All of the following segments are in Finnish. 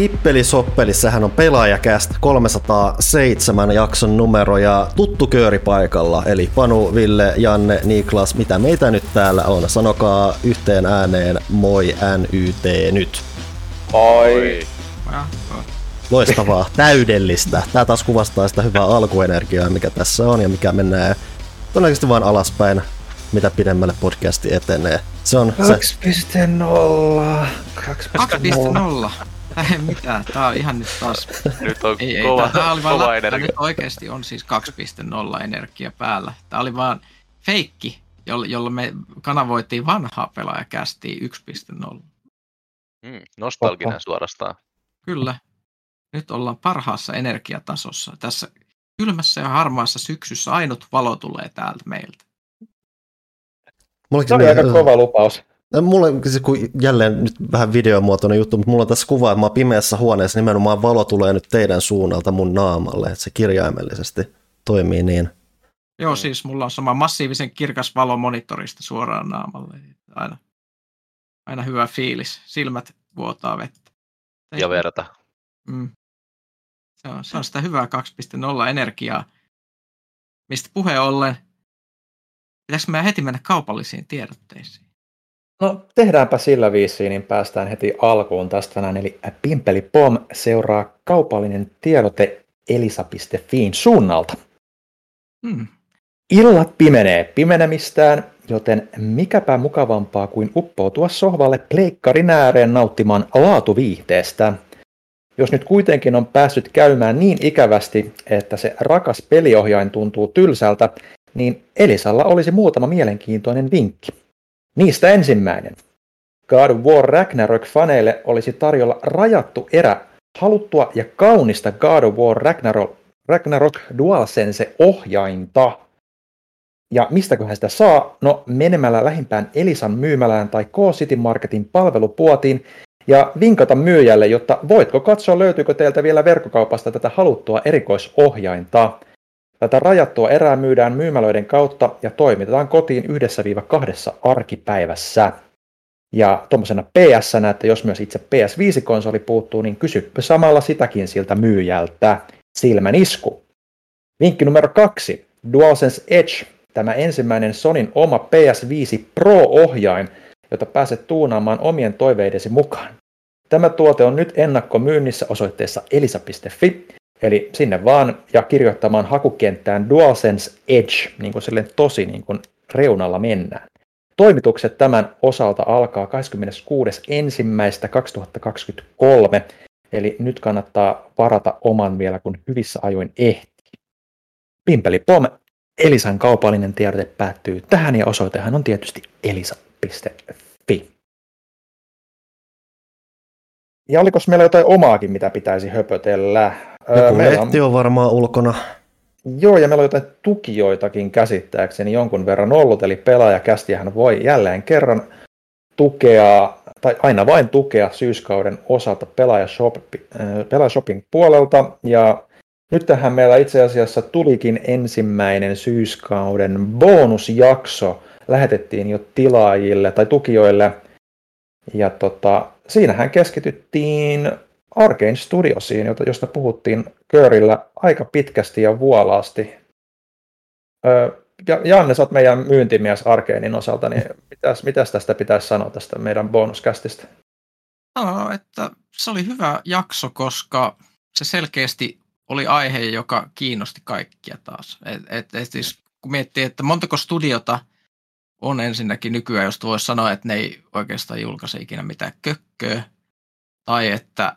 Hippeli sehän on pelaajakästä 307 jakson numero ja tuttu kööri paikalla, eli Panu, Ville, Janne, Niklas, mitä meitä nyt täällä on? Sanokaa yhteen ääneen moi NYT nyt. Moi. Loistavaa, täydellistä. Tämä taas kuvastaa sitä hyvää alkuenergiaa, mikä tässä on ja mikä menee todennäköisesti vain alaspäin, mitä pidemmälle podcasti etenee. Se on 2.0. 2.0. Ei mitään, tää on ihan nyt taas... Nyt on ei, kova, ei, tää, oli kova vaan, energia. Nyt oikeasti on siis 2.0 energia päällä. Tää oli vaan feikki, jolla, jolla me kanavoitiin vanhaa pelaajakästiä 1.0. Mm, nostalginen Opa. suorastaan. Kyllä. Nyt ollaan parhaassa energiatasossa. Tässä kylmässä ja harmaassa syksyssä ainut valo tulee täältä meiltä. Se oli aika kova lupaus. Mulla on siis kun jälleen nyt vähän videomuotoinen juttu, mutta mulla on tässä kuva, että mä oon pimeässä huoneessa, nimenomaan valo tulee nyt teidän suunnalta mun naamalle, että se kirjaimellisesti toimii niin. Joo, siis mulla on sama massiivisen kirkas valo monitorista suoraan naamalle. Aina, aina hyvä fiilis. Silmät vuotaa vettä. Ja verta. Mm. Se, on, se on sitä hyvää 2.0 energiaa. Mistä puheen ollen, pitäisikö meidän heti mennä kaupallisiin tiedotteisiin? No tehdäänpä sillä viisiin, niin päästään heti alkuun tästä näin. Eli Pimpeli Pom seuraa kaupallinen tiedote elisa.fiin suunnalta. Hmm. Illat pimenee pimenemistään, joten mikäpä mukavampaa kuin uppoutua sohvalle pleikkarin ääreen nauttimaan laatuviihteestä. Jos nyt kuitenkin on päässyt käymään niin ikävästi, että se rakas peliohjain tuntuu tylsältä, niin Elisalla olisi muutama mielenkiintoinen vinkki. Niistä ensimmäinen. God of War Ragnarok-faneille olisi tarjolla rajattu erä haluttua ja kaunista God of War Ragnarok, Ragnarok DualSense-ohjainta. Ja mistäköhän sitä saa? No menemällä lähimpään Elisan myymälään tai K-City Marketin palvelupuotiin ja vinkata myyjälle, jotta voitko katsoa löytyykö teiltä vielä verkkokaupasta tätä haluttua erikoisohjainta. Tätä rajattua erää myydään myymälöiden kautta ja toimitetaan kotiin yhdessä viiva kahdessa arkipäivässä. Ja tuommoisena ps että jos myös itse PS5-konsoli puuttuu, niin kysyppä samalla sitäkin siltä myyjältä. Silmän isku. Vinkki numero kaksi. DualSense Edge, tämä ensimmäinen Sonin oma PS5 Pro-ohjain, jota pääset tuunaamaan omien toiveidesi mukaan. Tämä tuote on nyt ennakkomyynnissä osoitteessa elisa.fi Eli sinne vaan ja kirjoittamaan hakukenttään DualSense Edge, niin kuin sille tosi niin kuin reunalla mennään. Toimitukset tämän osalta alkaa 26.1.2023, eli nyt kannattaa varata oman vielä, kun hyvissä ajoin ehtii. Pimpeli pom, Elisan kaupallinen tiedote päättyy tähän ja osoitehan on tietysti elisa.fi. Ja oliko meillä jotain omaakin, mitä pitäisi höpötellä? Joku meillä lehti on varmaan ulkona. Joo, ja meillä on jotain tukijoitakin käsittääkseni jonkun verran ollut, eli pelaajakästiähän voi jälleen kerran tukea, tai aina vain tukea syyskauden osalta Pelaajashop, Pelaajashopin puolelta, ja nyt tähän meillä itse asiassa tulikin ensimmäinen syyskauden bonusjakso, lähetettiin jo tilaajille tai tukijoille, ja tota, siinähän keskityttiin Arcane Studiosiin, josta puhuttiin Körillä aika pitkästi ja vuolaasti. ja Janne, sä oot meidän myyntimies Arkanein osalta, niin mitäs, mitäs tästä pitäisi sanoa tästä meidän bonuskästistä? No, että se oli hyvä jakso, koska se selkeästi oli aihe, joka kiinnosti kaikkia taas. Et, et, et siis, kun miettii, että montako studiota on ensinnäkin nykyään, jos voisi sanoa, että ne ei oikeastaan julkaise ikinä mitään kökköä, tai että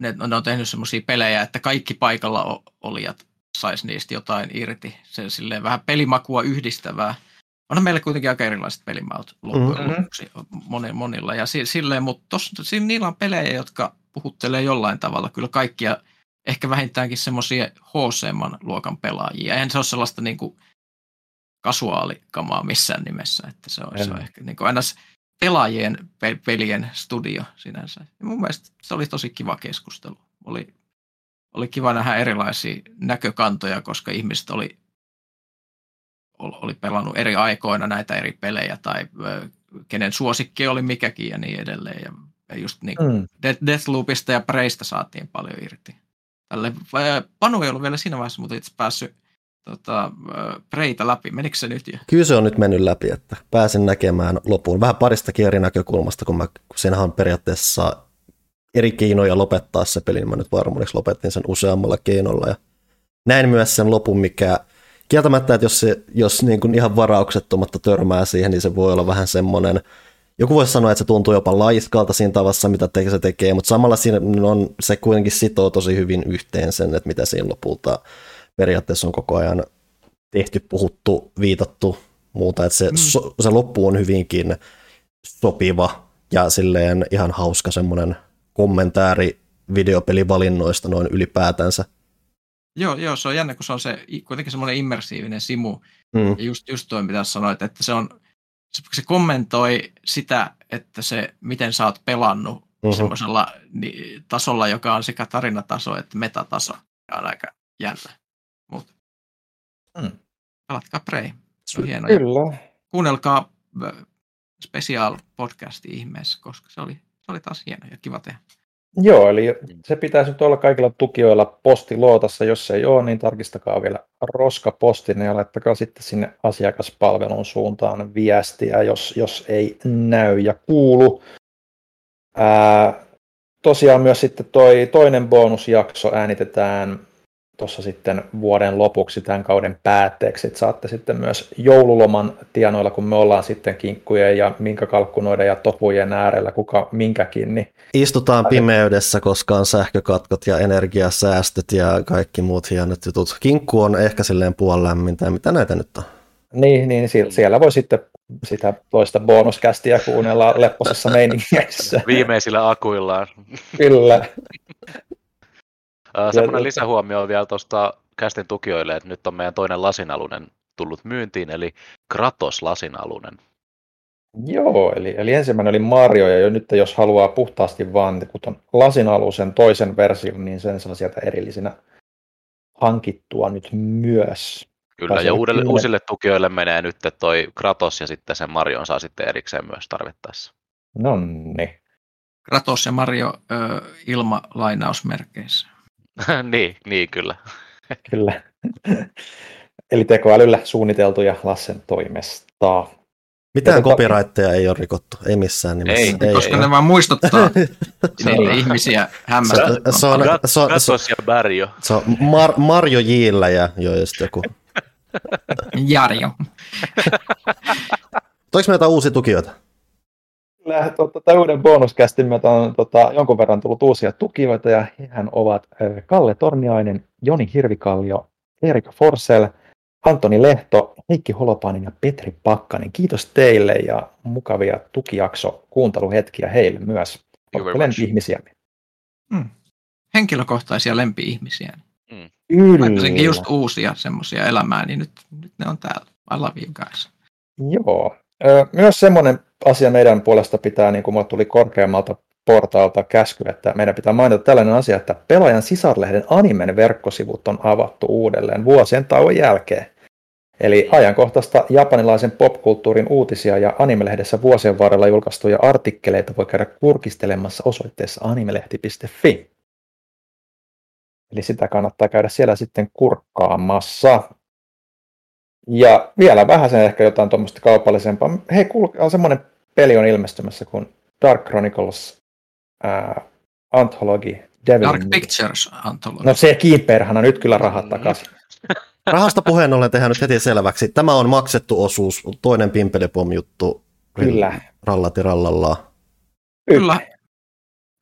ne, ne on tehnyt semmoisia pelejä, että kaikki paikalla olijat sais niistä jotain irti. Se silleen vähän pelimakua yhdistävää. On meillä kuitenkin aika erilaiset pelimaut loppujen mm-hmm. lopuksi monilla. Ja silleen, mutta tossa, siinä niillä on pelejä, jotka puhuttelee jollain tavalla kyllä kaikkia, ehkä vähintäänkin semmoisia HC-man luokan pelaajia. Eihän se ole sellaista niin kuin kasuaalikamaa missään nimessä, että se on, se on ehkä niin kuin aina pelaajien pelien studio sinänsä. Ja mun mielestä se oli tosi kiva keskustelu. Oli, oli kiva nähdä erilaisia näkökantoja, koska ihmiset oli, oli pelannut eri aikoina näitä eri pelejä tai kenen suosikki oli mikäkin ja niin edelleen. Ja just niin mm. Deathloopista ja Preistä saatiin paljon irti. Tälle, Panu ei ollut vielä siinä vaiheessa, mutta itse päässyt tota, Preitä läpi. Menikö se nyt jo? Kyllä se on nyt mennyt läpi, että pääsin näkemään loppuun. Vähän parista eri näkökulmasta, kun, mä, kun siinähän on periaatteessa eri keinoja lopettaa se peli, niin mä nyt varmuudeksi lopetin sen useammalla keinolla. Ja näin myös sen lopun, mikä kieltämättä, että jos, se, jos niin kuin ihan varauksettomatta törmää siihen, niin se voi olla vähän semmoinen, joku voisi sanoa, että se tuntuu jopa laiskalta siinä tavassa, mitä se tekee, mutta samalla siinä on, se kuitenkin sitoo tosi hyvin yhteen sen, että mitä siinä lopulta periaatteessa on koko ajan tehty, puhuttu, viitattu, muuta, että se, mm. so, se loppu on hyvinkin sopiva ja silleen ihan hauska semmoinen kommentaari videopelivalinnoista noin ylipäätänsä. Joo, joo, se on jännä, kun se on se kuitenkin semmoinen immersiivinen simu. Mm. Ja just, just toi, mitä sanoit, että se on, se kommentoi sitä, että se, miten sä oot pelannut mm-hmm. semmoisella niin, tasolla, joka on sekä tarinataso että metataso. Ja on aika jännä. Mut. Mm. Pelatkaa Prey. Se on hieno. Kyllä. Kuunnelkaa special podcasti ihmeessä, koska se oli, se oli taas hieno ja kiva tehdä. Joo, eli se pitäisi nyt olla kaikilla tukijoilla postiluotassa. Jos ei ole, niin tarkistakaa vielä roskapostinen ja laittakaa sitten sinne asiakaspalvelun suuntaan viestiä, jos, jos ei näy ja kuulu. Ää, tosiaan myös sitten toi toinen bonusjakso äänitetään tuossa sitten vuoden lopuksi tämän kauden päätteeksi. että saatte sitten myös joululoman tienoilla, kun me ollaan sitten kinkkujen ja minkä kalkkunoiden ja topujen äärellä, kuka minkäkin. Niin... Istutaan pimeydessä, koska on sähkökatkot ja energiasäästöt ja kaikki muut hienot jutut. Kinkku on ehkä silleen puolenlämmintä, mitä näitä nyt on? Niin, niin siellä voi sitten sitä toista bonuskästiä kuunnella lepposessa meiningissä. Viimeisillä akuillaan. Kyllä. Semmoinen lisähuomio on vielä tuosta kästin tukijoille, että nyt on meidän toinen lasinalunen tullut myyntiin, eli Kratos lasinalunen. Joo, eli, eli ensimmäinen oli Mario, ja jo nyt jos haluaa puhtaasti vaan kun lasinalusen toisen version, niin sen saa sieltä erillisinä hankittua nyt myös. Kyllä, ja uudelle, uusille tukijoille menee nyt toi Kratos ja sitten sen Marion saa sitten erikseen myös tarvittaessa. No niin. Kratos ja Mario ö, ilma lainausmerkeissä. niin, niin, kyllä. kyllä. Eli tekoälyllä suunniteltuja Lassen toimesta. Mitään copyrightteja ei ole rikottu, ei missään nimessä. Ei, ei koska ei. ne vaan muistuttaa niitä ihmisiä hämmästyttävän. Se, se on, se on, se on, ja Barjo. Se on Mar, Marjo Jillä ja jo just joku. Jarjo. Toiko meitä uusia tukijoita? Kyllä, tota, tämän uuden bonuskästin myötä on tota, jonkun verran tullut uusia tukijoita ja hän ovat Kalle Torniainen, Joni Hirvikallio, Erik Forsell, Antoni Lehto, Heikki Holopainen ja Petri Pakkanen. Kiitos teille ja mukavia tukijakso kuunteluhetkiä heille myös. Olette lempi-ihmisiä. Mm. Henkilökohtaisia lempi-ihmisiä. Mm. Kyllä. just uusia semmoisia elämää, niin nyt, nyt ne on täällä. I love you guys. Joo. Myös semmoinen asia meidän puolesta pitää, niin kuin tuli korkeammalta portaalta käsky, että meidän pitää mainita tällainen asia, että pelaajan sisarlehden animen verkkosivut on avattu uudelleen vuosien tauon jälkeen. Eli ajankohtaista japanilaisen popkulttuurin uutisia ja animelehdessä vuosien varrella julkaistuja artikkeleita voi käydä kurkistelemassa osoitteessa animelehti.fi. Eli sitä kannattaa käydä siellä sitten kurkkaamassa. Ja vielä vähän sen ehkä jotain tuommoista kaupallisempaa. Hei, kuulkaa, semmoinen peli on ilmestymässä kuin Dark Chronicles uh, Anthology. Devil Dark Pictures Anthology. No se kiinperhana, nyt kyllä rahat takaisin. Rahasta puheen ollen tehdä nyt heti selväksi. Tämä on maksettu osuus, toinen Pimpelipom juttu. Kyllä. Rallati rallalla. Kyllä.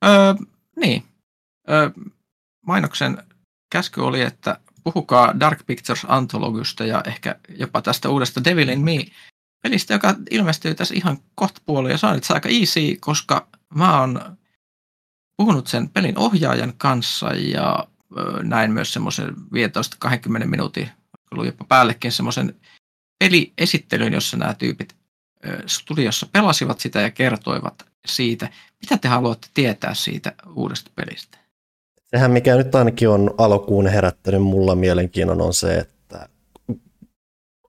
Öö, niin. Öö, mainoksen käsky oli, että puhukaa Dark Pictures Anthologista ja ehkä jopa tästä uudesta Devil in Me pelistä, joka ilmestyy tässä ihan kohta puolella. Ja se on itse aika easy, koska mä oon puhunut sen pelin ohjaajan kanssa ja näin myös semmoisen 15-20 minuutin, ollut jopa päällekin semmoisen peliesittelyn, jossa nämä tyypit studiossa pelasivat sitä ja kertoivat siitä. Mitä te haluatte tietää siitä uudesta pelistä? Sehän mikä nyt ainakin on alkuun herättänyt mulla mielenkiinnon on se,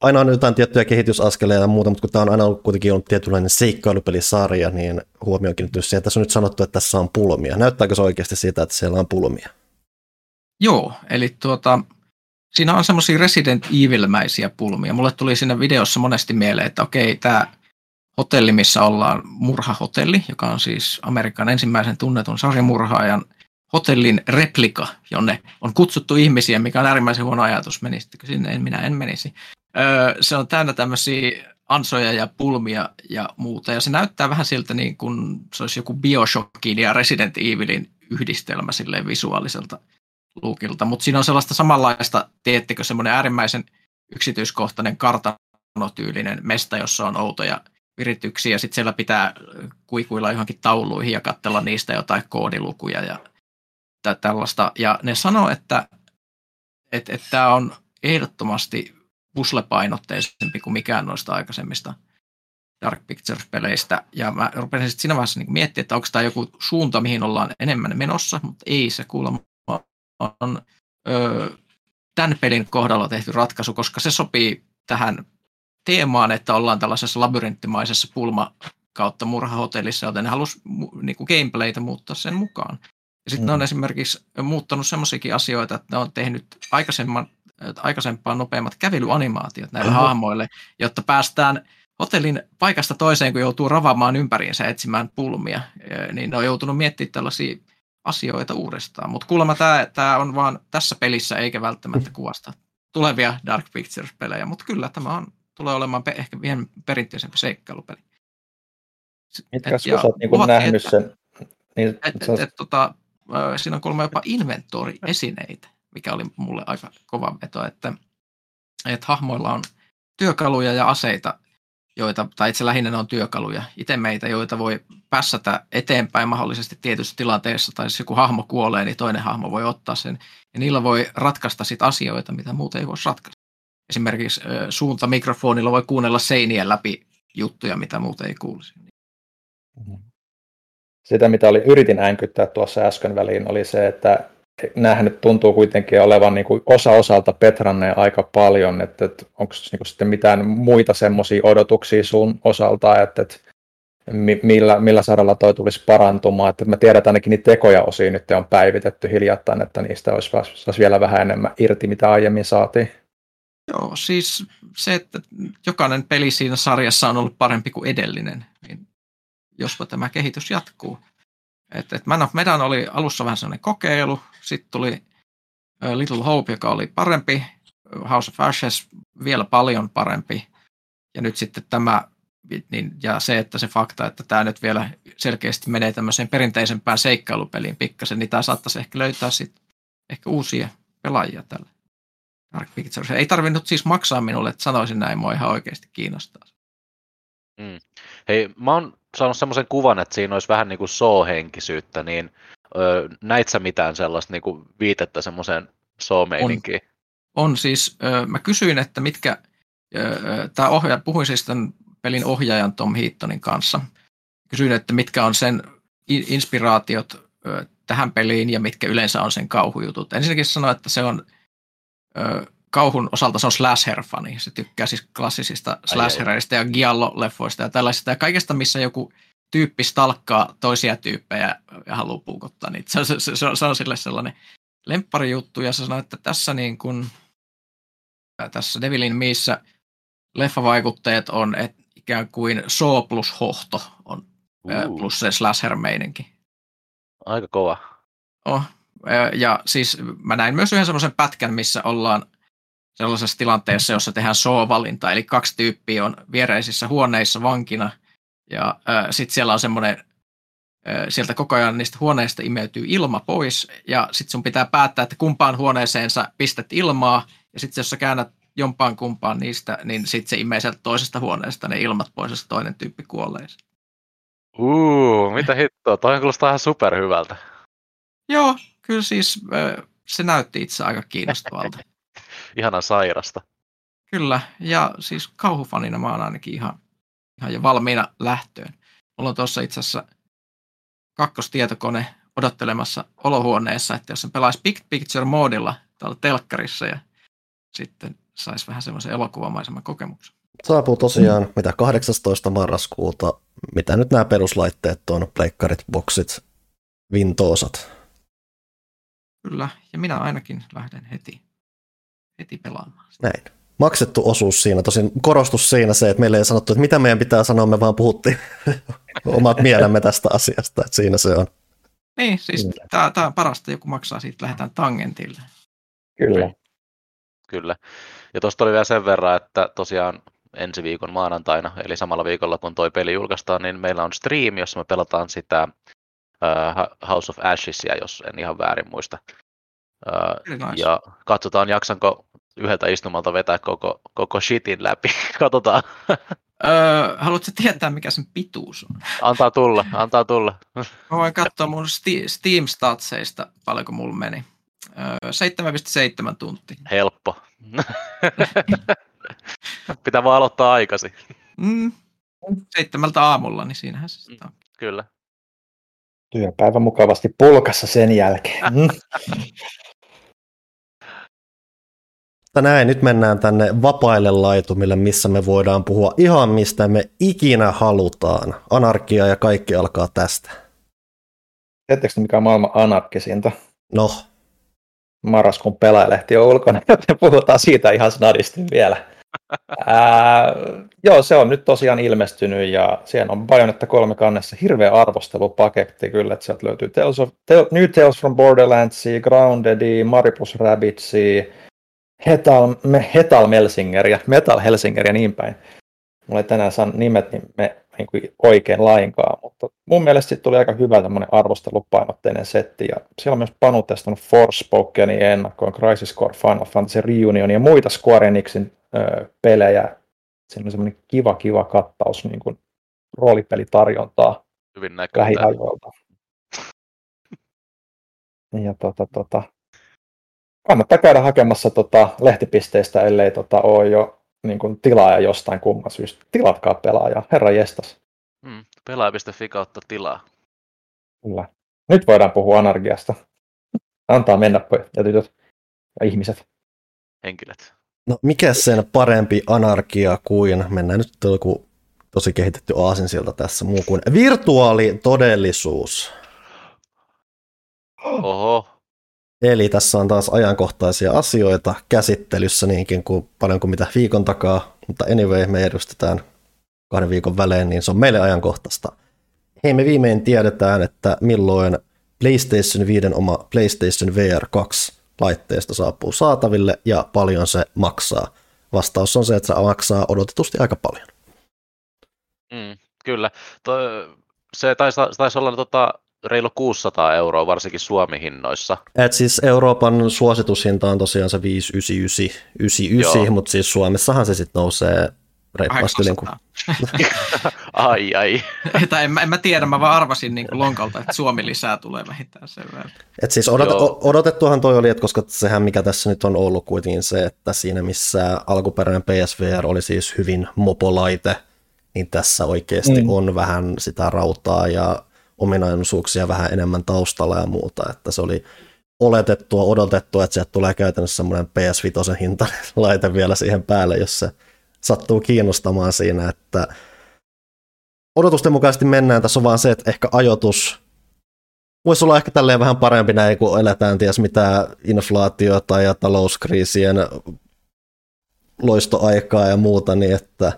aina on jotain tiettyjä kehitysaskeleita ja muuta, mutta kun tämä on aina ollut kuitenkin ollut tietynlainen seikkailupelisarja, niin huomioon kiinnittynyt siihen, että tässä on nyt sanottu, että tässä on pulmia. Näyttääkö se oikeasti siitä, että siellä on pulmia? Joo, eli tuota, siinä on semmoisia Resident Evil-mäisiä pulmia. Mulle tuli siinä videossa monesti mieleen, että okei, tämä hotelli, missä ollaan murhahotelli, joka on siis Amerikan ensimmäisen tunnetun sarjamurhaajan hotellin replika, jonne on kutsuttu ihmisiä, mikä on äärimmäisen huono ajatus. Menisittekö sinne? En, minä en menisi. Öö, se on täynnä tämmöisiä ansoja ja pulmia ja muuta. Ja se näyttää vähän siltä niin kuin se olisi joku Bioshockin ja Resident Evilin yhdistelmä silleen visuaaliselta luukilta. Mutta siinä on sellaista samanlaista, teettekö semmoinen äärimmäisen yksityiskohtainen kartanotyylinen mesta, jossa on outoja virityksiä. Sitten siellä pitää kuikuilla johonkin tauluihin ja katsella niistä jotain koodilukuja ja tällaista. Ja ne sanoo, että että, että on ehdottomasti puslepainotteisempi kuin mikään noista aikaisemmista Dark Pictures-peleistä. Ja mä rupesin sitten siinä vaiheessa niin miettimään, että onko tämä joku suunta, mihin ollaan enemmän menossa, mutta ei se kuulemma on ö, tämän pelin kohdalla tehty ratkaisu, koska se sopii tähän teemaan, että ollaan tällaisessa labyrinttimaisessa pulma kautta murhahotellissa, joten ne halusi niin kuin gameplaytä muuttaa sen mukaan. Ja sitten mm. ne on mm. esimerkiksi muuttanut semmoisiakin asioita, että ne on tehnyt aikaisemman, aikaisempaan nopeammat kävelyanimaatiot näille uh-huh. hahmoille, jotta päästään hotellin paikasta toiseen, kun joutuu ravaamaan ympäriinsä etsimään pulmia, niin ne on joutunut miettimään tällaisia asioita uudestaan. Mutta kuulemma tämä, tämä on vaan tässä pelissä, eikä välttämättä mm. kuvasta tulevia Dark Pictures-pelejä, mutta kyllä tämä on, tulee olemaan pe- ehkä vielä perinteisempi seikkailupeli. Mitkä et, olet niin nähnyt sen? Niin, et, et, et, tota, siinä on kuulemma jopa inventory-esineitä, mikä oli mulle aika kova veto, että, että hahmoilla on työkaluja ja aseita, joita, tai itse lähinnä ne on työkaluja, itse meitä, joita voi pässätä eteenpäin mahdollisesti tietyssä tilanteessa, tai jos joku hahmo kuolee, niin toinen hahmo voi ottaa sen, ja niillä voi ratkaista sit asioita, mitä muuten ei voisi ratkaista. Esimerkiksi suunta mikrofonilla voi kuunnella seinien läpi juttuja, mitä muuten ei kuulisi. Mm-hmm sitä, mitä oli, yritin änkyttää tuossa äsken väliin, oli se, että näähän nyt tuntuu kuitenkin olevan niin kuin osa osalta Petranne aika paljon, että, että onko niin sitten mitään muita semmoisia odotuksia sun osalta, että, että millä, millä saralla toi tulisi parantumaan, että mä tiedän, että ainakin niitä tekoja osia nyt on päivitetty hiljattain, että niistä olisi, olisi vielä vähän enemmän irti, mitä aiemmin saatiin. Joo, siis se, että jokainen peli siinä sarjassa on ollut parempi kuin edellinen, niin jospa tämä kehitys jatkuu. Et, et Man of Medan oli alussa vähän sellainen kokeilu, sitten tuli Little Hope, joka oli parempi, House of Ashes vielä paljon parempi, ja nyt sitten tämä, niin, ja se, että se fakta, että tämä nyt vielä selkeästi menee tämmöiseen perinteisempään seikkailupeliin pikkasen, niin tämä saattaisi ehkä löytää sitten ehkä uusia pelaajia tälle Dark Pictures. Ei tarvinnut siis maksaa minulle, että sanoisin näin, mua ihan oikeasti kiinnostaa. Mm. Hei, mä oon saanut semmoisen kuvan, että siinä olisi vähän niin kuin soo-henkisyyttä, niin öö, näit sä mitään sellaista niin kuin viitettä semmoiseen soo-meininkiin? On, on siis, öö, mä kysyin, että mitkä, öö, tämä ohjaaja, puhuin siis tämän pelin ohjaajan Tom Heatonin kanssa. Kysyin, että mitkä on sen inspiraatiot öö, tähän peliin ja mitkä yleensä on sen kauhujutut. Ensinnäkin sanoin, että se on öö, kauhun osalta se on slasher-fani. Se tykkää siis klassisista slashereista ja giallo-leffoista ja tällaisista. Ja kaikesta, missä joku tyyppi stalkkaa toisia tyyppejä ja haluaa puukottaa niitä. Se, se, se, se, se on sille sellainen lempparijuttu. Ja se sanoo, että tässä, niin kuin, tässä Devilin missä leffavaikutteet on, että ikään kuin Saw plus hohto on uh. plus se slasher-meininki. Aika kova. Oh. Ja siis mä näin myös yhden semmoisen pätkän, missä ollaan sellaisessa tilanteessa, jossa tehdään so-valinta, eli kaksi tyyppiä on viereisissä huoneissa vankina, ja äh, sitten siellä on semmoinen, äh, sieltä koko ajan niistä huoneista imeytyy ilma pois, ja sitten sun pitää päättää, että kumpaan huoneeseen sä pistät ilmaa, ja sitten jos sä käännät jompaan kumpaan niistä, niin sitten se imee sieltä toisesta huoneesta ne ilmat pois, ja se toinen tyyppi kuolee. Uuu, mitä hittoa, toi kuulostaa ihan superhyvältä. Joo, kyllä siis se näytti itse aika kiinnostavalta. ihana sairasta. Kyllä, ja siis kauhufanina mä oon ainakin ihan, ihan jo valmiina lähtöön. Mulla on tuossa itse asiassa kakkostietokone odottelemassa olohuoneessa, että jos sen pelaisi Big Picture moodilla täällä telkkarissa ja sitten saisi vähän semmoisen elokuvamaisemman kokemuksen. Saapuu tosiaan mitä 18. marraskuuta, mitä nyt nämä peruslaitteet on, pleikkarit, boksit, Windowsat. Kyllä, ja minä ainakin lähden heti, heti pelaamaan. Sitä. Näin. Maksettu osuus siinä, tosin korostus siinä se, että meille ei sanottu, että mitä meidän pitää sanoa, me vaan puhuttiin omat mielemme tästä asiasta, että siinä se on. Niin, siis tämä, on parasta, joku maksaa siitä, lähdetään tangentille. Kyllä. Kyllä. Ja tuosta oli vielä sen verran, että tosiaan ensi viikon maanantaina, eli samalla viikolla kun toi peli julkaistaan, niin meillä on stream, jossa me pelataan sitä uh, House of Ashesia, jos en ihan väärin muista. Uh, nice. ja katsotaan, jaksanko yhdeltä istumalta vetää koko, koko shitin läpi. Katsotaan. Öö, haluatko tietää, mikä sen pituus on? Antaa tulla, antaa tulla. Mä voin katsoa mun Steam Statseista, paljonko mulla meni. Öö, 7,7 tuntia. Helppo. Pitää vaan aloittaa aikaisin. Mm, seitsemältä aamulla, niin siinähän se sitten on. Kyllä. Työpäivä mukavasti pulkassa sen jälkeen. Mutta näin, nyt mennään tänne vapaille laitumille, missä me voidaan puhua ihan mistä me ikinä halutaan. Anarkia ja kaikki alkaa tästä. Tiedättekö mikä on maailman anarkisinta? No, Marraskuun pelaajalehti on ulkona, joten puhutaan siitä ihan snadisti vielä. Ää, joo, se on nyt tosiaan ilmestynyt ja siellä on paljon, että kolme kannessa hirveä arvostelupaketti kyllä, että sieltä löytyy Tales of, New Tales from Borderlandsia, Grounded, Maripus Rabbitsia, Hetal, me, Hetal Melsingeria, Metal Helsingeria ja niin päin. Mulla ei tänään saa nimet niin me, niin kuin oikein lainkaan, mutta mun mielestä siitä tuli aika hyvä tämmöinen arvostelupainotteinen setti. Ja siellä on myös Panu testannut Forspokenin ennakkoon, Crisis Core, Final Fantasy Reunion ja muita Square Enixin ö, pelejä. Siinä on semmoinen kiva, kiva kattaus niin kuin roolipelitarjontaa Hyvin lähiajoilta. Ja tota, tota, kannattaa käydä hakemassa tota lehtipisteistä, ellei tota, ole jo niin kuin tilaaja jostain kumman syystä. Tilatkaa pelaaja, herra jestas. Hmm. Pelaaja.fi kautta tilaa. Kyllä. Nyt voidaan puhua anarkiasta. Antaa mennä pojat ja tytöt ja ihmiset. Henkilöt. no mikä sen parempi anarkia kuin, mennään nyt joku tosi kehitetty aasinsilta tässä muu kuin virtuaalitodellisuus. Oho. Eli tässä on taas ajankohtaisia asioita käsittelyssä niinkin kuin paljon kuin mitä viikon takaa, mutta anyway, me edustetään kahden viikon välein, niin se on meille ajankohtaista. Hei, me viimein tiedetään, että milloin PlayStation 5 oma PlayStation VR 2 laitteesta saapuu saataville ja paljon se maksaa. Vastaus on se, että se maksaa odotetusti aika paljon. Mm, kyllä. Toi, se taisi, taisi olla tota, reilu 600 euroa, varsinkin Suomi-hinnoissa. Et siis Euroopan suositushinta on tosiaan se 599, 99, Joo. mutta siis Suomessahan se sitten nousee reippaasti yli. kuin- 800. ai ai. tai en, mä- en mä tiedä, mä vaan arvasin niin kuin lonkalta, että Suomi lisää tulee vähintään sen verran. Et siis odot, Joo. o- odotettuahan toi oli, että koska sehän mikä tässä nyt on ollut kuitenkin se, että siinä missä alkuperäinen PSVR oli siis hyvin mopolaite, niin tässä oikeasti mm. on vähän sitä rautaa ja ominaisuuksia vähän enemmän taustalla ja muuta, että se oli oletettua, odotettua, että sieltä tulee käytännössä semmoinen PS5 hintainen laite vielä siihen päälle, jos se sattuu kiinnostamaan siinä, että odotusten mukaisesti mennään. Tässä on vaan se, että ehkä ajoitus voisi olla ehkä tälleen vähän parempi näin, kun eletään ties mitä inflaatiota ja talouskriisien loistoaikaa ja muuta, niin että,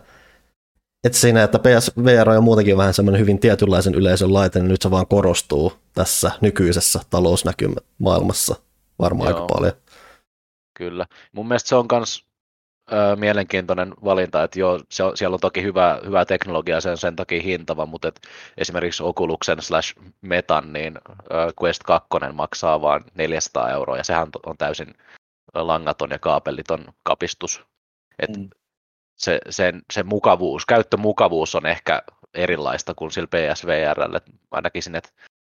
että siinä, että PSVR on jo muutenkin vähän semmoinen hyvin tietynlaisen yleisön laite, niin nyt se vaan korostuu tässä nykyisessä talousnäkymämaailmassa varmaan Joo. aika paljon. Kyllä. Mun mielestä se on myös mielenkiintoinen valinta, että joo, se on, siellä on toki hyvää, hyvää teknologiaa, se on sen takia hintava, mutta et esimerkiksi Oculusen slash Metan, niin ö, Quest 2 maksaa vain 400 euroa, ja sehän on täysin langaton ja kaapeliton kapistus. Et Mm. Se, sen, se mukavuus, käyttömukavuus on ehkä erilaista kuin sillä PSVRllä. Mä näkisin, että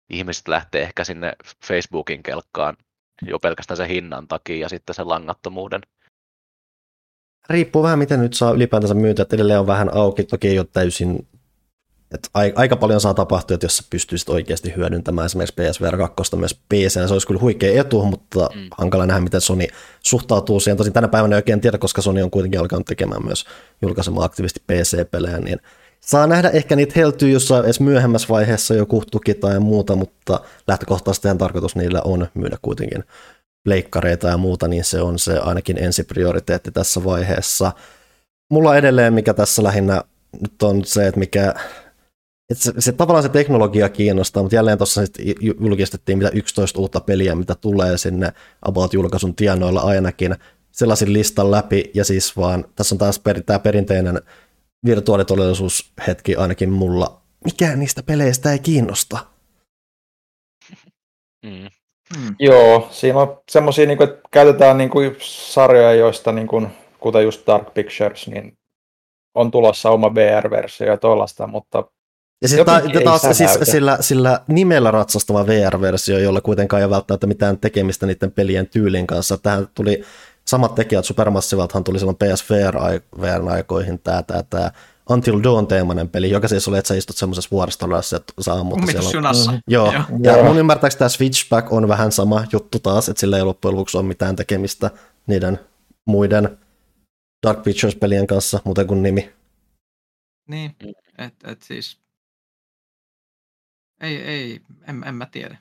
ihmiset lähtee ehkä sinne Facebookin kelkkaan jo pelkästään sen hinnan takia ja sitten sen langattomuuden. Riippuu vähän, miten nyt saa ylipäätänsä myytä, että edelleen on vähän auki, toki ei ole täysin Et aika paljon saa tapahtua, että jos sä pystyisit oikeasti hyödyntämään esimerkiksi PSVR 2 myös PC, se olisi kyllä huikea etu, mutta mm. hankala nähdä, miten Sony suhtautuu siihen. Tosin tänä päivänä ei oikein tiedä, koska Sony on kuitenkin alkanut tekemään myös julkaisemaan aktiivisesti PC-pelejä, niin saa nähdä ehkä niitä heltyy jossain edes myöhemmässä vaiheessa joku tuki tai muuta, mutta lähtökohtaisesti tarkoitus niillä on myydä kuitenkin leikkareita ja muuta, niin se on se ainakin ensiprioriteetti tässä vaiheessa. Mulla edelleen, mikä tässä lähinnä nyt on se, että mikä että se, se, tavallaan se teknologia kiinnostaa, mutta jälleen tuossa julkistettiin mitä 11 uutta peliä, mitä tulee sinne About-julkaisun tienoilla ainakin sellaisin listan läpi, ja siis vaan, tässä on taas per, tämä perinteinen virtuaalitodellisuushetki ainakin mulla. Mikään niistä peleistä ei kiinnosta. Mm. Mm. Joo, siinä on semmoisia, niin että käytetään niin kuin sarjoja, joista niin kuin, kuten just Dark Pictures, niin on tulossa oma VR-versio ja tuollaista, mutta ja sitten ta- taas siis sillä, sillä nimellä ratsastava VR-versio, jolla kuitenkaan ei ole välttämättä mitään tekemistä niiden pelien tyylin kanssa. Tähän tuli samat tekijät, Supermassivalthan tuli silloin PSVR-aikoihin tämä, tämä, tämä Until Dawn-teemainen peli, joka siis oli, että sä istut semmoisessa vuoristolla, että sä ammut siellä. Mm, joo. joo. Ja joo. mun ymmärtääkseni tämä Switchback on vähän sama juttu taas, että sillä ei loppujen lopuksi ole mitään tekemistä niiden muiden Dark Pictures-pelien kanssa, muuten kuin nimi. Niin, että et siis ei, ei en, en mä tiedä.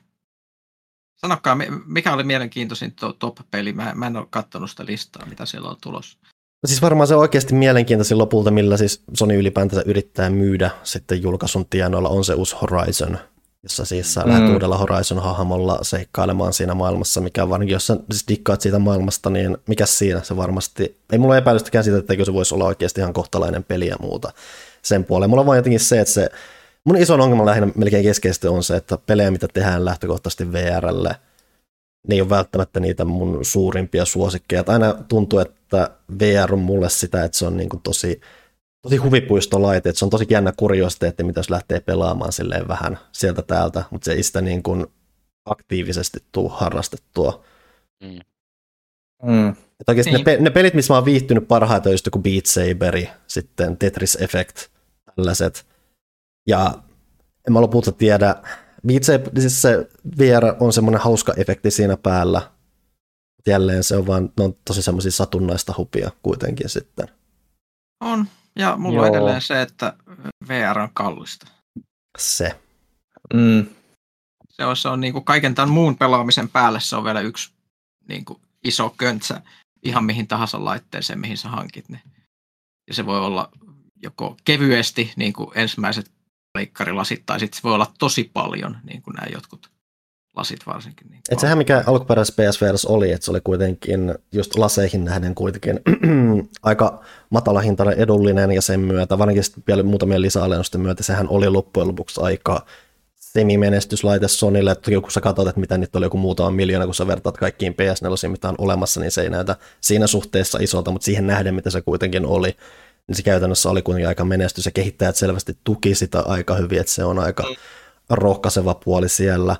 Sanokaa, mikä oli mielenkiintoisin top-peli? Mä, mä en ole katsonut sitä listaa, mitä siellä on tulossa. No siis varmaan se on oikeasti mielenkiintoisin lopulta, millä siis Sony ylipäätänsä yrittää myydä sitten julkaisun tienoilla, on se uusi Horizon, jossa siis sä mm. lähdet uudella Horizon-hahmolla seikkailemaan siinä maailmassa, mikä varsinkin, jos sä siis dikkaat siitä maailmasta, niin mikä siinä se varmasti, ei mulla epäilystäkään siitä, että se voisi olla oikeasti ihan kohtalainen peli ja muuta sen puoleen. Mulla on vaan jotenkin se, että se, mun iso ongelma lähinnä melkein keskeisesti on se, että pelejä, mitä tehdään lähtökohtaisesti VRlle, ne ei ole välttämättä niitä mun suurimpia suosikkeja. Aina tuntuu, että VR on mulle sitä, että se on niin kuin tosi, tosi huvipuistolaite, että se on tosi jännä kuriositeetti, mitä jos lähtee pelaamaan silleen vähän sieltä täältä, mutta se ei sitä niin kuin aktiivisesti tuu harrastettua. Mm. Mm. Että oikeasti niin. ne, pe- ne, pelit, missä mä oon viihtynyt parhaiten, on just joku Beat Saberi, sitten Tetris Effect, tällaiset. Ja en mä lopulta tiedä, Beat Saber, siis se VR on semmoinen hauska efekti siinä päällä. Jälleen se on vaan, ne on tosi semmoisia satunnaista hupia kuitenkin sitten. On, ja mulla Joo. on edelleen se, että VR on kallista. Se. Mm. Se on, se on niin kuin kaiken tämän muun pelaamisen päälle se on vielä yksi niin kuin iso köntsä ihan mihin tahansa laitteeseen, mihin sä hankit ne. Ja se voi olla joko kevyesti, niin kuin ensimmäiset pleikkarilasit, tai sitten se voi olla tosi paljon, niin kuin nämä jotkut lasit varsinkin. Niin Et sehän mikä alkuperäisessä PSVR oli, että se oli kuitenkin just laseihin nähden kuitenkin aika matalahintainen edullinen ja sen myötä, varsinkin vielä muutamien lisäalennusten myötä, sehän oli loppujen lopuksi aika semimenestyslaite Sonille, että kun sä katsot, että mitä nyt oli joku muutama miljoona, kun sä vertaat kaikkiin PS4, mitä on olemassa, niin se ei näytä siinä suhteessa isolta, mutta siihen nähden, mitä se kuitenkin oli, niin se käytännössä oli kuitenkin aika menestys ja kehittäjät selvästi tuki sitä aika hyvin, että se on aika mm. rohkaiseva puoli siellä.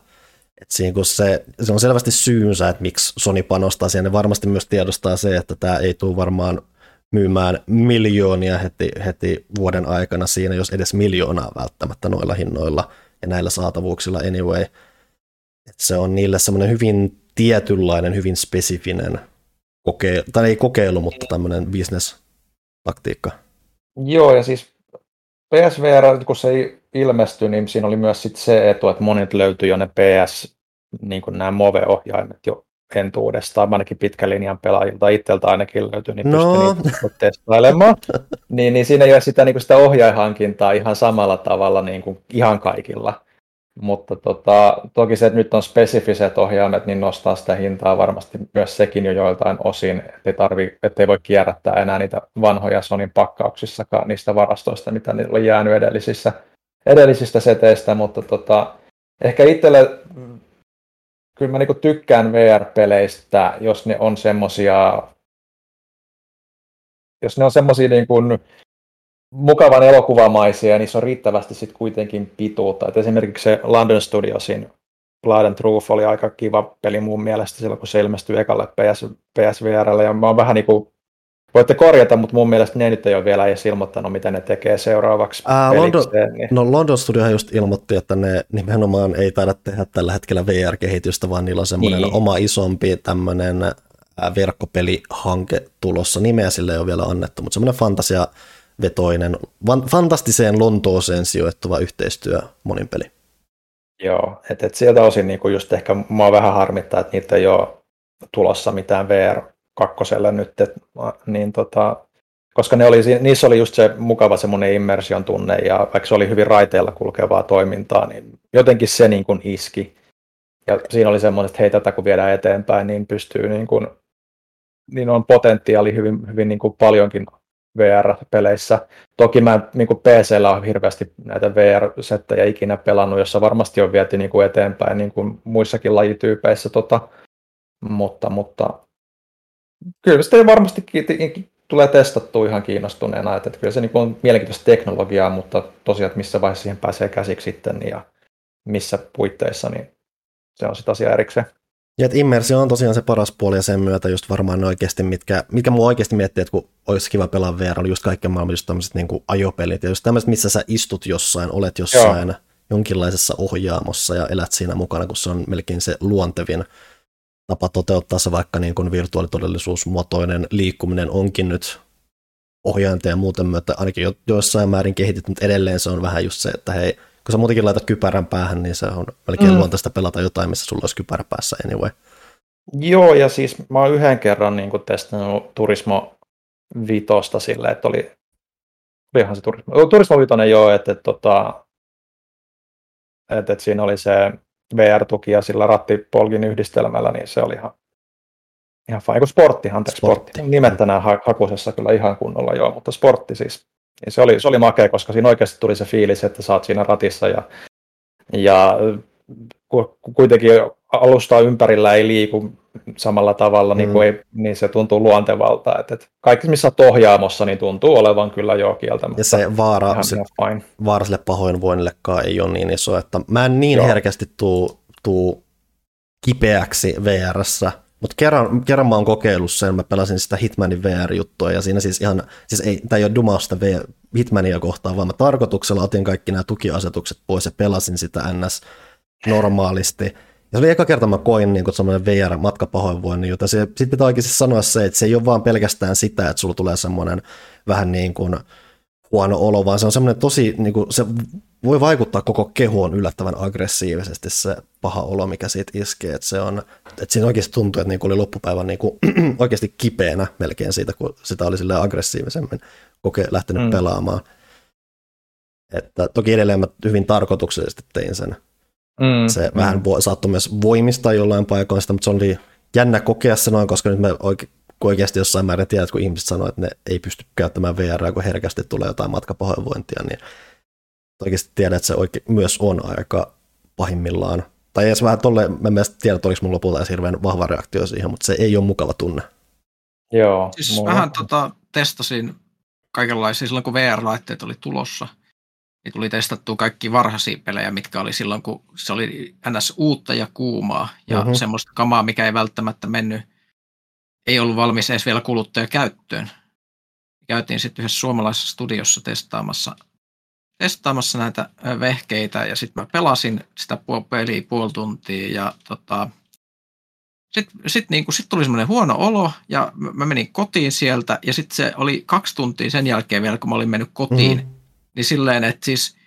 Et siinä kun se, se on selvästi syynsä, että miksi Sony panostaa siihen, ne varmasti myös tiedostaa se, että tämä ei tule varmaan myymään miljoonia heti, heti vuoden aikana siinä, jos edes miljoonaa välttämättä noilla hinnoilla ja näillä saatavuuksilla anyway. Et se on niille semmoinen hyvin tietynlainen, hyvin spesifinen kokeilu, tai ei kokeilu, mutta tämmöinen business taktiikka. Joo, ja siis PSVR, kun se ilmestyi, niin siinä oli myös sit se etu, että monet löytyi jo ne PS, niin kuin nämä Move-ohjaimet jo entuudestaan, ainakin pitkän linjan pelaajilta itseltä ainakin löytyi, niin no. pystyi niitä testailemaan. niin, niin siinä ei ole sitä, niin kuin sitä ohjaihankintaa ihan samalla tavalla niin kuin ihan kaikilla. Mutta tota, toki se, että nyt on spesifiset ohjaimet, niin nostaa sitä hintaa varmasti myös sekin jo joiltain osin, ettei, tarvi, ettei voi kierrättää enää niitä vanhoja Sonin pakkauksissakaan niistä varastoista, mitä niillä on jäänyt edellisissä, edellisistä seteistä, mutta tota, ehkä itselle kyllä mä niinku tykkään VR-peleistä, jos ne on semmosia jos ne on semmosia niin kuin mukavan elokuvamaisia, niin se on riittävästi sitten kuitenkin pituutta. Et esimerkiksi se London Studiosin Blood and Truth oli aika kiva peli mun mielestä silloin, kun se ilmestyi ekalle PS, PSVRlle, ja mä oon vähän niin kuin Voitte korjata, mutta mun mielestä ne nyt ei ole vielä edes ilmoittanut, mitä ne tekee seuraavaksi Ää, London, niin. No London Studiohan just ilmoitti, että ne nimenomaan ei taida tehdä tällä hetkellä VR-kehitystä, vaan niillä on semmoinen niin. oma isompi tämmöinen verkkopelihanke tulossa. Nimeä sille ei ole vielä annettu, mutta semmoinen fantasia vetoinen, fantastiseen Lontooseen sijoittuva yhteistyö monin peli. Joo, että et sieltä osin niinku just ehkä mua vähän harmittaa, että niitä ei ole tulossa mitään VR kakkoselle nyt, et, niin tota, koska ne oli, niissä oli just se mukava semmoinen immersion tunne, ja vaikka se oli hyvin raiteilla kulkevaa toimintaa, niin jotenkin se niin kuin iski. Ja siinä oli semmoinen, että hei, tätä kun viedään eteenpäin, niin pystyy niin kuin, niin on potentiaali hyvin, hyvin niin kuin paljonkin VR-peleissä. Toki mä niin kuin PCllä on hirveästi näitä VR-settejä ikinä pelannut, jossa varmasti on viety niin kuin eteenpäin niin kuin muissakin lajityypeissä, tota, mutta, mutta kyllä sitä varmasti tulee testattua ihan kiinnostuneena, että, että kyllä se niin on mielenkiintoista teknologiaa, mutta tosiaan, että missä vaiheessa siihen pääsee käsiksi sitten ja missä puitteissa, niin se on sitten asia erikseen. Ja että immersio on tosiaan se paras puoli ja sen myötä just varmaan ne oikeasti, mitkä, mitkä mua oikeasti miettii, että kun olisi kiva pelaa VR, oli just kaikkien maailman just tämmöiset niin ajopelit ja just tämmöiset, missä sä istut jossain, olet jossain Joo. jonkinlaisessa ohjaamossa ja elät siinä mukana, kun se on melkein se luontevin tapa toteuttaa se vaikka niin kuin virtuaalitodellisuusmuotoinen liikkuminen onkin nyt ohjainta ja muuten myötä ainakin jo, joissain määrin kehitetty, mutta edelleen se on vähän just se, että hei, kun sä muutenkin laitat kypärän päähän, niin se on melkein mm. luontaista pelata jotain, missä sulla olisi kypärä päässä anyway. Joo, ja siis mä oon yhden kerran niin testannut Turismo Vitosta sille, että oli, olihan se Turismo, Turismo Vitoinen joo, että, että, tota, että, että, että siinä oli se VR-tuki ja sillä rattipolkin yhdistelmällä, niin se oli ihan, ihan fine. Kun sportti, anteeksi, sportti. sportti. Nimet tänään hakusessa kyllä ihan kunnolla joo, mutta sportti siis. Niin se, oli, se oli makea, koska siinä oikeasti tuli se fiilis, että saat siinä ratissa ja, ja kuitenkin alusta ympärillä ei liiku samalla tavalla, niin mm. niin, ei, niin se tuntuu luontevalta. Että, että kaikki, missä olet ohjaamossa, niin tuntuu olevan kyllä jo kieltämättä. Ja se vaara, se, vaara sille pahoinvoinnillekaan ei ole niin iso, että mä en niin Joo. herkästi tuu, tuu kipeäksi VRssä, mutta kerran, kerran mä oon kokeillut sen, mä pelasin sitä Hitmanin VR-juttua, ja siinä siis ihan, siis ei, tämä ei ole dumausta Hitmania kohtaan, vaan mä tarkoituksella otin kaikki nämä tukiasetukset pois ja pelasin sitä NS normaalisti. Ja se oli eka kerta mä koin niin semmoinen VR-matkapahoinvoinnin, jota se, sit pitää oikeasti sanoa se, että se ei ole vaan pelkästään sitä, että sulla tulee semmoinen vähän niin kuin huono olo, vaan se on semmoinen tosi, niin kuin, se voi vaikuttaa koko kehoon yllättävän aggressiivisesti se paha olo, mikä siitä iskee, että se on, että siinä oikeasti tuntuu, että niin kuin oli loppupäivän niin kuin, oikeasti kipeänä melkein siitä, kun sitä oli sille aggressiivisemmin koke, lähtenyt mm. pelaamaan. Että toki edelleen mä hyvin tarkoituksellisesti tein sen Mm, se mm. vähän vo, saattoi myös voimistaa jollain paikoista, mutta se oli jännä kokea se noin, koska nyt me oike, oikeasti jossain määrin tiedät, kun ihmiset sanoo, että ne ei pysty käyttämään VR, kun herkästi tulee jotain matkapahoinvointia, niin oikeasti tiedät, että se oike, myös on aika pahimmillaan. Tai edes vähän tolle, mä en tiedä, että oliko mun lopulta edes hirveän vahva reaktio siihen, mutta se ei ole mukava tunne. Joo. Siis mulla... vähän tota, testasin kaikenlaisia silloin, kun VR-laitteet oli tulossa – niin tuli testattua kaikki varhaisia pelejä, mitkä oli silloin, kun se oli ns. uutta ja kuumaa ja uh-huh. semmoista kamaa, mikä ei välttämättä mennyt, ei ollut valmis edes vielä kuluttajakäyttöön. Käytiin sitten yhdessä suomalaisessa studiossa testaamassa, testaamassa näitä vehkeitä ja sitten mä pelasin sitä peliä puoli tuntia ja tota, sitten sit niinku, sit tuli semmoinen huono olo ja mä menin kotiin sieltä ja sitten se oli kaksi tuntia sen jälkeen vielä, kun mä olin mennyt kotiin, mm-hmm niin silleen, että siis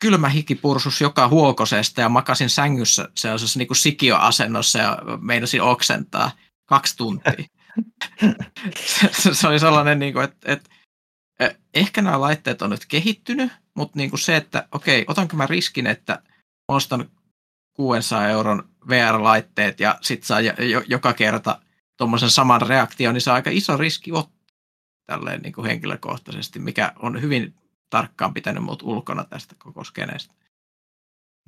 kylmä hiki pursus joka huokosesta ja makasin sängyssä sellaisessa niin kuin sikioasennossa ja meinasin oksentaa kaksi tuntia. se, se oli sellainen, niin kuin, että, että ehkä nämä laitteet on nyt kehittynyt, mutta niin kuin se, että okei, otanko mä riskin, että ostan 600 euron VR-laitteet ja sitten saa jo, joka kerta tuommoisen saman reaktion, niin se on aika iso riski ottaa tälleen niin kuin henkilökohtaisesti, mikä on hyvin tarkkaan pitänyt mut ulkona tästä koko skeneestä.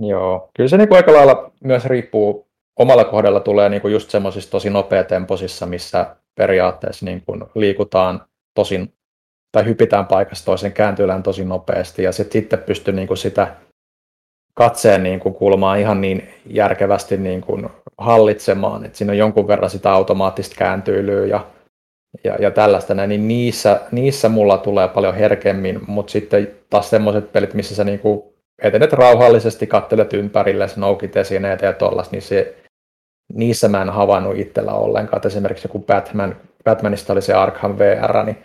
Joo, kyllä se niin kuin aika lailla myös riippuu, omalla kohdalla tulee niin kuin just semmoisissa tosi nopeatempoisissa, missä periaatteessa niin kuin liikutaan tosin, tai hypitään paikasta toisen kääntyylään tosi nopeasti, ja sit sitten pystyy niin kuin sitä katseen niin kuin kulmaa ihan niin järkevästi niin kuin hallitsemaan, että siinä on jonkun verran sitä automaattista kääntyilyä ja ja, ja tällaista näin, niin niissä, niissä mulla tulee paljon herkemmin, mutta sitten taas semmoiset pelit, missä sä niinku etenet rauhallisesti, kattelet ympärille, noukit esineitä ja tollasta, niin se, niissä mä en havainnut itsellä ollenkaan. Et esimerkiksi joku Batman, Batmanista oli se Arkham VR, niin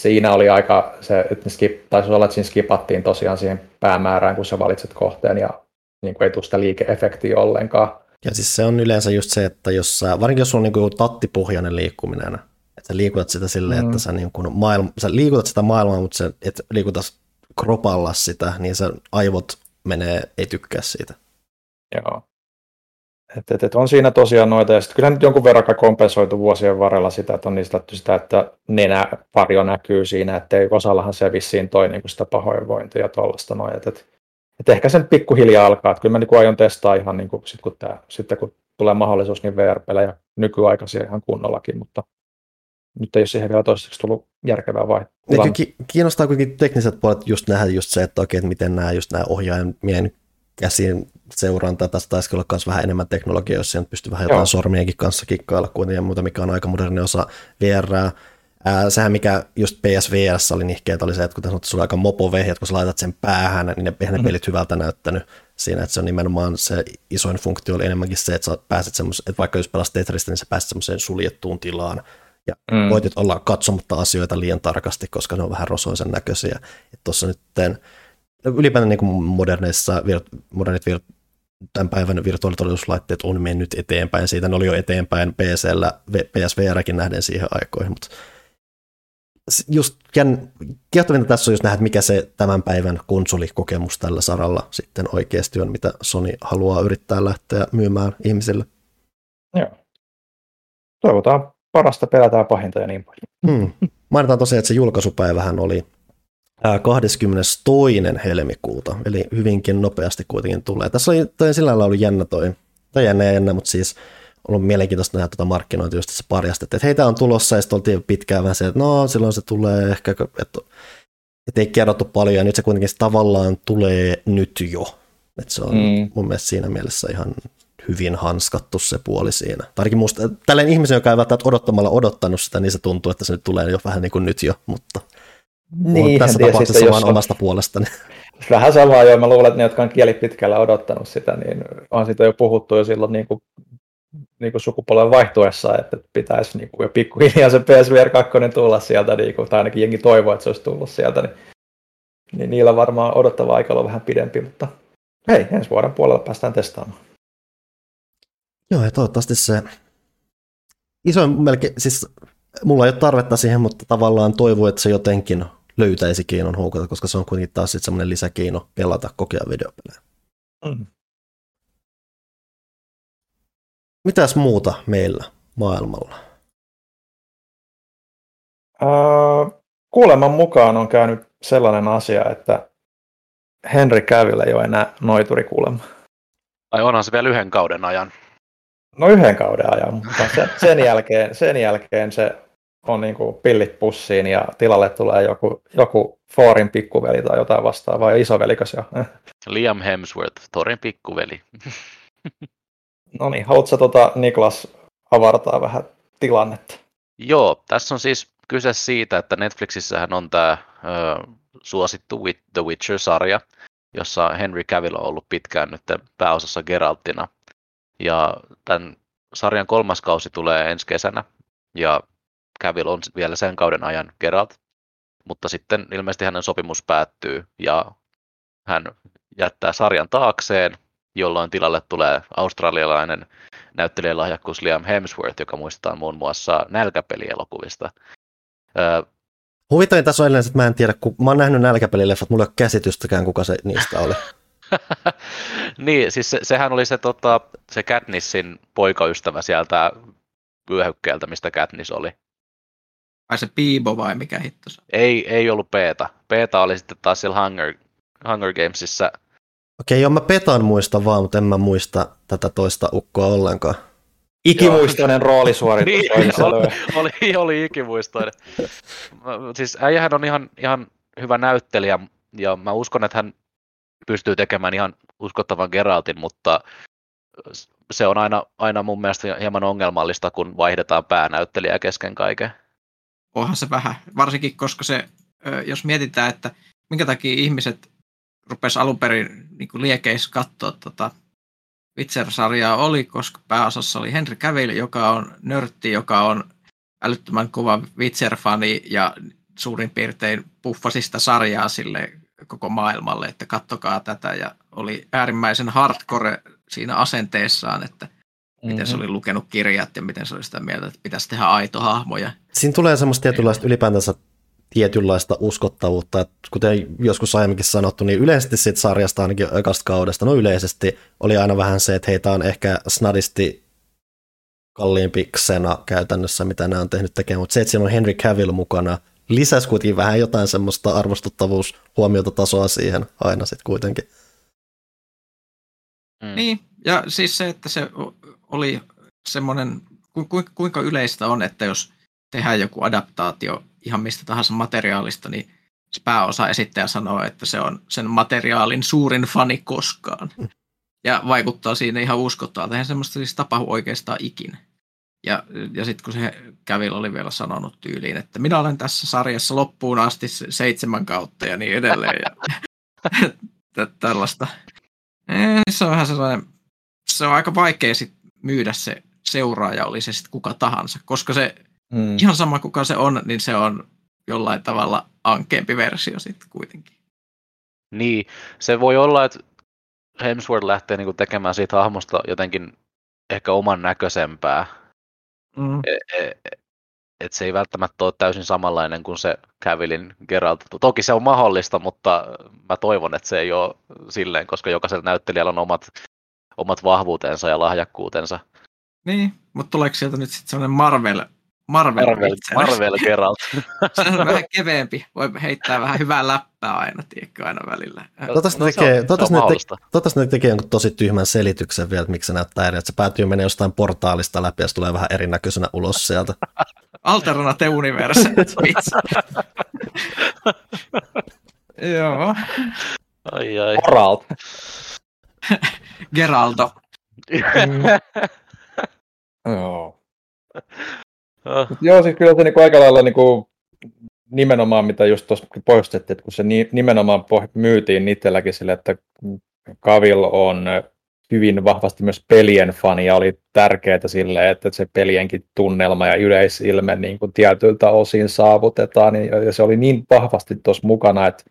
siinä oli aika, se, että skip, taisi olla, että siinä skipattiin tosiaan siihen päämäärään, kun sä valitset kohteen ja niin kuin ei tule sitä liike-efektiä ollenkaan. Ja siis se on yleensä just se, että jos sä, varsinkin jos sulla on niin tattipohjainen liikkuminen, että sä liikutat sitä silleen, mm. että sä, niin kuin maailma, sä liikutat sitä maailmaa, mutta sä et liikuta kropalla sitä, niin se aivot menee, ei tykkää siitä. Joo. Et, et, et on siinä tosiaan noita, ja sitten kyllä nyt jonkun verran kompensoitu vuosien varrella sitä, että on niistä sitä, että nenä varjo näkyy siinä, että ei osallahan se vissiin toi niin sitä pahoinvointia ja tuollaista noin. Et, et, et ehkä sen pikkuhiljaa alkaa, että kyllä mä niin aion testaa ihan niin kuin, sit, kun tää, sitten kun tulee mahdollisuus, niin VR-pelejä nykyaikaisia ihan kunnollakin, mutta nyt ei ole siihen vielä toiseksi tullut järkevää vai? Kiinnostaa kuitenkin tekniset puolet just nähdä just se, että oikein, että miten nämä, just nämä ohjaimien käsin seuranta, tästä taisi olla myös vähän enemmän teknologiaa, jos siihen pystyy vähän jotain Joo. sormienkin kanssa kikkailla kuitenkin ja muuta, mikä on aika moderni osa VR. Ää, sehän mikä just PSVR oli nihkeet oli se, että kun tässä sulla aika mopo vehjät, kun sä laitat sen päähän, niin ne, eihän ne mm. pelit hyvältä näyttänyt siinä, että se on nimenomaan se isoin funktio oli enemmänkin se, että sä pääset semmos, että vaikka jos pelasit Tetristä, niin sä pääset semmoiseen suljettuun tilaan, ja mm. voitit olla katsomatta asioita liian tarkasti, koska ne on vähän rosoisen näköisiä. Tuossa nyt ylipäätään niin kuin moderneissa, modernit tämän päivän virtuaalitodellisuuslaitteet on mennyt eteenpäin. Siitä ne oli jo eteenpäin PCllä, PSVRkin nähden siihen aikoihin, mutta just kiehtovinta tässä on just nähdä, mikä se tämän päivän konsolikokemus tällä saralla sitten oikeasti on, mitä Sony haluaa yrittää lähteä myymään ihmisille. Joo. Toivotaan parasta, pelätään pahinta ja niin paljon. Hmm. Mainitaan tosiaan, että se julkaisupäivähän oli 22. helmikuuta, eli hyvinkin nopeasti kuitenkin tulee. Tässä oli toi sillä lailla ollut jännä toi, tai jännä jännä, mutta siis ollut mielenkiintoista nähdä tuota markkinointia, just se parjastettiin, että heitä on tulossa, ja sitten oltiin pitkään vähän se, että no silloin se tulee ehkä, että, että ei kerrottu paljon, ja nyt se kuitenkin tavallaan tulee nyt jo. Että se on mm. mun mielestä siinä mielessä ihan hyvin hanskattu se puoli siinä. Tarkin musta, tällainen ihmisen, joka ei välttämättä odottamalla odottanut sitä, niin se tuntuu, että se nyt tulee jo vähän niin kuin nyt jo, mutta niin, tässä tapauksessa vaan omasta puolestani. Vähän samaa jo, mä luulen, että ne, jotka on kieli pitkällä odottanut sitä, niin on siitä jo puhuttu jo silloin niin kuin, niin kuin sukupolven vaihtuessa, että pitäisi niin kuin jo pikkuhiljaa se PSVR 2 tulla sieltä, niin kuin, tai ainakin jengi toivoo, että se olisi tullut sieltä, niin, niin niillä varmaan odottava aika on vähän pidempi, mutta hei, ensi vuoden puolella päästään testaamaan. Joo, ja toivottavasti se isoin melkein, siis mulla ei ole tarvetta siihen, mutta tavallaan toivoo, että se jotenkin löytäisi keinon houkata, koska se on kuitenkin taas sitten semmoinen lisäkeino pelata kokea videopelejä. Mm. Mitäs muuta meillä maailmalla? Uh, kuuleman mukaan on käynyt sellainen asia, että Henry Cavill ei ole enää noituri kuulemma. Ai onhan se vielä yhden kauden ajan. No yhden kauden ajan, mutta sen, sen, jälkeen, sen jälkeen se on niin kuin pillit pussiin ja tilalle tulee joku, joku Thorin pikkuveli tai jotain vastaavaa, ja isovelikas jo. Liam Hemsworth, Thorin pikkuveli. no niin, haluatko tota, Niklas avartaa vähän tilannetta? Joo, tässä on siis kyse siitä, että Netflixissähän on tämä ö, suosittu The Witcher-sarja, jossa Henry Cavill on ollut pitkään nyt pääosassa Geraltina. Ja tämän sarjan kolmas kausi tulee ensi kesänä, ja Cavill on vielä sen kauden ajan Geralt, mutta sitten ilmeisesti hänen sopimus päättyy ja hän jättää sarjan taakseen, jolloin tilalle tulee australialainen näyttelijälahjakkuus Liam Hemsworth, joka muistetaan muun muassa nälkäpelielokuvista. Öö, Huvittavin tässä on edelleen, että mä en tiedä, kun mä oon nähnyt nälkäpelileffat, mulla ei ole käsitystäkään, kuka se niistä oli. niin, siis se, sehän oli se, tota, se Katnissin poikaystävä sieltä vyöhykkeeltä, mistä Katniss oli. Ai se Piibo vai mikä hitto se? Ei, ei ollut Peeta. Peeta oli sitten taas siellä Hunger, Hunger Gamesissa. Okei, joo, mä Petan muista vaan, mutta en mä muista tätä toista ukkoa ollenkaan. Ikimuistoinen roolisuoritus. niin, oli, oli, oli ikimuistoinen. siis äijähän on ihan, ihan hyvä näyttelijä, ja mä uskon, että hän pystyy tekemään ihan uskottavan Geraltin, mutta se on aina, aina mun mielestä hieman ongelmallista, kun vaihdetaan päänäyttelijää kesken kaiken. Onhan se vähän. Varsinkin koska se, jos mietitään, että minkä takia ihmiset rupesi alun perin niin liekeissä katsoa tota Witcher-sarjaa oli, koska pääosassa oli Henry Cavill, joka on nörtti, joka on älyttömän kova Witcher-fani ja suurin piirtein puffasi sitä sarjaa sille koko maailmalle, että kattokaa tätä ja oli äärimmäisen hardcore siinä asenteessaan, että miten mm-hmm. se oli lukenut kirjat ja miten se oli sitä mieltä, että pitäisi tehdä aito hahmoja. Siinä tulee semmoista tietynlaista ylipäätänsä tietynlaista uskottavuutta, että kuten joskus aiemminkin sanottu, niin yleisesti siitä sarjasta ainakin ekasta kaudesta, no yleisesti oli aina vähän se, että heitä on ehkä snadisti kalliimpi ksena käytännössä, mitä nämä on tehnyt tekemään, mutta se, että siinä on Henry Cavill mukana, lisäsi kuitenkin vähän jotain semmoista arvostuttavuus huomiota tasoa siihen aina sitten kuitenkin. Mm. Niin, ja siis se, että se oli semmoinen, ku, ku, kuinka yleistä on, että jos tehdään joku adaptaatio ihan mistä tahansa materiaalista, niin se pääosa esittäjä sanoo, että se on sen materiaalin suurin fani koskaan. Mm. Ja vaikuttaa siinä ihan uskottavalta. Eihän semmoista siis tapahdu oikeastaan ikinä. Ja, ja sitten kun se Kävil oli vielä sanonut tyyliin, että minä olen tässä sarjassa loppuun asti seitsemän kautta ja niin edelleen. Ja, tällaista. Se on vähän sellainen, se on aika vaikea sit myydä se seuraaja, oli se sitten kuka tahansa, koska se mm. ihan sama kuka se on, niin se on jollain tavalla ankeampi versio sitten kuitenkin. Niin, se voi olla, että Hemsworth lähtee niinku tekemään siitä hahmosta jotenkin ehkä oman näköisempää. Mm. E- e- et se ei välttämättä ole täysin samanlainen kuin se Cavillin Geralt. Toki se on mahdollista, mutta mä toivon, että se ei ole silleen, koska jokaisella näyttelijällä on omat, omat vahvuutensa ja lahjakkuutensa. Niin, mutta tuleeko sieltä nyt sitten sellainen Marvel Marvel, Marvel, Marvel Geralt. se on vähän keveempi. Voi heittää vähän hyvää läppää aina, tiedätkö, aina välillä. Toivottavasti no, ne tekee, toivottavasti ne tekee jonkun tosi tyhmän selityksen vielä, että miksi se näyttää eri, että se päätyy menee jostain portaalista läpi ja se tulee vähän erinäköisenä ulos sieltä. Alternate universe. Joo. Ai ai. Geralt. Geraldo. Joo. Oh. Joo, siis kyllä se niinku aika lailla niinku, nimenomaan, mitä just tuossa poistettiin, että kun se ni, nimenomaan myytiin itselläkin sille, että Kavil on hyvin vahvasti myös pelien fani ja oli tärkeää sille, että se pelienkin tunnelma ja yleisilme niin kuin tietyiltä osin saavutetaan ja se oli niin vahvasti tuossa mukana, että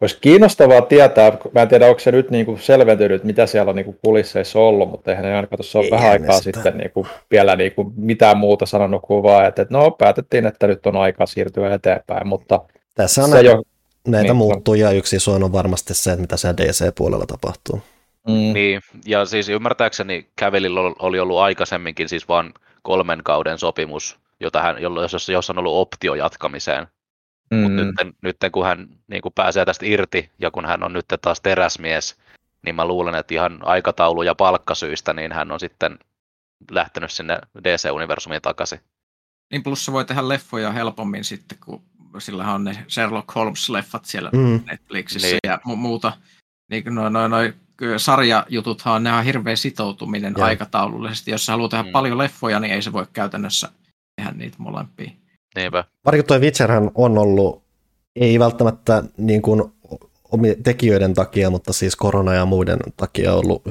olisi kiinnostavaa tietää, mä en tiedä onko se nyt niin kuin selventynyt, mitä siellä on niin kuin kulisseissa ollut, mutta eihän ne ainakaan tuossa ole vähän aikaa sitä. sitten niin kuin vielä niin kuin mitään muuta sanonut kuin vaan, että, että no päätettiin, että nyt on aika siirtyä eteenpäin, mutta tässä on se näitä, jo, näitä niin, muuttuja, yksi iso on varmasti se, että mitä siellä DC-puolella tapahtuu. Mm. Niin, ja siis ymmärtääkseni Cavillilla oli ollut aikaisemminkin siis vain kolmen kauden sopimus, jota hän, jossa, jossa on ollut optio jatkamiseen. Mm. Mutta nyt, nyt kun hän niin kun pääsee tästä irti ja kun hän on nyt taas teräsmies, niin mä luulen, että ihan aikataulu- ja palkkasyistä niin hän on sitten lähtenyt sinne DC-universumiin takaisin. Niin plus se voi tehdä leffoja helpommin sitten, kun sillä on ne Sherlock Holmes-leffat siellä mm. Netflixissä niin. ja mu- muuta. Niin noin noi, noi, sarjajututhan ne on hirveä sitoutuminen ja. aikataulullisesti. Jos sä haluat tehdä mm. paljon leffoja, niin ei se voi käytännössä tehdä niitä molempia. Niinpä. Varsinkin tuo Witcherhän on ollut, ei välttämättä niin kuin tekijöiden takia, mutta siis korona ja muiden takia ollut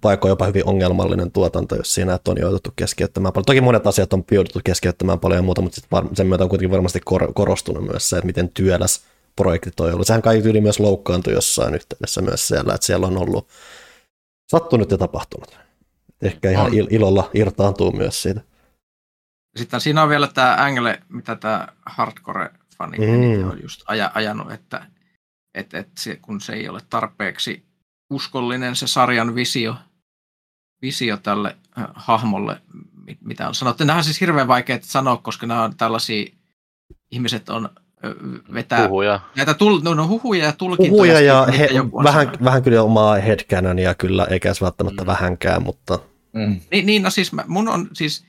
paikoin jopa hyvin ongelmallinen tuotanto, jos siinä että on jouduttu keskeyttämään paljon. Toki monet asiat on jouduttu keskeyttämään paljon ja muuta, mutta sen myötä on kuitenkin varmasti korostunut myös se, että miten työläs projektit on ollut. Sehän kai tyyli myös loukkaantui jossain yhteydessä myös siellä, että siellä on ollut sattunut ja tapahtunut. Ehkä ihan on. ilolla irtaantuu myös siitä. Sitten siinä on vielä tämä Angle, mitä tämä hardcore-fani mm. on just aja, ajanut, että et, et se, kun se ei ole tarpeeksi uskollinen se sarjan visio, visio tälle äh, hahmolle, mitä on sanottu. Nämä on siis hirveän vaikea sanoa, koska nämä on tällaisia, ihmiset on vetää huhuja. näitä tul, no, no, huhuja ja tulkintoja. Huhuja ja he, vähän, vähän kyllä omaa headcanonia kyllä, eikä se välttämättä mm. vähänkään, mutta... Mm. Niin, niin, no siis mun on siis,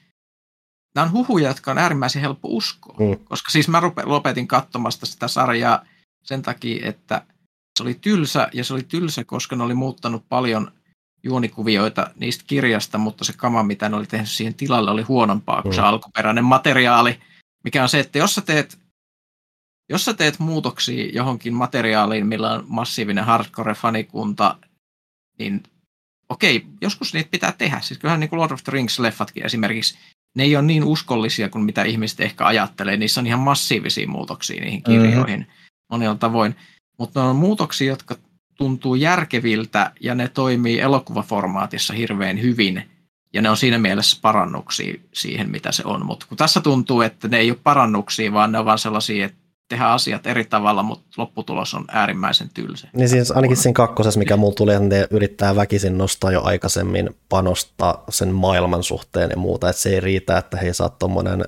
nämä on huhuja, jotka on äärimmäisen helppo uskoa, mm. koska siis mä lopetin katsomasta sitä sarjaa sen takia, että se oli tylsä, ja se oli tylsä, koska ne oli muuttanut paljon juonikuvioita niistä kirjasta, mutta se kama, mitä ne oli tehnyt siihen tilalle, oli huonompaa kuin mm. se alkuperäinen materiaali. mikä on se, että jos sä teet, jos sä teet muutoksia johonkin materiaaliin, millä on massiivinen hardcore-fanikunta, niin okei, joskus niitä pitää tehdä. Siis kyllähän niin kuin Lord of the Rings-leffatkin esimerkiksi, ne ei ole niin uskollisia kuin mitä ihmiset ehkä ajattelee. Niissä on ihan massiivisia muutoksia niihin kirjoihin mm-hmm. monilla tavoin. Mutta ne on muutoksia, jotka tuntuu järkeviltä ja ne toimii elokuvaformaatissa hirveän hyvin. Ja ne on siinä mielessä parannuksia siihen, mitä se on. Mutta kun tässä tuntuu, että ne ei ole parannuksia, vaan ne on vaan sellaisia, että tehdä asiat eri tavalla, mutta lopputulos on äärimmäisen tylsä. Niin siis ainakin siinä kakkosessa, mikä mulla tuli, että ne yrittää väkisin nostaa jo aikaisemmin panosta sen maailman suhteen ja muuta, että se ei riitä, että he saa tuommoinen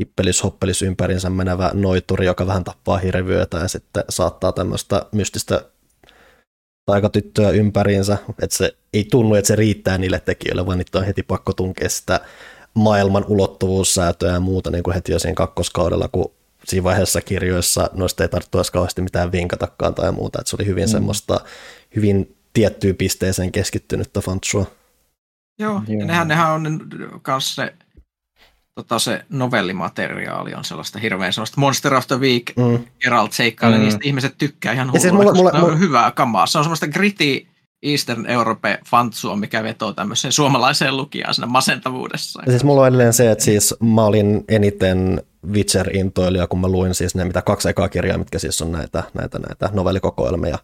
hippelis hoppelis ympärinsä menevä noituri, joka vähän tappaa hirviötä ja sitten saattaa tämmöistä mystistä taikatyttöä ympäriinsä, että se ei tunnu, että se riittää niille tekijöille, vaan niitä on heti pakko tunkea sitä maailman ulottuvuussäätöä ja muuta niin kuin heti jo siinä kakkoskaudella, kun siinä vaiheessa kirjoissa noista ei tarvittu edes kauheasti mitään vinkatakaan tai muuta, että se oli hyvin mm. semmoista hyvin tiettyyn pisteeseen keskittynyttä fantsua. Joo, Joo. Ja nehän, nehän on myös se, tota, se novellimateriaali on sellaista hirveän sellaista Monster of the Week, mm. Geralt seikkailee, mm. niistä ihmiset tykkää ihan hullua, siis mulla, mulla, mulla, on hyvää kamaa. Se on semmoista gritty Eastern Europe fantsua, mikä vetoo tämmöiseen suomalaiseen lukijaan siinä masentavuudessa. Ja siis mulla on edelleen se, että siis mä olin eniten Witcher-intoilija, kun mä luin siis ne mitä kaksi ekaa kirjaa, mitkä siis on näitä, näitä, näitä novellikokoelmia.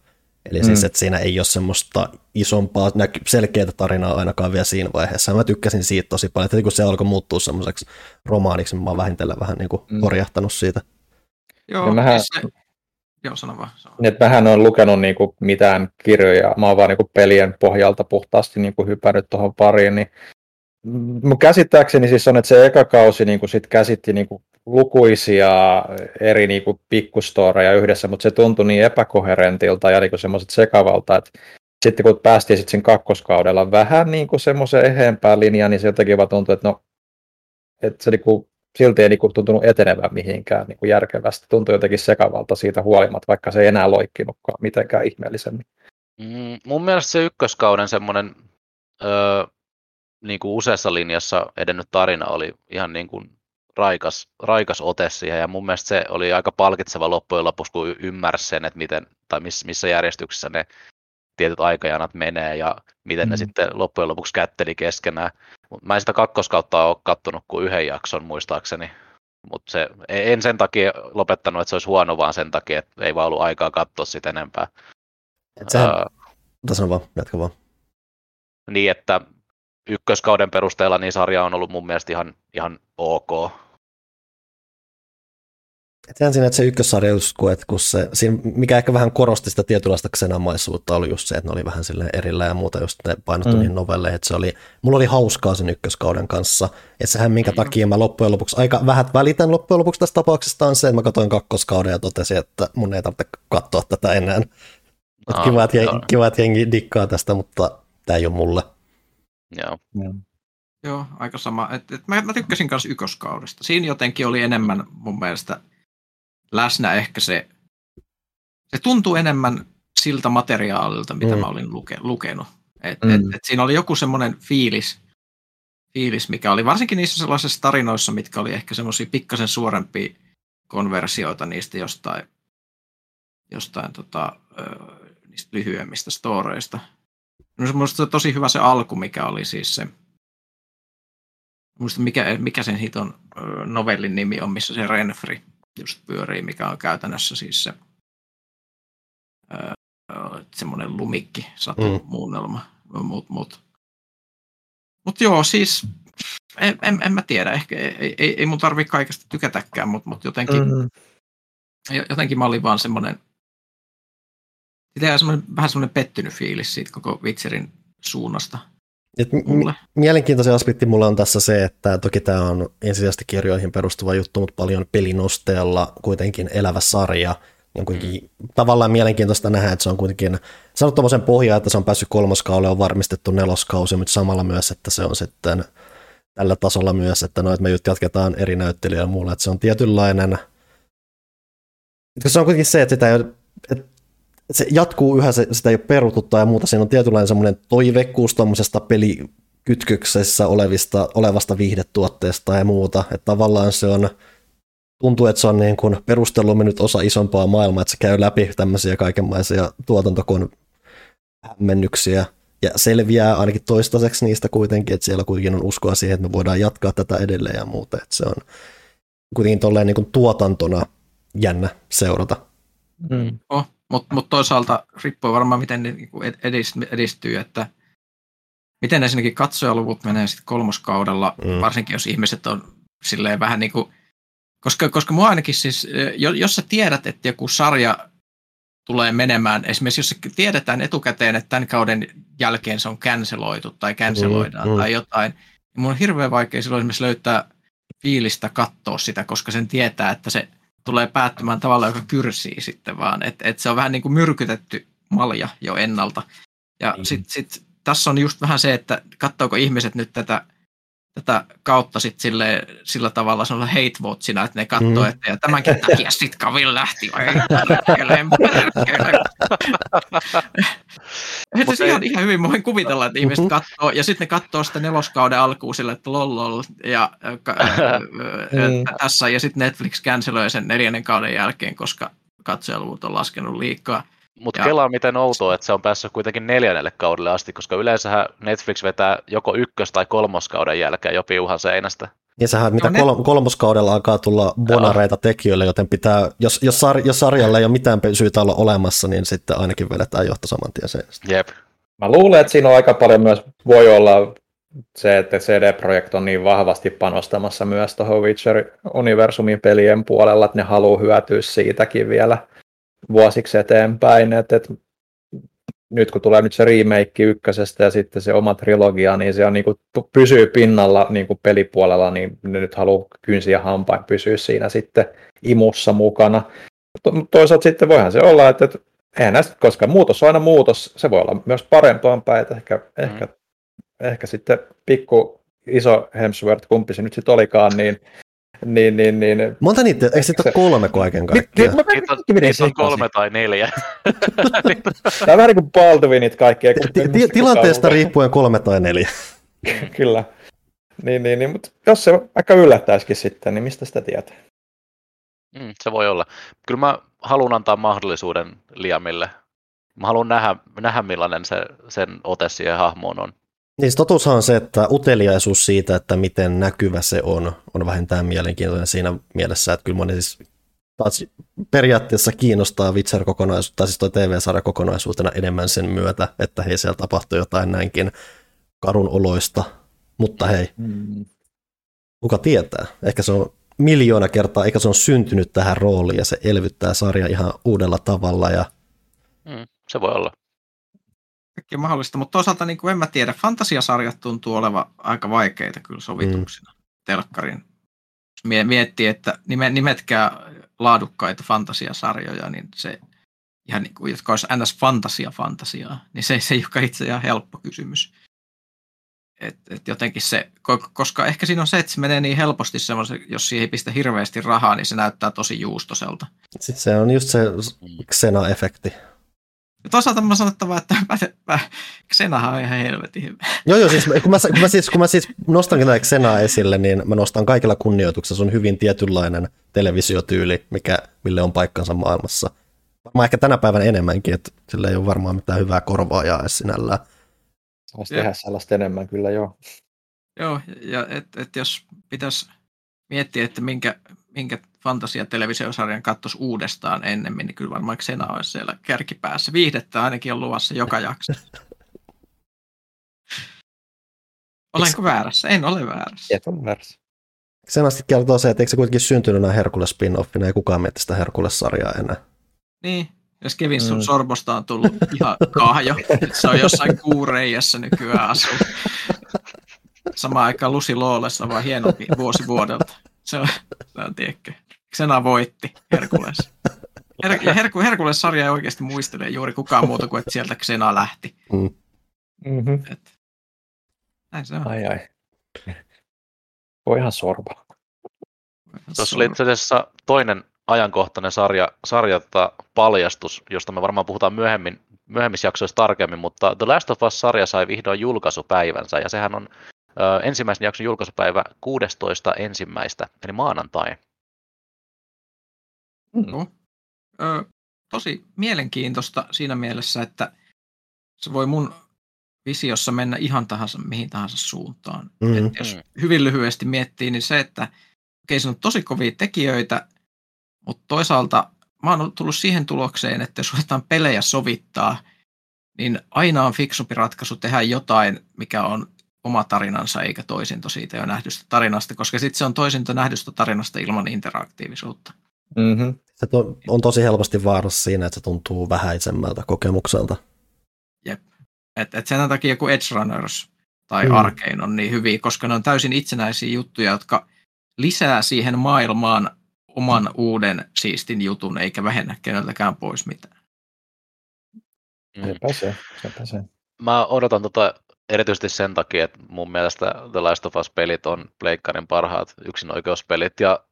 Eli siis, mm. siis, että siinä ei ole semmoista isompaa, selkeää tarinaa ainakaan vielä siinä vaiheessa. Mä tykkäsin siitä tosi paljon, että kun se alkoi muuttua semmoiseksi romaaniksi, mä oon vähintellen vähän niin kuin mm. horjahtanut siitä. Joo, mähän, se, joo sano vaan. Sano. Mähän on lukenut niin kuin mitään kirjoja, mä oon vaan niin kuin pelien pohjalta puhtaasti niin kuin hypännyt tuohon pariin, niin mun käsittääkseni siis on, että se eka kausi niin kuin sit käsitti niin kuin lukuisia eri niin kuin pikkustoreja yhdessä, mutta se tuntui niin epäkoherentilta ja niin semmoiset sekavalta, että sitten kun päästiin sitten sen kakkoskaudella vähän niin kuin semmoisen eheempään linjaan, niin se jotenkin vaan tuntui, että no, että se niin kuin, silti ei niin kuin tuntunut etenevän mihinkään niin kuin järkevästi. Tuntui jotenkin sekavalta siitä huolimatta, vaikka se ei enää loikkinutkaan mitenkään ihmeellisemmin. Mm, mun mielestä se ykköskauden semmoinen öö, niin kuin useassa linjassa edennyt tarina oli ihan niin kuin raikas, raikas ote siihen, ja mun mielestä se oli aika palkitseva loppujen lopuksi, kun ymmärsi sen, että miten, tai miss, missä järjestyksessä ne tietyt aikajanat menee, ja miten mm. ne sitten loppujen lopuksi kätteli keskenään. Mut mä en sitä kakkoskautta ole kattonut kuin yhden jakson muistaakseni, mutta se, en sen takia lopettanut, että se olisi huono, vaan sen takia, että ei vaan ollut aikaa katsoa sitä enempää. Et sehän, uh, sano vaan, jatka vaan. Niin, että ykköskauden perusteella niin sarja on ollut mun mielestä ihan, ihan ok. Sehän siinä, että se ykkössarja just, kun, että kun se, siinä, mikä ehkä vähän korosti sitä tietynlaista ksenamaisuutta, oli just se, että ne oli vähän sille erillä ja muuta, just ne painottu mm. niihin novelleihin, että se oli, mulla oli hauskaa sen ykköskauden kanssa, että sehän minkä takia mä loppujen lopuksi, aika vähät välitän loppujen lopuksi tästä tapauksesta on se, että mä katsoin kakkoskauden ja totesin, että mun ei tarvitse katsoa tätä enää. No, kiva, että jengi, kiva, että jengi dikkaa tästä, mutta tämä ei ole mulle. Joo. Mm. Joo, aika sama. Et, et mä, mä tykkäsin myös ykköskaudesta. Siinä jotenkin oli enemmän mun mielestä läsnä ehkä se, se tuntuu enemmän siltä materiaalilta, mitä mm. mä olin luke, lukenut. Et, mm. et, et siinä oli joku semmoinen fiilis, fiilis, mikä oli varsinkin niissä sellaisissa tarinoissa, mitkä oli ehkä semmoisia pikkasen suorempia konversioita niistä jostain, jostain tota, niistä lyhyemmistä storeista. Minusta se on tosi hyvä se alku, mikä oli siis se, muista mikä, mikä sen hiton novellin nimi on, missä se Renfri just pyörii, mikä on käytännössä siis se semmoinen lumikki satu mm. muunnelma. Mut, mut. mut joo, siis en, en, en mä tiedä, ehkä ei, ei, ei mun tarvi kaikesta tykätäkään, mutta mut jotenkin, mm-hmm. jotenkin mä olin vaan semmoinen, semmoinen vähän semmoinen pettynyt fiilis siitä koko Witcherin suunnasta. Et m- mielenkiintoinen aspekti mulla on tässä se, että toki tämä on ensisijaisesti kirjoihin perustuva juttu, mutta paljon pelinosteella kuitenkin elävä sarja. On kuitenkin mm. tavallaan mielenkiintoista nähdä, että se on kuitenkin saanut tuommoisen pohjaa, että se on päässyt kolmoskaudelle, on varmistettu neloskausi, mutta samalla myös, että se on sitten tällä tasolla myös, että no, että me jatketaan eri näyttelyjä ja muulla, että se on tietynlainen, se on kuitenkin se, että sitä ei, että se jatkuu yhä, se, sitä ei ole peruttu ja muuta, siinä on tietynlainen semmoinen toivekkuus tuommoisesta pelikytköksessä olevista, olevasta viihdetuotteesta ja muuta, että tavallaan se on, tuntuu, että se on niin kuin perustellummin nyt osa isompaa maailmaa, että se käy läpi tämmöisiä kaikenlaisia tuotantokon hämmennyksiä ja selviää ainakin toistaiseksi niistä kuitenkin, että siellä kuitenkin on uskoa siihen, että me voidaan jatkaa tätä edelleen ja muuta, että se on kuitenkin tolleen niin kuin tuotantona jännä seurata. Mm. Oh, mutta mut toisaalta riippuu varmaan, miten ne niinku edistyy, että miten ensinnäkin katsojaluvut menee sitten kolmoskaudella, mm. varsinkin jos ihmiset on silleen vähän niin kuin, koska, koska mua ainakin siis, jos sä tiedät, että joku sarja tulee menemään, esimerkiksi jos tiedetään etukäteen, että tämän kauden jälkeen se on canceloitu tai canceloidaan mm, mm. tai jotain, niin mun on hirveän vaikea silloin esimerkiksi löytää fiilistä katsoa sitä, koska sen tietää, että se tulee päättymään tavalla, joka kyrsii sitten vaan, että et se on vähän niin kuin myrkytetty malja jo ennalta. Ja mm. sitten sit, tässä on just vähän se, että katsoako ihmiset nyt tätä tätä kautta sit sille, sillä tavalla se on hate watchina, että ne katsoo, mm. että ja tämänkin takia sit Kavil lähti. että se ihan, ihan hyvin voin kuvitella, että ihmiset mm-hmm. katsoo, ja sitten ne katsoo sitä neloskauden alkuun sille, että lol, lol ja mm. tässä, ja sitten Netflix canceloi sen neljännen kauden jälkeen, koska katsojaluvut on laskenut liikaa. Mutta kelaa miten outoa, että se on päässyt kuitenkin neljännelle kaudelle asti, koska yleensähän Netflix vetää joko ykkös- tai kolmoskauden jälkeen jo piuhan seinästä. Ja sehän mitä no, kol- kolmoskaudella alkaa tulla bonareita Joo. tekijöille, joten pitää, jos, jos, sar- jos sarjalla ei ole mitään syytä olla olemassa, niin sitten ainakin vedetään johto saman tien seinästä. Jep. Mä luulen, että siinä on aika paljon myös, voi olla se, että CD-projekt on niin vahvasti panostamassa myös tuohon Witcher-universumin pelien puolella, että ne haluaa hyötyä siitäkin vielä vuosiksi eteenpäin. Et, et, nyt kun tulee nyt se remake ykkösestä ja sitten se oma trilogia, niin se on niin kuin, pysyy pinnalla niin kuin pelipuolella, niin ne nyt haluaa kynsiä hampain pysyä siinä sitten imussa mukana. Toisaalta sitten voihan se olla, että, että eihän näistä, koska muutos on aina muutos, se voi olla myös parempaan päin, että ehkä, mm. ehkä, ehkä sitten pikku iso Hemsworth, kumpi se nyt sitten olikaan, niin niin, niin, niin. Monta niitä, eikö sitten ole kolme kaiken kaikkiaan? Niitä, niitä, on kolme tai neljä. Tämä on vähän niin kuin Baldwinit kaikki. Tilanteesta riippuen kolme tai neljä. Kyllä. Niin, niin, niin, mutta jos se vaikka yllättäisikin sitten, niin mistä sitä tietää? Mm, se voi olla. Kyllä mä haluan antaa mahdollisuuden Liamille. Mä haluan nähdä, nähdä millainen se, sen ote siihen hahmoon on. Niin totuushan on se, että uteliaisuus siitä, että miten näkyvä se on, on vähintään mielenkiintoinen siinä mielessä, että kyllä moni siis taas periaatteessa kiinnostaa Witcher kokonaisuutta, tai siis tuo TV-sarja kokonaisuutena enemmän sen myötä, että hei siellä tapahtuu jotain näinkin karun oloista, mutta hei, mm. kuka tietää, ehkä se on miljoona kertaa, eikä se on syntynyt tähän rooliin ja se elvyttää sarja ihan uudella tavalla. Ja... Mm, se voi olla kaikki mahdollista, mutta toisaalta niin kuin en mä tiedä, fantasiasarjat tuntuu olevan aika vaikeita kyllä sovituksina mm. telkkarin. Jos miettii, että nimetkää laadukkaita fantasiasarjoja, niin se ihan niin kuin, jotka olisi ns. fantasia fantasiaa, niin se, se ei ole itse ihan helppo kysymys. Et, et jotenkin se, koska ehkä siinä on se, että se menee niin helposti semmoisen, jos siihen ei pistä hirveästi rahaa, niin se näyttää tosi juustoselta. Se on just se Xena-efekti. Ja toisaalta mä sanottava, että Xenahan on ihan helvetin hyvä. Joo, joo, siis kun mä, kun mä, siis, kun mä siis nostan tätä Xenaa esille, niin mä nostan kaikilla kunnioituksella. Se on hyvin tietynlainen televisiotyyli, mikä, mille on paikkansa maailmassa. Mä ehkä tänä päivänä enemmänkin, että sillä ei ole varmaan mitään hyvää korvaajaa edes sinällään. Voisi tehdä sellaista enemmän kyllä, joo. Joo, ja että et jos pitäisi miettiä, että minkä, minkä fantasia-televisiosarjan katsoisi uudestaan ennemmin, niin kyllä varmaan Xena olisi siellä kärkipäässä. Viihdettä ainakin on luvassa joka jakso. Olenko väärässä? En ole väärässä. Et ole väärässä. Xenasti kertoo se, että eikö se kuitenkin syntynyt näin Herkules spin-offina, ei kukaan miettii sitä Herkules-sarjaa enää. Niin, jos Kevin mm. Sorbosta on tullut ihan kahjo, se on jossain kuureijassa nykyään asuu. Samaan aikaan Lucy Lawless vaan hienompi vuosi vuodelta. Se on, se on tiedätkö. Xena voitti Herkules. Her- ja Herku- Herkules-sarja ei oikeasti muistele juuri kukaan muuta kuin, että sieltä Xena lähti. Mm. Mm-hmm. Et, näin se on. Ai ai. Voi ihan sorba. Tuossa oli itse asiassa toinen ajankohtainen sarja, sarja tota, paljastus, josta me varmaan puhutaan myöhemmin, myöhemmissä jaksoissa tarkemmin, mutta The Last of Us-sarja sai vihdoin julkaisupäivänsä, ja sehän on ö, ensimmäisen jakson julkaisupäivä 16. ensimmäistä, eli maanantai. Mm. Ö, tosi mielenkiintoista siinä mielessä, että se voi mun visiossa mennä ihan tahansa mihin tahansa suuntaan. Mm. Et jos hyvin lyhyesti miettii, niin se, että okei, se on tosi kovia tekijöitä, mutta toisaalta mä oon tullut siihen tulokseen, että jos ruvetaan pelejä sovittaa, niin aina on fiksumpi ratkaisu tehdä jotain, mikä on oma tarinansa eikä toisinto siitä jo nähdystä tarinasta, koska sitten se on toisinto nähdystä tarinasta ilman interaktiivisuutta. Mm-hmm. Se on, on tosi helposti vaarassa siinä, että se tuntuu vähäisemmältä kokemukselta. Jep. Et, et sen takia joku Edge Runners tai Mm. Arkane on niin hyviä, koska ne on täysin itsenäisiä juttuja, jotka lisää siihen maailmaan oman uuden siistin jutun, eikä vähennä keneltäkään pois mitään. Mm. Sepä se, sepä se. Mä odotan tota erityisesti sen takia, että mun mielestä The Last of Us-pelit on Pleikkarin parhaat yksinoikeuspelit, ja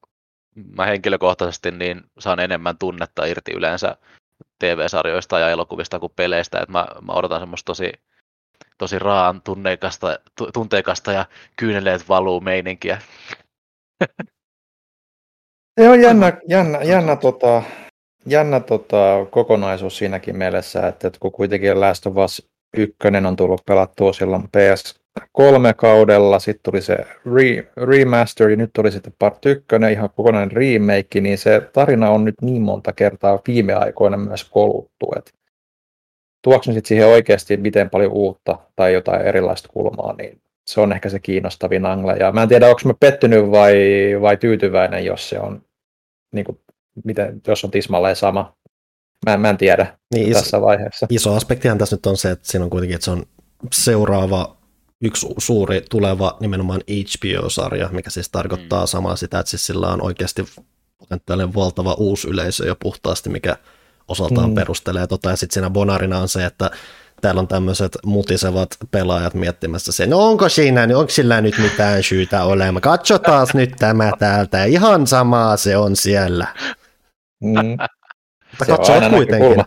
mä henkilökohtaisesti niin saan enemmän tunnetta irti yleensä TV-sarjoista ja elokuvista kuin peleistä, että mä, mä odotan semmoista tosi, tosi raan tunneikasta, tu, tunteikasta ja kyyneleet valuu meininkiä. Se on jännä, jännä, jännä, tota, jännä tota, kokonaisuus siinäkin mielessä, että, että kun kuitenkin Last of Us 1 on tullut pelattua silloin PS3-kaudella, sitten tuli se re, remaster, ja nyt tuli sitten part 1, ihan kokonainen remake, niin se tarina on nyt niin monta kertaa viime aikoina myös koluttu, että tuoksi sitten siihen oikeasti miten paljon uutta tai jotain erilaista kulmaa, niin se on ehkä se kiinnostavin angle. Ja mä en tiedä, onko mä pettynyt vai, vai tyytyväinen, jos se on, niin kuin, miten, jos on tismalleen sama. Mä, mä en tiedä Niin iso, tässä vaiheessa. iso aspektihan tässä nyt on se, että siinä on kuitenkin, että se on seuraava yksi suuri tuleva nimenomaan HBO-sarja, mikä siis tarkoittaa mm. samaa sitä, että siis sillä on oikeasti potentiaalinen valtava uusi yleisö jo puhtaasti, mikä osaltaan Mm. perustelee tota, ja sitten siinä bonarina on se, että täällä on tämmöiset mutisevat pelaajat miettimässä sen, no onko siinä, onko sillä nyt mitään syytä olemaan, katsotaan nyt tämä täältä, ihan samaa se on siellä. Mm. Mutta Se on kuitenkin. näkökulma.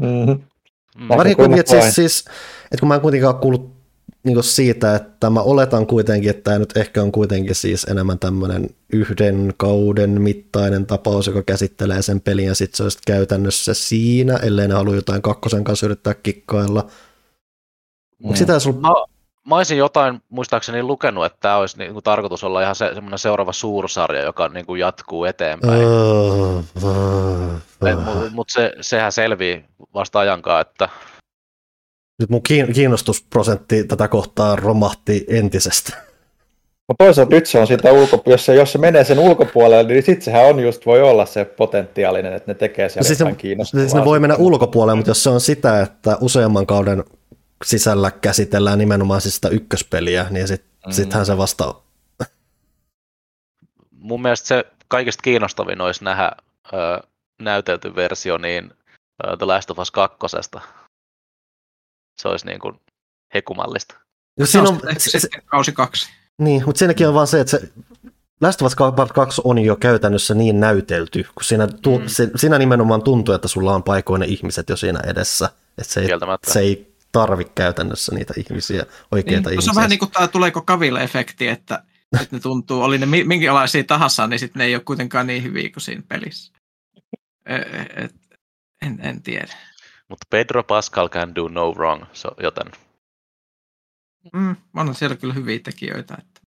Mm-hmm. Mm. Mä- Varsinkin että vain. siis, siis, että kun mä en kuitenkaan kuullut niin siitä, että mä oletan kuitenkin, että tämä nyt ehkä on kuitenkin siis enemmän tämmöinen yhden kauden mittainen tapaus, joka käsittelee sen pelin ja sitten se olisi käytännössä siinä, ellei ne halua jotain kakkosen kanssa yrittää kikkailla. Onko Mm. sitä sulla... Mä, mä olisin jotain muistaakseni lukenut, että tämä olisi niinku tarkoitus olla ihan se, semmoinen seuraava suursarja, joka niinku jatkuu eteenpäin. Öö, öö, Mutta se, sehän selvii vasta ajankaan, että Nyt mun kiin- kiinnostusprosentti tätä kohtaa romahti entisestä. Mutta toisaalta nyt se on sitä ulko, jos se, jos se menee sen ulkopuolelle, niin sitten sehän on just, voi olla se potentiaalinen, että ne tekee siellä siis, jotain ne, kiinnostavaa. siis ne voi mennä ulkopuolelle, mutta jos se on sitä, että useamman kauden sisällä käsitellään nimenomaan siis sitä ykköspeliä, niin sit, Mm. mm. sittenhän se vasta... mun mielestä se kaikista kiinnostavin olisi nähdä ö, näytelty versio niin ö, The Last of Us 2. Se olisi niin kuin hekumallista. Jos siinä on se, se, kausi kaksi. niin, mutta siinäkin on vaan se, että se Last of Us Part 2 on jo käytännössä niin näytelty, kun siinä, tu, Mm. se, siinä nimenomaan tuntuu, että sulla on paikoinen ihmiset jo siinä edessä. Että se ei, Kieltämättä. se ei tarvi käytännössä niitä ihmisiä, oikeita Niin, ihmisiä. se on vähän niin kuin tämä tuleeko Kaville-efekti, että, että ne tuntuu, oli ne mi- minkälaisia tahansa, niin sitten ne ei ole kuitenkaan niin hyviä kuin siinä pelissä. E- et, en, en tiedä. Mutta Pedro Pascal can do no wrong, so, joten Mm, on siellä kyllä hyviä tekijöitä. Että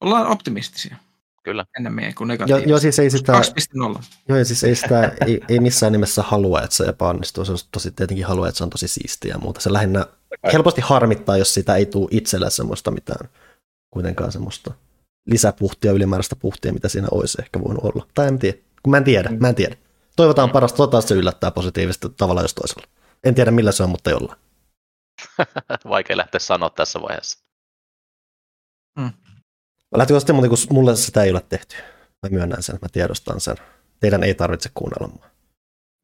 ollaan optimistisia kyllä. enemmän kuin negatiivisia. jo, siis ei sitä, 2.0. joo, ja siis ei, sitä, ei, ei missään nimessä halua, että se epäonnistuu. Se on tosi tietenkin halua, että se on tosi siistiä ja muuta. Se lähinnä helposti harmittaa, jos sitä ei tule itsellä semmoista mitään, kuitenkaan semmoista lisäpuhtia, ylimääräistä puhtia, mitä siinä olisi ehkä voinut olla. Tai en tiedä, kun mä en tiedä, mä en tiedä. Toivotaan parasta, toivottavasti se yllättää positiivisesti tavalla jos toisella. En tiedä millä se on, mutta jollain. Vaikea lähteä sanoa tässä vaiheessa. Lähtikö muuten, kun mulle sitä ei ole tehty. Mä myönnän sen, mä tiedostan sen. Teidän ei tarvitse kuunnella mua.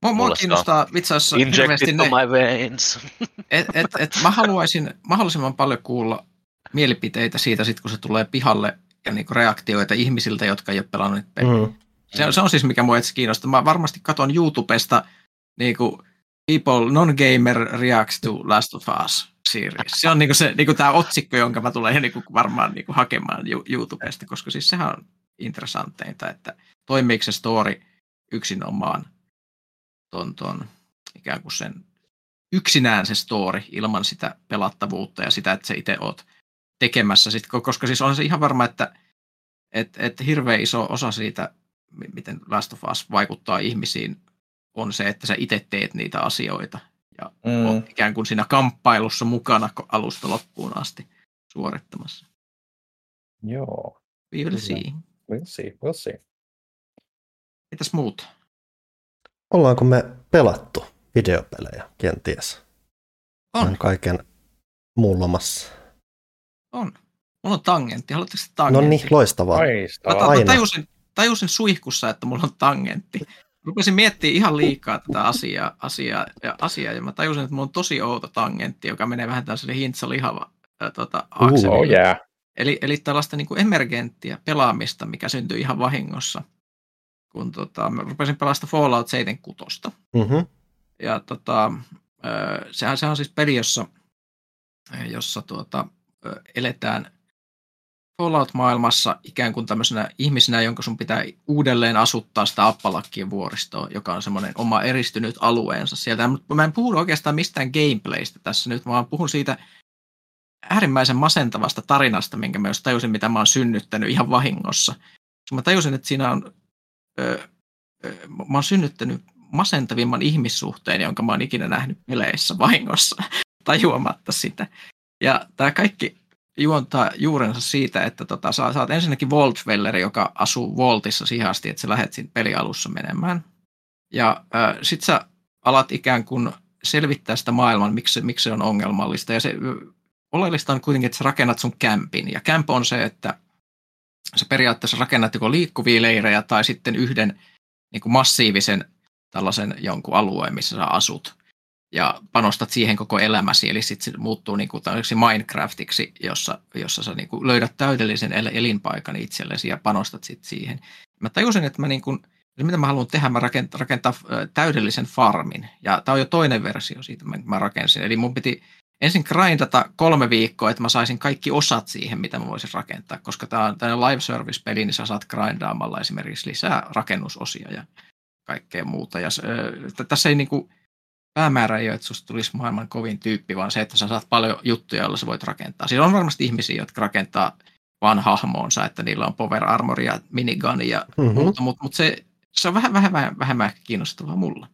Mua, mua kiinnostaa itse asiassa hirveästi ne, my veins. et, et, et mä haluaisin mahdollisimman paljon kuulla mielipiteitä siitä, sit kun se tulee pihalle ja niinku reaktioita ihmisiltä, jotka ei ole pelannut niitä pelejä. Mm. Se, on, se on siis mikä mua itse kiinnostaa. Mä varmasti katon YouTubesta niinku People Non-Gamer Reacts to Last of Us series. Se on niinku, se, niinku tämä otsikko, jonka mä tulen niinku varmaan niinku hakemaan YouTubesta, koska siis sehän on interessanteinta, että toimiiko se story yksinomaan ton, ton, ikään kuin sen yksinään se story ilman sitä pelattavuutta ja sitä, että sä itse oot tekemässä, sit, koska siis on se ihan varma, että et, et hirveän iso osa siitä, miten Last of Us vaikuttaa ihmisiin, on se, että sä itse teet niitä asioita ja mm. oot ikään kuin siinä kamppailussa mukana alusta loppuun asti suorittamassa. Joo. We will see. We'll see, we'll see. Mitäs muuta? Ollaanko me pelattu videopelejä kenties? On. kaiken muun lomassa. On. Mulla on tangentti. Haluatteko se No tangentti? niin, loistavaa. Loistavaa. Mä, ta- mä tajusin, tajusin suihkussa, että mulla on tangentti. Rupesin miettimään ihan liikaa tätä asiaa, asiaa, ja, asiaa ja mä tajusin, että mulla on tosi outo tangentti, joka menee vähän tällaiselle hintsalihava äh, tota, Uh, akselille. Oh yeah. Eli, eli tällaista niin kuin emergenttiä pelaamista, mikä syntyi ihan vahingossa, kun tota, mä rupesin pelasta Fallout 76. Mm-hmm. Ja tota, sehän, sehän on siis peli, jossa, jossa tuota, eletään Fallout-maailmassa ikään kuin tämmöisenä ihmisenä, jonka sun pitää uudelleen asuttaa sitä Appalakkien vuoristoa, joka on semmoinen oma eristynyt alueensa sieltä. Mä en puhu oikeastaan mistään gameplaystä tässä nyt, vaan puhun siitä äärimmäisen masentavasta tarinasta, minkä mä just tajusin, mitä mä oon synnyttänyt ihan vahingossa. Mä tajusin, että siinä on, ö, ö, mä oon synnyttänyt masentavimman ihmissuhteen, jonka mä oon ikinä nähnyt peleissä vahingossa, tajuamatta sitä. Ja tämä kaikki juontaa juurensa siitä, että tota, sä, sä oot ensinnäkin Voltvelleri, joka asuu Voltissa siihen asti, että sä lähdet siinä pelialussa menemään. Ja äh, sit sä alat ikään kuin selvittää sitä maailman, miksi, miksi se on ongelmallista. Ja se oleellista on kuitenkin, että sä rakennat sun kämpin. Ja kämp on se, että sä periaatteessa rakennat joko liikkuvia leirejä tai sitten yhden niin kuin massiivisen tällaisen jonkun alueen, missä sä asut. Ja panostat siihen koko elämäsi, eli sitten se muuttuu niin kuin Minecraftiksi, jossa, jossa sä niin kuin löydät täydellisen el- elinpaikan itsellesi ja panostat sitten siihen. Mä tajusin, että mä niin kuin, mitä mä haluan tehdä, mä rakentaa, rakentaa täydellisen farmin. Ja tämä on jo toinen versio siitä, mä, mä rakensin. Eli mun piti ensin grindata kolme viikkoa, että mä saisin kaikki osat siihen, mitä mä voisin rakentaa. Koska tämä on tämmöinen live service-peli, niin sä saat grindaamalla esimerkiksi lisää rakennusosia ja kaikkea muuta. Ja, tässä ei niinku, päämäärä ei ole, että susta tulisi maailman kovin tyyppi, vaan se, että sä saat paljon juttuja, joilla sä voit rakentaa. Siis on varmasti ihmisiä, jotka rakentaa vaan hahmoonsa, että niillä on power armoria, minigun ja Mhm. muuta, mutta mut se, se on vähän vähemmän, vähemmän ehkä kiinnostavaa mulla.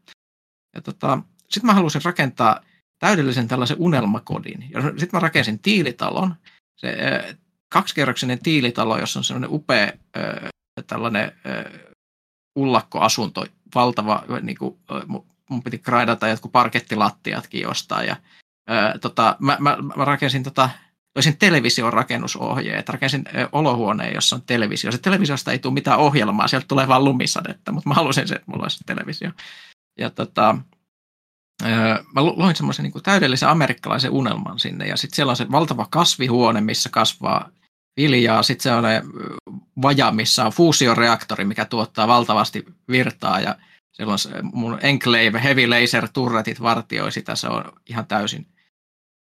Ja tota, sitten mä halusin rakentaa täydellisen tällaisen unelmakodin. Sitten mä rakensin tiilitalon, se ö, kaksikerroksinen tiilitalo, jossa on sellainen upea ö, tällainen ö, ullakkoasunto, valtava, niin kuin, mun piti graidata jotkut parkettilattiatkin jostain. Ja, ö, tota, mä, mä, mä rakensin tota, löysin television rakennusohjeet, rakensin ö, olohuoneen, jossa on televisio. Se televisiosta ei tule mitään ohjelmaa, sieltä tulee vain lumisadetta, mutta mä halusin se, että mulla olisi televisio. Ja tota, ö, mä lu- loin semmoisen niin täydellisen amerikkalaisen unelman sinne, ja sitten siellä on se valtava kasvihuone, missä kasvaa viljaa, sitten se on vaja, missä on fuusioreaktori, mikä tuottaa valtavasti virtaa, ja siellä on se mun Enclave Heavy Laser Turretit vartioi sitä, se on ihan täysin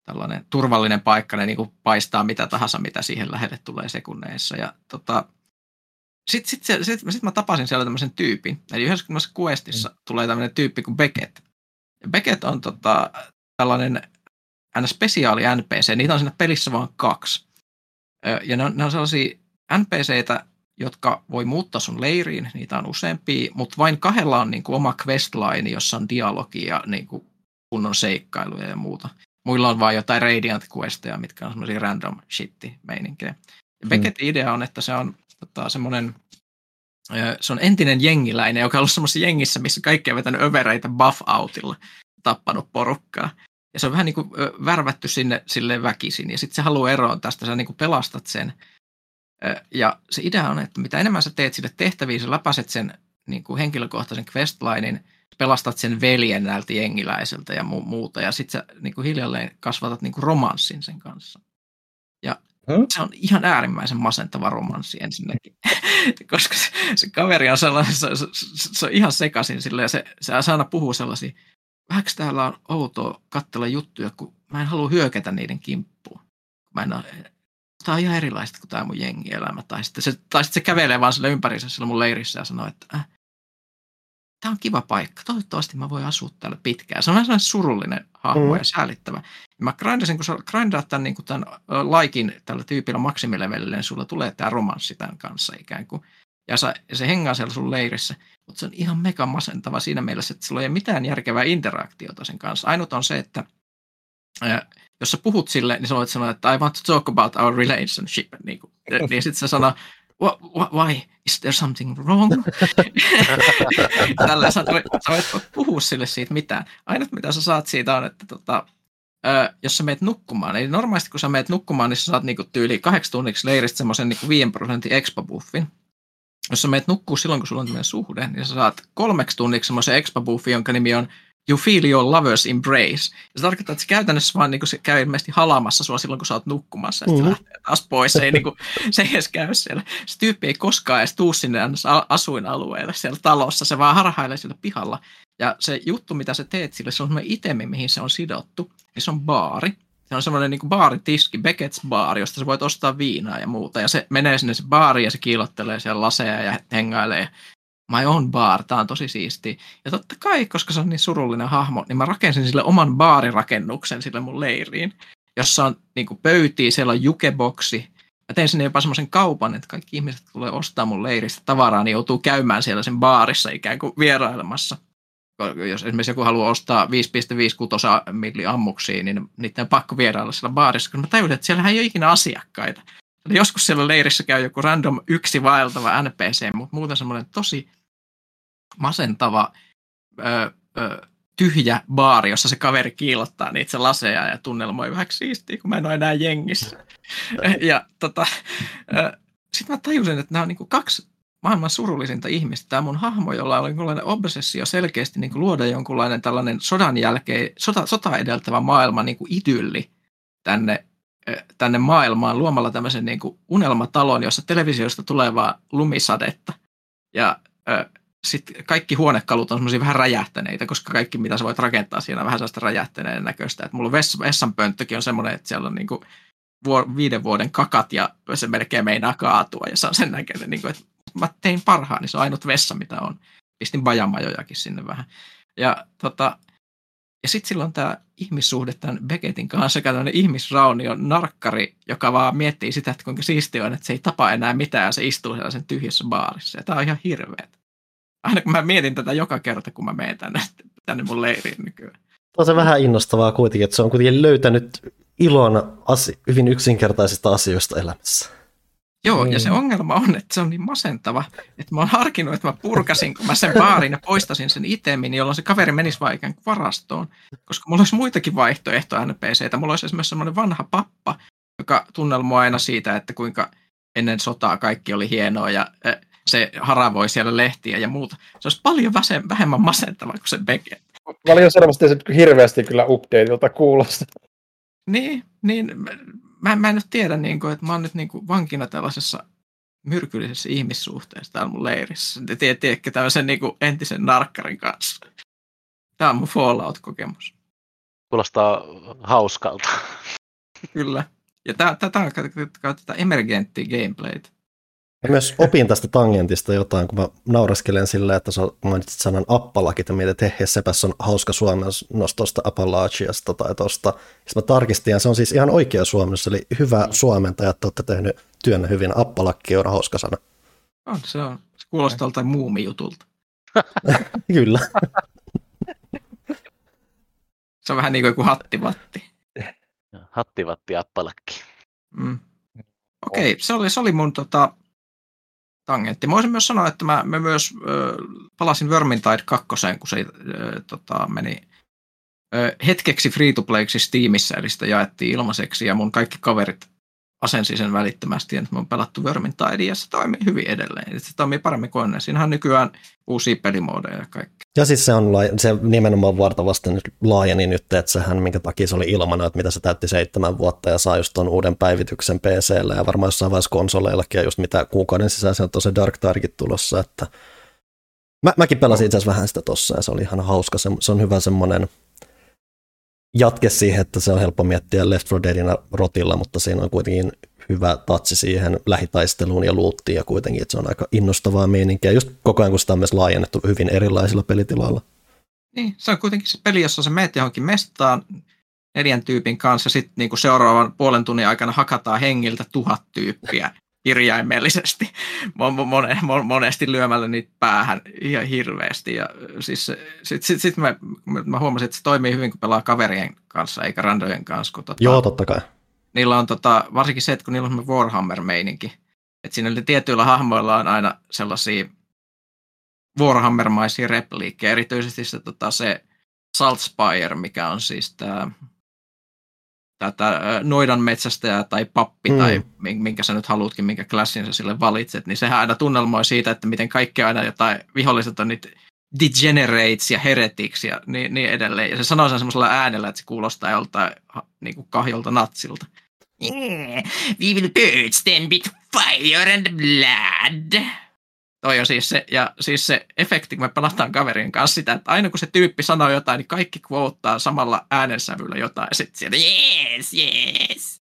tällainen turvallinen paikka, ne niin kuin paistaa mitä tahansa, mitä siihen lähelle tulee sekunneissa. Ja tota, sitten sit, se- sit, sit mä tapasin siellä tämmöisen tyypin. Eli yhdessä tämmöisessä questissa tulee tämmöinen tyyppi kuin Beckett. Ja Beckett on tota, tällainen aina spesiaali NPC, niitä on siinä pelissä vain kaksi. Ja ne on, ne on sellaisia NPCitä, jotka voi muuttaa sun leiriin, niitä on useampia, mutta vain kahdella on niin kuin oma questline, jossa on dialogia ja niin kuin kunnon seikkailuja ja muuta. Muilla on vain jotain Radiant questeja, mitkä on semmoisia random shitti meininkejä. Ja Beckettin idea on, että se on tota, semmoinen se on entinen jengiläinen, joka on ollut semmoisessa jengissä, missä kaikki on vetänyt övereitä buff-outilla, tappanut porukkaa. Ja se on vähän niin kuin värvätty sinne sille väkisin. Ja sitten se haluaa eroon tästä, sä niin kuin pelastat sen. Ja se idea on, että mitä enemmän sä teet sille tehtäviä, sä läpäiset sen niin kuin henkilökohtaisen questlinein, pelastat sen veljen näiltä jengiläiseltä ja mu- muuta. Ja sitten sä niin kuin hiljalleen kasvatat niin kuin romanssin sen kanssa. Ja Hmm? se on ihan äärimmäisen masentava romanssi ensinnäkin, koska se, se kaveri on sellainen, se, se, se on ihan sekaisin sille ja se, se aina puhuu sellaisia, vähäks täällä on outoa katsella juttuja, kun mä en halua hyökätä niiden kimppuun. Mä en ole, tämä on ihan erilaista kuin tämä mun jengielämä. Tai sitten se, tai sitten se kävelee vaan sille ympärissä sillä mun leirissä ja sanoo, että äh, tämä on kiva paikka, toivottavasti mä voin asua täällä pitkään. Se on vähän sellainen surullinen hahmo mm. ja säällittävä. mä grindasin, kun sä grindaat tämän, niin tämän laikin tällä tyypillä maksimilevelille, niin sulla tulee tämä romanssi tämän kanssa ikään kuin. Ja, sä, se hengaa siellä sun leirissä, mutta se on ihan mega masentava siinä mielessä, että sillä ei ole mitään järkevää interaktiota sen kanssa. Ainut on se, että jos sä puhut sille, niin sä voit sanoa, että I want to talk about our relationship. Niin, kuin, niin sitten se sanoo, why, is there something wrong? Tällä sä, sä voit puhua sille siitä mitään. Ainut mitä sä saat siitä on, että tota, ö, jos sä meet nukkumaan, eli normaalisti kun sä meet nukkumaan, niin sä saat niinku tyyli kahdeksi tunniksi leiristä semmoisen niinku 5 prosentin expa-buffin. Jos sä meet nukkuu silloin, kun sulla on tämmöinen suhde, niin sä saat kolmeksi tunniksi semmoisen expa-buffin, jonka nimi on you feel your lover's embrace. Ja se tarkoittaa, että se käytännössä vaan niin kuin se käy ilmeisesti halamassa sua silloin, kun sä oot nukkumassa, ja mm. lähtee taas pois. Se ei, niin kuin, se ei edes käy siellä. Se tyyppi ei koskaan edes tuu sinne asuinalueelle siellä talossa, se vaan harhailee siellä pihalla. Ja se juttu, mitä sä teet sille, se on semmoinen itemi, mihin se on sidottu, niin se on baari. Se on semmoinen niin baaritiski, Beckett's baari, josta sä voit ostaa viinaa ja muuta. Ja se menee sinne se baariin ja se kiilottelee siellä laseja ja hengailee my own bar, tämä on tosi siisti. Ja totta kai, koska se on niin surullinen hahmo, niin mä rakensin sille oman baarirakennuksen sille mun leiriin, jossa on niin kuin pöytiä, siellä on jukeboksi. Mä tein sinne jopa semmoisen kaupan, että kaikki ihmiset tulee ostaa mun leiristä tavaraa, niin joutuu käymään siellä sen baarissa ikään kuin vierailemassa. Jos esimerkiksi joku haluaa ostaa 5,56 milli ammuksia, niin niiden on pakko vierailla siellä baarissa, koska mä tajutin, että siellä ei ole ikinä asiakkaita. Joskus siellä leirissä käy joku random yksi vaeltava NPC, mutta muuten semmoinen tosi masentava ö, ö, tyhjä baari, jossa se kaveri kiilottaa niitä laseja ja tunnelmoi vähän siistiä, kun mä en ole enää jengissä. ja tota, sitten mä tajusin, että nämä on niinku kaksi maailman surullisinta ihmistä. Tämä mun hahmo, jolla oli jonkunlainen obsessio selkeästi niin kuin luoda jonkunlainen tällainen sodan jälkeen, sota, sota edeltävä maailma niin kuin idylli tänne, tänne maailmaan luomalla tämmöisen niin kuin unelmatalon, jossa televisiosta tulee vaan lumisadetta. Ja sitten kaikki huonekalut on semmoisia vähän räjähtäneitä, koska kaikki mitä sä voit rakentaa siinä on vähän sellaista räjähtäneen näköistä. Et mulla vess, vessanpönttökin on semmoinen, että siellä on niinku viiden vuoden kakat ja se melkein meinaa kaatua ja se on sen näköinen, niinku, että mä tein parhaan, niin se on ainut vessa mitä on. Pistin bajamajojakin sinne vähän. Ja, tota, ja sitten silloin tämä ihmissuhde tämän Beckettin kanssa, joka tämmöinen ihmisraunio narkkari, joka vaan miettii sitä, että kuinka siisti on, että se ei tapa enää mitään ja se istuu sellaisen tyhjässä baarissa. Ja tämä on ihan hirveet aina kun mä mietin tätä joka kerta, kun mä menen tänne, tänne mun leiriin nykyään. On se vähän innostavaa kuitenkin, että se on kuitenkin löytänyt ilon asi- hyvin yksinkertaisista asioista elämässä. Joo, mm. ja se niin. ongelma on, että se on niin masentava, että mä oon harkinnut, että mä purkasin, kun mä sen baarin ja poistasin sen itemin, jolloin se kaveri menisi vaan ikään kuin varastoon. Koska mulla olisi muitakin vaihtoehtoja NPCtä. Mulla olisi esimerkiksi semmoinen vanha pappa, joka tunnelmoi aina siitä, että kuinka ennen sotaa kaikki oli hienoa ja se haravoi siellä lehtiä ja muuta. Se olisi paljon vähemmän masentava kuin se Beckett. Paljon selvästi se hirveästi kyllä updateilta kuulosta. Niin, niin mä, mä en nyt tiedä, niin kuin, että mä oon nyt niin kuin vankina tällaisessa myrkyllisessä ihmissuhteessa täällä mun leirissä. Te tiedätkö tämmöisen niin kuin entisen narkkarin kanssa. Tämä on mun Fallout-kokemus. Kuulostaa hauskalta. Kyllä. Ja tätä on tätä emergenttiä gameplaytä. Mä myös opin tästä tangentista jotain, kun mä nauraskelen silleen, että sä mainitsit sanan appalakit ja mietit, että sepäs on hauska suomennos tuosta Appalachiasta tai tuosta. Sitten mä tarkistin, ja se on siis ihan oikea suomennos, eli hyvä suomentaja, että olette tehnyt työnne hyvin. Appalakki on hauska sana. On, se on. Se kuulostaa joltain muumijutulta. Kyllä. se on vähän niin kuin joku hattivatti. Hattivatti, appalakki. Mm. Okei, okay, se oli, se oli mun tota, tangentti. Mä voisin myös sanoa, että mä, mä myös ö, palasin Vermintide 2, kun se ö, tota, meni ö, hetkeksi free-to-playksi Steamissa, eli sitä jaettiin ilmaiseksi, ja mun kaikki kaverit asensi sen välittömästi, että me on pelattu Vermintide, ja se toimii hyvin edelleen. Se toimii paremmin kuin ennen. Siinähän on nykyään uusia pelimoodeja ja kaikki. Ja siis se, on, se nimenomaan vartavasti nyt laajeni nyt, että sehän minkä takia se oli ilmana, että mitä se täytti seitsemän vuotta ja saa just tuon uuden päivityksen PClle ja varmaan jossain vaiheessa konsoleillakin ja just mitä kuukauden sisään se on se Dark Target tulossa, että Mä, mäkin pelasin itse asiassa vähän sitä tossa ja se oli ihan hauska, se, se on hyvä semmoinen jatke siihen, että se on helppo miettiä Left 4 Deadina rotilla, mutta siinä on kuitenkin hyvä tatsi siihen lähitaisteluun ja luuttiin ja kuitenkin, että se on aika innostavaa meininkiä, just koko ajan kun sitä on myös laajennettu hyvin erilaisilla pelitiloilla. Niin, se on kuitenkin se peli, jossa sä meet johonkin mestaan neljän tyypin kanssa, sitten niinku seuraavan puolen tunnin aikana hakataan hengiltä tuhat tyyppiä kirjaimellisesti monesti lyömällä niitä päähän ihan hirveästi. Ja siis sitten sit, sit mä, mä, huomasin, että se toimii hyvin, kun pelaa kaverien kanssa, eikä randojen kanssa. Kun, tota, Joo, totta kai. Niillä on tota, varsinkin se, että kun niillä on Warhammer-meininki, että siinä tietyillä hahmoilla on aina sellaisia Warhammer-maisia repliikkejä, erityisesti se, tota, se Saltspire, mikä on siis tämä tätä noidan metsästäjä tai pappi mm. tai minkä sä nyt haluutkin, minkä klassin sä sille valitset, niin sehän aina tunnelmoi siitä, että miten kaikki aina jotain viholliset on niitä degenerates ja heretics ja niin, niin edelleen. Ja se sanoo sen semmoisella äänellä, että se kuulostaa joltain niin kuin kahjolta natsilta. Yeah, we will purge them with fire and blood. Toi on siis se, ja siis se efekti, kun me pelataan kaverien kanssa sitä, että aina kun se tyyppi sanoo jotain, niin kaikki kvoottaa samalla äänensävyllä jotain, ja sitten sieltä yes, yes.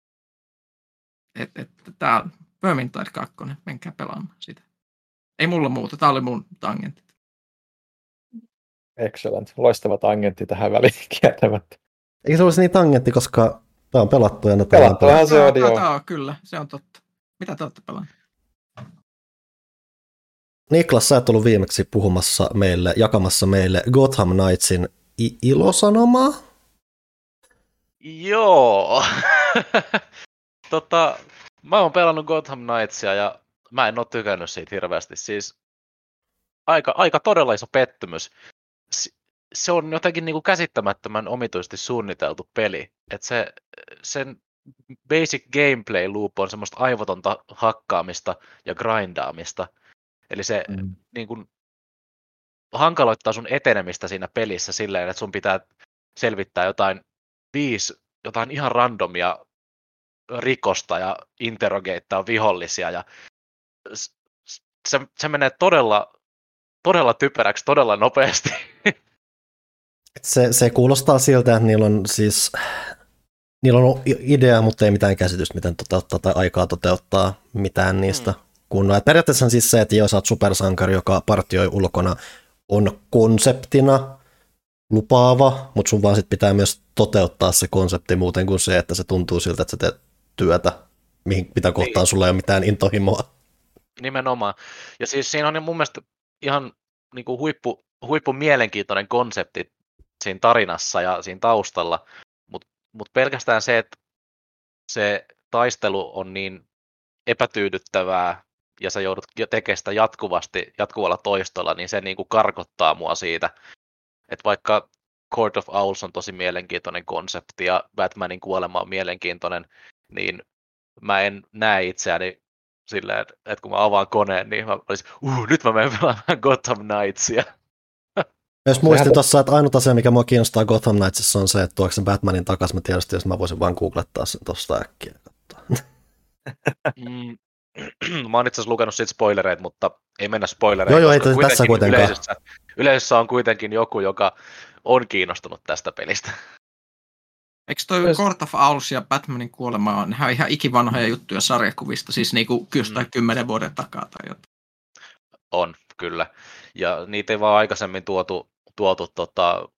Tää on Vermintide 2, menkää pelaamaan sitä. Ei mulla muuta, tää oli mun tangentti. Excellent. Loistava tangentti tähän väliin kieltämättä. Eikö se olisi niin tangentti, koska tämä on pelattu ja Pelattuhan se on, joo. Kyllä, se on totta. Mitä te olette pelanneet? Niklas, sä et ollut viimeksi puhumassa meille, jakamassa meille Gotham Knightsin i- ilosanomaa? Joo. tota, mä oon pelannut Gotham Knightsia ja mä en oo tykännyt siitä hirveästi. Siis aika, aika todella iso pettymys. Se on jotenkin niin kuin käsittämättömän omituisesti suunniteltu peli. Et se, sen basic gameplay loop on semmoista aivotonta hakkaamista ja grindaamista – Eli se mm. niin kuin, hankaloittaa sun etenemistä siinä pelissä silleen, että sun pitää selvittää jotain viisi, jotain ihan randomia rikosta ja interrogeittaa vihollisia ja se, se menee todella, todella typeräksi todella nopeasti. Se, se kuulostaa siltä, että niillä on siis niillä on idea, mutta ei mitään käsitystä, miten toteuttaa tai aikaa toteuttaa mitään niistä. Mm kunnolla. Periaatteessa on siis se, että jos olet supersankari, joka partioi ulkona, on konseptina lupaava, mutta sun vaan sit pitää myös toteuttaa se konsepti muuten kuin se, että se tuntuu siltä, että sä teet työtä, mihin, mitä kohtaan niin. sulla ei ole mitään intohimoa. Nimenomaan. Ja siis siinä on mun mielestä ihan niin kuin huippu, huippu mielenkiintoinen konsepti siinä tarinassa ja siinä taustalla, mutta mut pelkästään se, että se taistelu on niin epätyydyttävää ja sä joudut tekemään sitä jatkuvasti, jatkuvalla toistolla, niin se niin kuin karkottaa mua siitä. Että vaikka Court of Owls on tosi mielenkiintoinen konsepti ja Batmanin kuolema on mielenkiintoinen, niin mä en näe itseäni silleen, että kun mä avaan koneen, niin mä olisin, uh, nyt mä menen pelaamaan Gotham Knightsia. Jos muistin tuossa, että ainut asia, mikä mua kiinnostaa Gotham Knightsissa on se, että tuoksen Batmanin takaisin, mä tietysti, jos mä voisin vaan googlettaa sen tuosta äkkiä. mm, mä oon itse asiassa lukenut siitä spoilereita, mutta ei mennä spoilereihin. Joo, joo, ei kuitenkin tässä kuitenkaan. Yleisössä, yleisössä on kuitenkin joku, joka on kiinnostunut tästä pelistä. Eikö toi Myös... Court of Owls ja Batmanin kuolema on ihan, ihan ikivanhoja juttuja sarjakuvista, siis niinku mm. kymmenen vuoden takaa tai jotain? On, kyllä. Ja niitä ei vaan aikaisemmin tuotu, tuotu tota,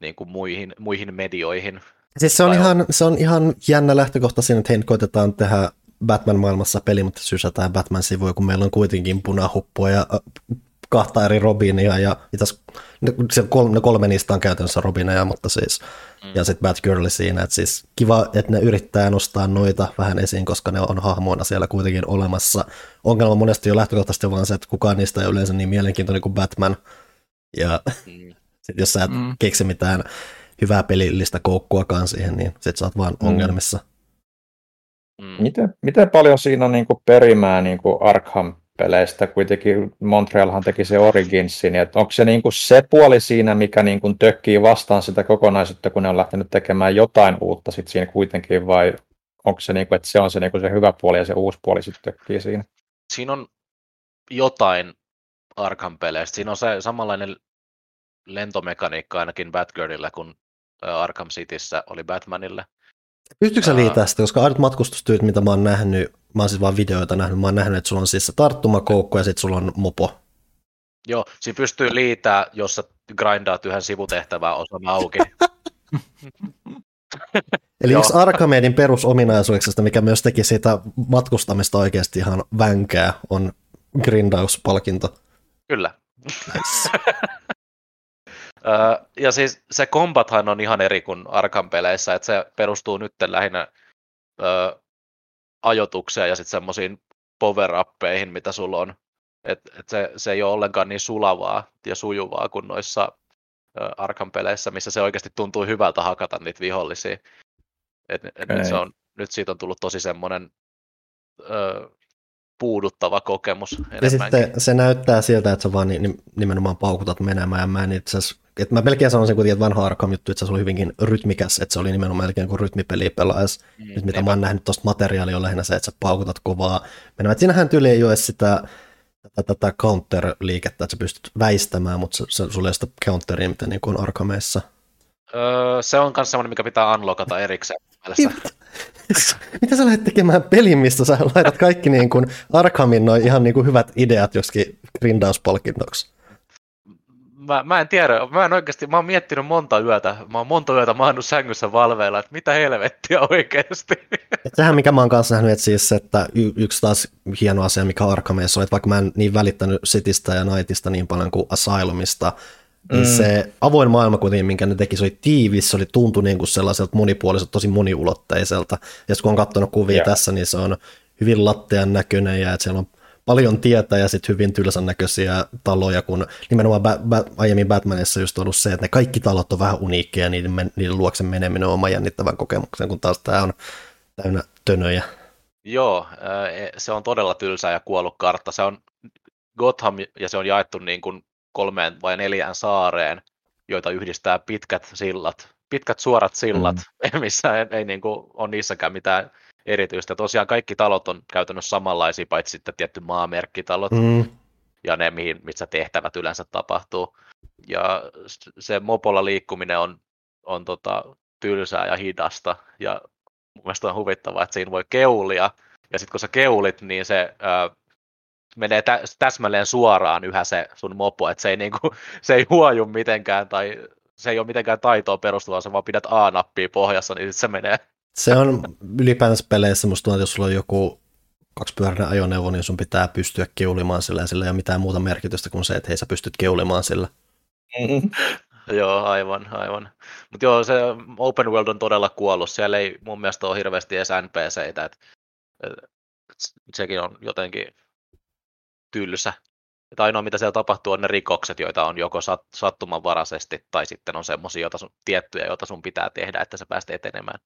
niin kuin muihin, muihin medioihin. Siis se on, ihan, se on ihan jännä lähtökohta siinä, että hei, koitetaan tehdä Batman-maailmassa peli, mutta sysätään Batman-sivuja, kun meillä on kuitenkin punahuppua ja kahta eri Robinia ja itäs, ne, kolme, ne kolme niistä on käytännössä Robineja, mutta siis, mm. ja sitten Batgirl siinä, että siis kiva, että ne yrittää nostaa noita vähän esiin, koska ne on hahmoina siellä kuitenkin olemassa. Ongelma monesti jo lähtökohtaisesti vaan se, että kukaan niistä ei yleensä niin mielenkiintoinen kuin Batman, ja mm. sit jos sä et mm. keksi mitään hyvää pelillistä koukkuakaan siihen, niin sit sä oot vaan mm. ongelmissa. Mm. Miten, miten paljon siinä on niin kuin perimää niin kuin Arkham-peleistä? Kuitenkin Montrealhan teki se Originsin. Että onko se niin kuin se puoli siinä, mikä niin kuin tökkii vastaan sitä kokonaisuutta, kun ne on lähtenyt tekemään jotain uutta sit siinä kuitenkin, vai onko se, niin kuin, että se on se, niin kuin se hyvä puoli ja se uusi puoli sitten tökkii siinä? Siinä on jotain Arkham-peleistä. Siinä on se samanlainen lentomekaniikka ainakin Batgirlillä kuin Arkham Cityssä oli Batmanille. Pystyykö sä liittää sitä, koska ainut matkustustyyt, mitä mä oon nähnyt, mä oon siis vaan videoita nähnyt, mä oon nähnyt, että sulla on siis se tarttumakoukku ja sitten sulla on mopo. Joo, siinä pystyy liittää, jos sä grindaat yhden sivutehtävän osan auki. Eli yksi Arkhamedin perusominaisuuksista, mikä myös teki siitä matkustamista oikeasti ihan vänkää, on grindauspalkinto. Kyllä. Nice. ja siis se kombathan on ihan eri kuin Arkham peleissä, että se perustuu nyt lähinnä ö, ajotukseen ja sitten semmoisiin power mitä sulla on. Et, et se, se ei ole ollenkaan niin sulavaa ja sujuvaa kuin noissa Arkham peleissä, missä se oikeasti tuntuu hyvältä hakata niitä vihollisia. Et, et nyt, se on, nyt siitä on tullut tosi semmoinen ö, puuduttava kokemus Ja sitten se näyttää siltä, että sä vaan nimenomaan paukutat menemään. Ja mä en itse että mä melkein sanoisin kuitenkin, että vanha Arkham juttu, että se oli hyvinkin rytmikäs, että se oli nimenomaan melkein kuin rytmipeli pelaajassa. Mm, Nyt mitä mä oon nähnyt tuosta materiaalia on lähinnä se, että sä paukutat kovaa menemään. Siinähän tyyli ei ole sitä tätä, tätä counter-liikettä, että sä pystyt väistämään, mutta se, se, sulla ei sitä counteria, mitä niin kuin on Arkhameissa. Öö, se on myös semmoinen, mikä pitää unlockata erikseen. Mitä sä lähdet tekemään pelin, mistä sä laitat kaikki niin kuin Arkhamin noin ihan niin kuin hyvät ideat joskin grindauspalkinnoksi? Mä, mä, en tiedä, mä en oikeasti, mä oon miettinyt monta yötä, mä oon monta yötä maannut sängyssä valveilla, että mitä helvettiä oikeasti. Et sehän mikä mä oon kanssa nähnyt, että siis, että y- yksi taas hieno asia, mikä Arkhameissa on, että vaikka mä en niin välittänyt Citystä ja Nightista niin paljon kuin Asylumista, niin mm. se avoin maailma kuitenkin, minkä ne teki, se oli tiivis, se oli tuntu niin kuin sellaiselta monipuoliselta, tosi moniulotteiselta. Ja kun on katsonut kuvia yeah. tässä, niin se on hyvin lattean näköinen ja että siellä on paljon tietä ja sitten hyvin tylsän näköisiä taloja, kun nimenomaan ba- ba- aiemmin Batmanissa just ollut se, että ne kaikki talot on vähän uniikkeja ja niiden, men- niiden luokse meneminen on oma jännittävän kokemuksen, kun taas tämä on täynnä tönöjä. Joo, e, se on todella tylsä ja kuollut kartta. Se on Gotham ja se on jaettu niin kuin kolmeen vai neljään saareen, joita yhdistää pitkät sillat, pitkät suorat sillat, mm. missä ei, ei niin kuin, ole niissäkään mitään erityistä. Tosiaan kaikki talot on käytännössä samanlaisia, paitsi sitten tietty maamerkkitalot mm. ja ne, mihin, missä tehtävät yleensä tapahtuu. Ja se mopolla liikkuminen on, on tota, tylsää ja hidasta ja mun mielestä on huvittavaa, että siinä voi keulia ja sitten kun sä keulit, niin se ää, menee tä- täsmälleen suoraan yhä se sun mopo, että se ei, niinku, se ei huoju mitenkään tai se ei ole mitenkään taitoa perustuvaa, sä vaan pidät A-nappia pohjassa, niin se menee. Se on ylipäänsä peleissä, musta että jos sulla on joku kaksipyöräinen ajoneuvo, niin sun pitää pystyä keulimaan sillä ja sillä ei ole mitään muuta merkitystä kuin se, että hei sä pystyt keulimaan sillä. Mm-hmm. joo, aivan, aivan. Mutta joo, se open world on todella kuollut. Siellä ei mun mielestä ole hirveästi edes NPCitä, että sekin on jotenkin tylsä. Että ainoa mitä siellä tapahtuu on ne rikokset, joita on joko sat, sattumanvaraisesti tai sitten on semmoisia joita sun, tiettyjä, joita sun pitää tehdä, että sä pääst etenemään.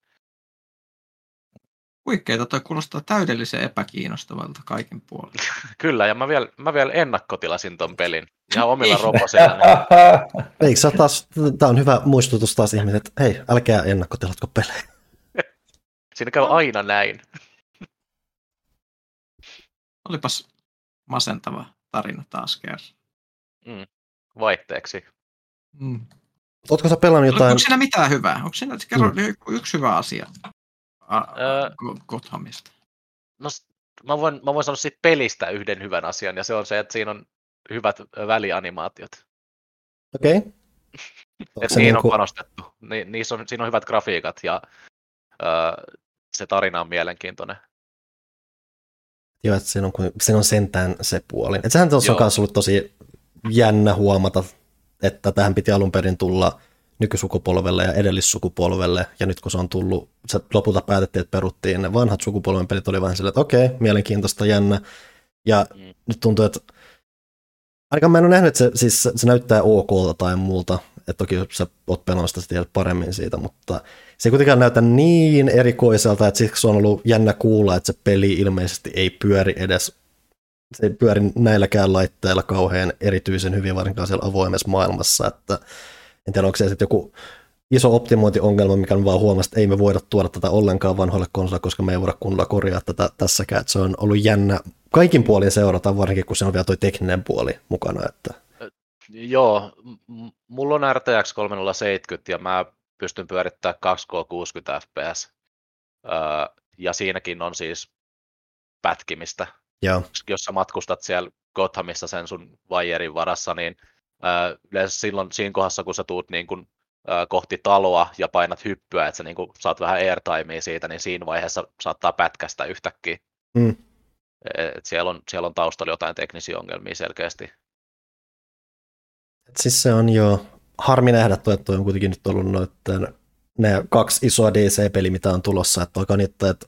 Huikeeta, toi kuulostaa täydellisen epäkiinnostavalta kaiken puolin. Kyllä, ja mä vielä, mä vielä ennakkotilasin ton pelin ihan omilla robosilla. Eikö sä taas, tää on hyvä muistutus taas ihmiset, että hei, älkää ennakkotilatko pelejä. Siinä käy aina näin. Olipas masentava tarina taas kerran. Mm, vaihteeksi. Mm. Oletko sä pelannut jotain? Onko siinä mitään hyvää? Onko siinä, kerro mm. yksi hyvä asia öö, Gothamista. No, mä voin, mä voin sanoa siitä pelistä yhden hyvän asian, ja se on se, että siinä on hyvät välianimaatiot. Okei. Okay. että niin on panostettu. Ni, niissä on, siinä on hyvät grafiikat, ja öö, se tarina on mielenkiintoinen. Joo, että siinä on, siinä on sentään se puoli. Että sehän on myös ollut tosi jännä huomata, että tähän piti alun perin tulla nykysukupolvelle ja edellissukupolvelle, ja nyt kun se on tullut, se lopulta päätettiin, että peruttiin ne vanhat sukupolven pelit, oli vähän silleen, että okei, mielenkiintoista, jännä, ja mm. nyt tuntuu, että ainakaan mä en ole nähnyt, että se, siis se näyttää okolta tai muulta, että toki sä oot pelannut sitä paremmin siitä, mutta se ei kuitenkaan näytä niin erikoiselta, että siksi on ollut jännä kuulla, että se peli ilmeisesti ei pyöri edes, se ei pyöri näilläkään laitteilla kauhean erityisen hyvin, varsinkaan siellä avoimessa maailmassa, että en tiedä, onko se sitten joku iso optimointiongelma, mikä on vaan huomasta, että ei me voida tuoda tätä ollenkaan vanhoille konsolille, koska me ei voida kunnolla korjaa tätä tässäkään. Että se on ollut jännä kaikin puolin seurata, varsinkin kun se on vielä tuo tekninen puoli mukana. Että... Joo, mulla on RTX 3070 ja mä pystyn pyörittämään 2K 60 fps. ja siinäkin on siis pätkimistä. Joo. Jos sä matkustat siellä Gothamissa sen sun vaijerin varassa, niin yleensä silloin siinä kohdassa, kun sä tuut niin kun, kohti taloa ja painat hyppyä, että sä niin kun, saat vähän airtimea siitä, niin siinä vaiheessa saattaa pätkästä yhtäkkiä. Mm. Et siellä, on, siellä on taustalla jotain teknisiä ongelmia selkeästi. Et siis se on jo harmi nähdä, että on kuitenkin nyt ollut noiden, ne kaksi isoa DC-peliä, mitä on tulossa, että vaikka niitä, että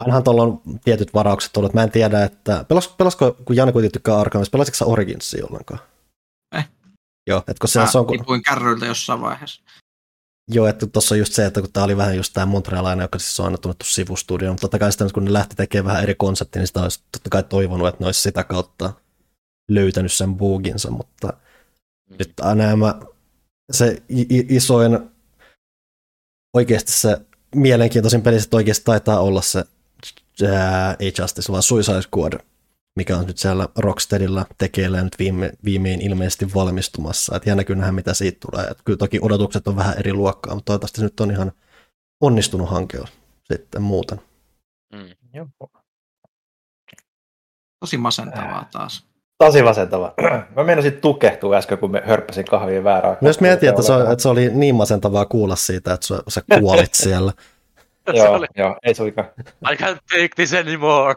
ainahan tuolla on tietyt varaukset ollut. Mä en tiedä, että pelas, pelasko, kun Janne kuitenkin tykkää Arkhamista, pelasitko sä Originsia ollenkaan? Eh. Joo, että kun se, se on... Kun... Tipuin kärryiltä jossain vaiheessa. Joo, että tuossa on just se, että kun tämä oli vähän just tämä Montrealainen, joka siis on aina tunnettu sivustudio, mutta totta kai sitten kun ne lähti tekemään vähän eri konseptia, niin sitä olisi totta kai toivonut, että ne olisi sitä kautta löytänyt sen buginsa, mutta mm. nyt nämä, se isoin, oikeasti se mielenkiintoisin peli sitten oikeasti taitaa olla se ää, ei Justice, vaan Suicide Squad, mikä on nyt siellä Rocksteadilla tekeillä nyt viime, viimein ilmeisesti valmistumassa. Että jännä kyllä nähdä, mitä siitä tulee. Et kyllä toki odotukset on vähän eri luokkaa, mutta toivottavasti nyt on ihan onnistunut hanke sitten muuten. Mm. Tosi masentavaa taas. Tosi masentavaa. Mä meinasin tukehtua äsken, kun me hörppäsin kahvia väärää. Myös mietin, että se, että se oli niin masentavaa kuulla siitä, että sä kuolit siellä joo, oli... joo, ei se olikaan. I can't take this anymore.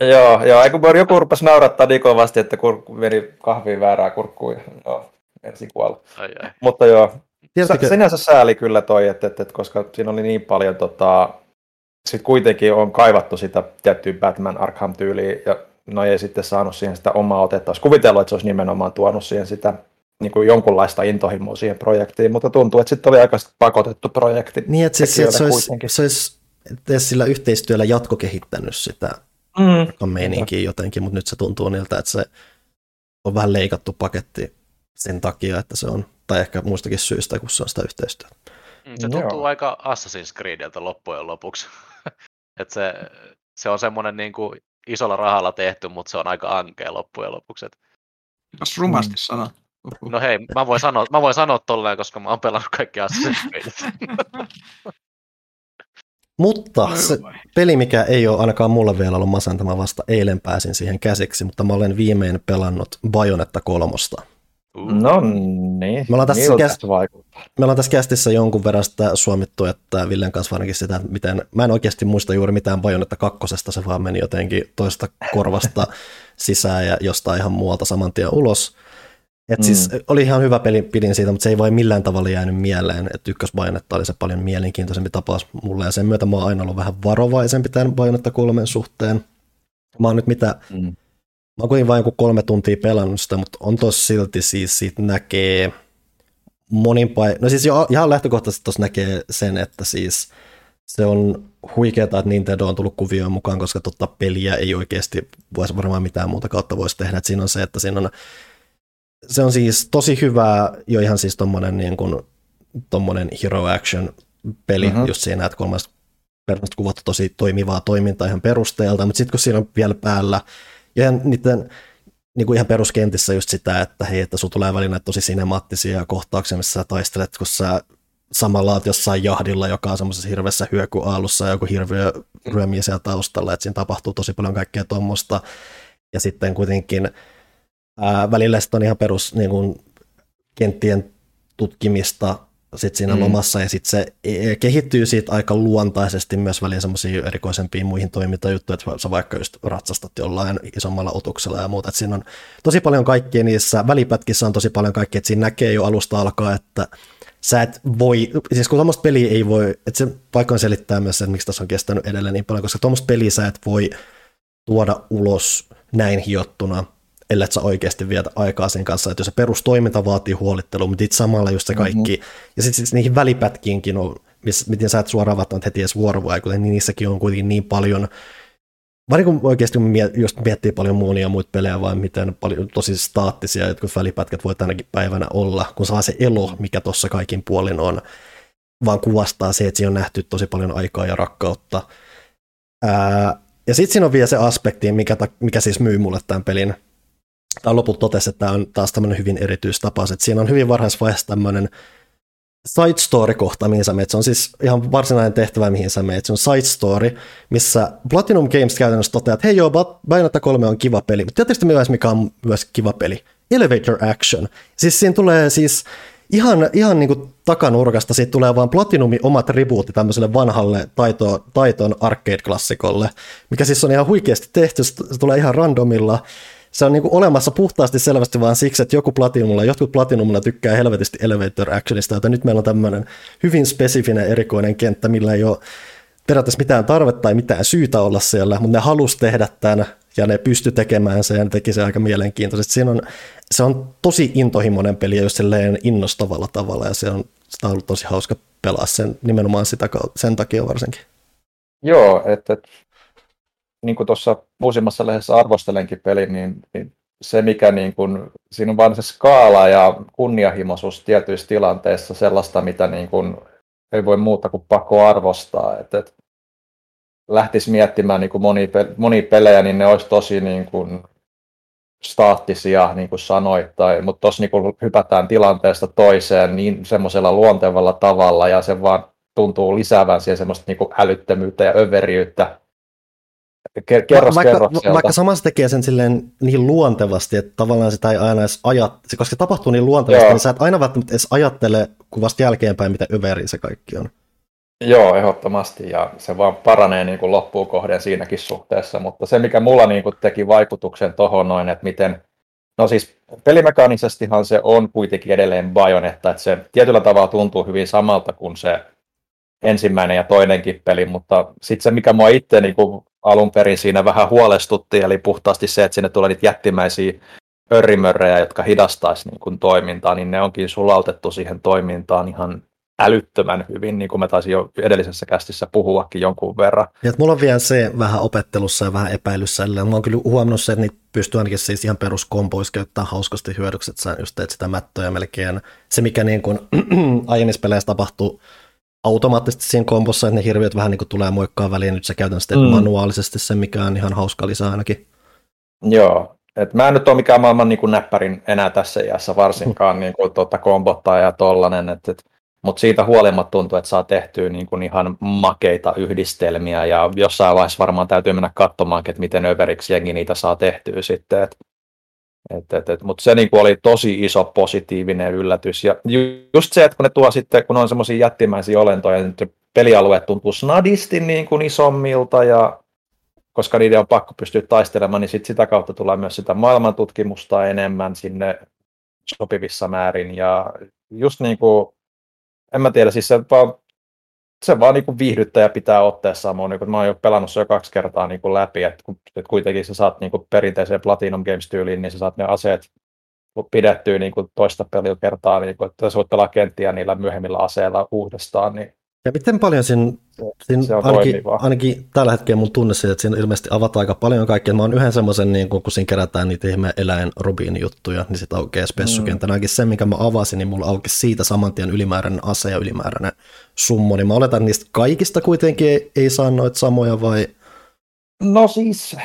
joo, joo, kun joku rupesi naurattaa niin kovasti, että kurkku meni kahviin väärää kurkkuun. Joo, ensin kuolla. Ai, ai. Mutta joo, Tiedättekö... sinänsä sääli kyllä toi, että, että, että, koska siinä oli niin paljon tota, sitten kuitenkin on kaivattu sitä tiettyä Batman Arkham-tyyliä, ja no ei sitten saanut siihen sitä omaa otetta. Olisi kuvitellut, että se olisi nimenomaan tuonut siihen sitä niin kuin jonkunlaista intohimoa siihen projektiin, mutta tuntuu, että sitten oli aika pakotettu projekti. Niin, että siis, että se, olisi, se olisi sillä yhteistyöllä jatkokehittänyt sitä mm. meininkiä jotenkin, mutta nyt se tuntuu niiltä, että se on vähän leikattu paketti sen takia, että se on, tai ehkä muistakin syistä, kun se on sitä yhteistyötä. Mm, se tuntuu Joo. aika Assassin's Creedeltä loppujen lopuksi. että se, se on semmoinen niin kuin isolla rahalla tehty, mutta se on aika ankea loppujen lopuksi. Jos rumasti mm. sanot. No hei, mä voin sanoa, mä voin sanoa tolleen, koska mä oon pelannut kaikki Assassin's Mutta se peli, mikä ei ole ainakaan mulle vielä ollut masentama vasta eilen pääsin siihen käsiksi, mutta mä olen viimein pelannut Bajonetta kolmosta. No niin, me ollaan tässä, käst... me ollaan tässä kästissä jonkun verran sitä suomittu, että Villen kanssa ainakin sitä, miten, mä en oikeasti muista juuri mitään Bajonetta kakkosesta, se vaan meni jotenkin toista korvasta sisään ja jostain ihan muualta saman tien ulos. Et siis mm. siis oli ihan hyvä peli, pidin siitä, mutta se ei voi millään tavalla jäänyt mieleen, että ykkösbajonetta oli se paljon mielenkiintoisempi tapaus mulle, ja sen myötä mä oon aina ollut vähän varovaisempi tämän bajonetta kolmen suhteen. Mä oon nyt mitä, mm. Mä oon kuitenkin vain joku kolme tuntia pelannut sitä, mutta on tos silti siis siitä näkee monin pai- no siis jo, ihan lähtökohtaisesti tuossa näkee sen, että siis se on huikeeta, että Nintendo on tullut kuvioon mukaan, koska totta peliä ei oikeasti voisi varmaan mitään muuta kautta voisi tehdä. Et siinä on se, että siinä on se on siis tosi hyvä, jo ihan siis tommonen, niin kuin, tommonen hero action peli, mm-hmm. just siinä, että kolmesta persoonasta kuvattu tosi toimivaa toimintaa ihan perusteelta, mutta sitten kun siinä on vielä päällä, ja niiden niin kuin ihan peruskentissä just sitä, että hei, että sulla tulee välillä tosi sinemaattisia kohtauksia, missä sä taistelet, kun sä samalla oot jossain jahdilla, joka on semmoisessa hirveässä hyökyaalussa ja joku hirveä ryömiä siellä taustalla, että siinä tapahtuu tosi paljon kaikkea tuommoista. Ja sitten kuitenkin Ää, välillä sitten on ihan perus niin kuin, kenttien tutkimista sit siinä mm. lomassa, ja sitten se e, kehittyy siitä aika luontaisesti myös väliin semmoisiin erikoisempiin muihin toimintajuttuihin, että sä vaikka just ratsastat jollain isommalla otuksella ja muuta, että siinä on tosi paljon kaikkia niissä, välipätkissä on tosi paljon kaikkea, että siinä näkee jo alusta alkaa, että sä et voi, siis kun tuommoista peliä ei voi, että se vaikka on selittää myös, että miksi tässä on kestänyt edelleen niin paljon, koska tuommoista peliä sä et voi tuoda ulos näin hiottuna, ellei sä oikeasti vietä aikaa sen kanssa, että jos se perustoiminta vaatii huolittelua, mutta itse samalla just se mhm. kaikki, mm-hmm. ja sitten sit niihin välipätkiinkin on, missä, miten sä et suoraan välttämättä heti edes vuorovaikuta, niin niissäkin on kuitenkin niin paljon, varsinkin kun oikeasti just miettii paljon monia muita pelejä, vaan miten paljon tosi staattisia jotkut välipätkät voi tänäkin päivänä olla, kun saa se elo, mikä tuossa kaikin puolin on, vaan kuvastaa se, että siinä on nähty tosi paljon aikaa ja rakkautta. Ää, ja sitten siinä on vielä se aspekti, mikä, mikä siis myy mulle tämän pelin, tai lopulta totesi, että tämä on taas tämmöinen hyvin erityistapaus, että siinä on hyvin varhaisvaiheessa tämmöinen side story-kohta, mihin sä meet. Se on siis ihan varsinainen tehtävä, mihin sä meet. Se on side story, missä Platinum Games käytännössä toteaa, että hei joo, Bayonetta 3 on kiva peli, mutta tietysti myös mikä on myös kiva peli. Elevator Action. Siis siinä tulee siis ihan, ihan niin kuin takanurkasta siitä tulee vaan Platinumi omat rebootti tämmöiselle vanhalle taito, taiton arcade-klassikolle, mikä siis on ihan huikeasti tehty, se tulee ihan randomilla. Se on niin kuin olemassa puhtaasti selvästi vaan siksi, että joku Platinumilla, jotkut Platinumilla tykkää helvetisti Elevator Actionista, joten nyt meillä on tämmöinen hyvin spesifinen erikoinen kenttä, millä ei ole periaatteessa mitään tarvetta tai mitään syytä olla siellä, mutta ne halus tehdä tämän ja ne pysty tekemään sen ja ne teki se aika mielenkiintoisesti. Siinä on, se on tosi intohimoinen peli ja just innostavalla tavalla ja se on, sitä on ollut tosi hauska pelaa sen, nimenomaan sitä, sen takia varsinkin. Joo, että et, niin kuin tuossa uusimmassa lehdessä arvostelenkin pelin, niin, niin se mikä niin kuin, siinä on vain se skaala ja kunnianhimoisuus tietyissä tilanteissa sellaista, mitä niin kuin, ei voi muuta kuin pakko arvostaa. Et, et, lähtisi miettimään niin kuin moni, moni pelejä, niin ne olisi tosi niin kuin staattisia, niin kuin sanoit, tai, mutta tuossa niin hypätään tilanteesta toiseen niin semmoisella luontevalla tavalla, ja se vaan tuntuu lisäävän siihen semmoista niin kuin älyttömyyttä ja överiyttä. Kerros vaikka, vaikka samassa tekee sen silleen niin luontevasti, että tavallaan sitä ei aina edes ajat, koska se tapahtuu niin luontevasti, Joo. niin sä et aina välttämättä edes ajattele kuvasta jälkeenpäin, miten överi se kaikki on. Joo, ehdottomasti, ja se vaan paranee niin kuin loppuun kohden siinäkin suhteessa, mutta se mikä mulla niin kuin teki vaikutuksen tohon noin, että miten, no siis pelimekaanisestihan se on kuitenkin edelleen Bayonetta, että se tietyllä tavalla tuntuu hyvin samalta kuin se ensimmäinen ja toinenkin peli, mutta sitten se mikä mua itse niin kuin alun perin siinä vähän huolestutti, eli puhtaasti se, että sinne tulee niitä jättimäisiä örrimörrejä, jotka hidastaisi niin kuin toimintaa, niin ne onkin sulautettu siihen toimintaan ihan älyttömän hyvin, niin kuin me taisin jo edellisessä kästissä puhuakin jonkun verran. Ja mulla on vielä se vähän opettelussa ja vähän epäilyssä, eli mä oon kyllä huomannut sen, että niitä pystyy ainakin siis ihan peruskompoissa käyttämään hauskasti hyödyksi, että sä just teet sitä mättöä melkein. Se, mikä niin kuin aiemmissa peleissä tapahtuu automaattisesti siinä kompossa, että ne hirviöt vähän niin kuin tulee moikkaa väliin, nyt sä käytän mm. manuaalisesti sen, mikä on ihan hauska lisää ainakin. Joo, et mä en nyt ole mikään maailman niin kuin näppärin enää tässä iässä varsinkaan niin kuin, tuota, kombottaa ja tollanen, että et, mutta siitä huolimatta tuntuu, että saa tehtyä niin kuin ihan makeita yhdistelmiä ja jossain vaiheessa varmaan täytyy mennä katsomaan, että miten överiksi jengi niitä saa tehtyä sitten. Et, et, et, et, mutta se niin oli tosi iso positiivinen yllätys. Ja just se, että kun ne tuo sitten, kun on semmoisia jättimäisiä olentoja, niin pelialueet tuntuu snadisti niin kuin isommilta ja koska niiden on pakko pystyä taistelemaan, niin sit sitä kautta tulee myös sitä maailmantutkimusta enemmän sinne sopivissa määrin. Ja just niin kuin en mä tiedä, siis se vaan, se vaan niin viihdyttäjä pitää ottaa samoin, niin mä oon jo pelannut se jo kaksi kertaa niin kuin läpi, että, että kuitenkin sä saat niin kuin perinteiseen Platinum Games-tyyliin, niin sä saat ne aseet pidettyä niin kuin toista peliä kertaa, niin kuin, että sä voit pelaa kenttiä niillä myöhemmillä aseilla uudestaan, niin ja miten paljon siinä, siinä se ainakin, ainakin, tällä hetkellä mun tunne siitä, että siinä ilmeisesti avataan aika paljon kaikkea. Mä oon yhden semmoisen, niin kun, kun siinä kerätään niitä ihme eläin Rubin juttuja, niin sitten aukeaa spessukenttä. Mm. Ainakin se, mikä mä avasin, niin mulla auki siitä saman tien ylimääräinen ase ja ylimääräinen summo. Niin mä oletan, että niistä kaikista kuitenkin ei, ei saa noita samoja vai? No siis,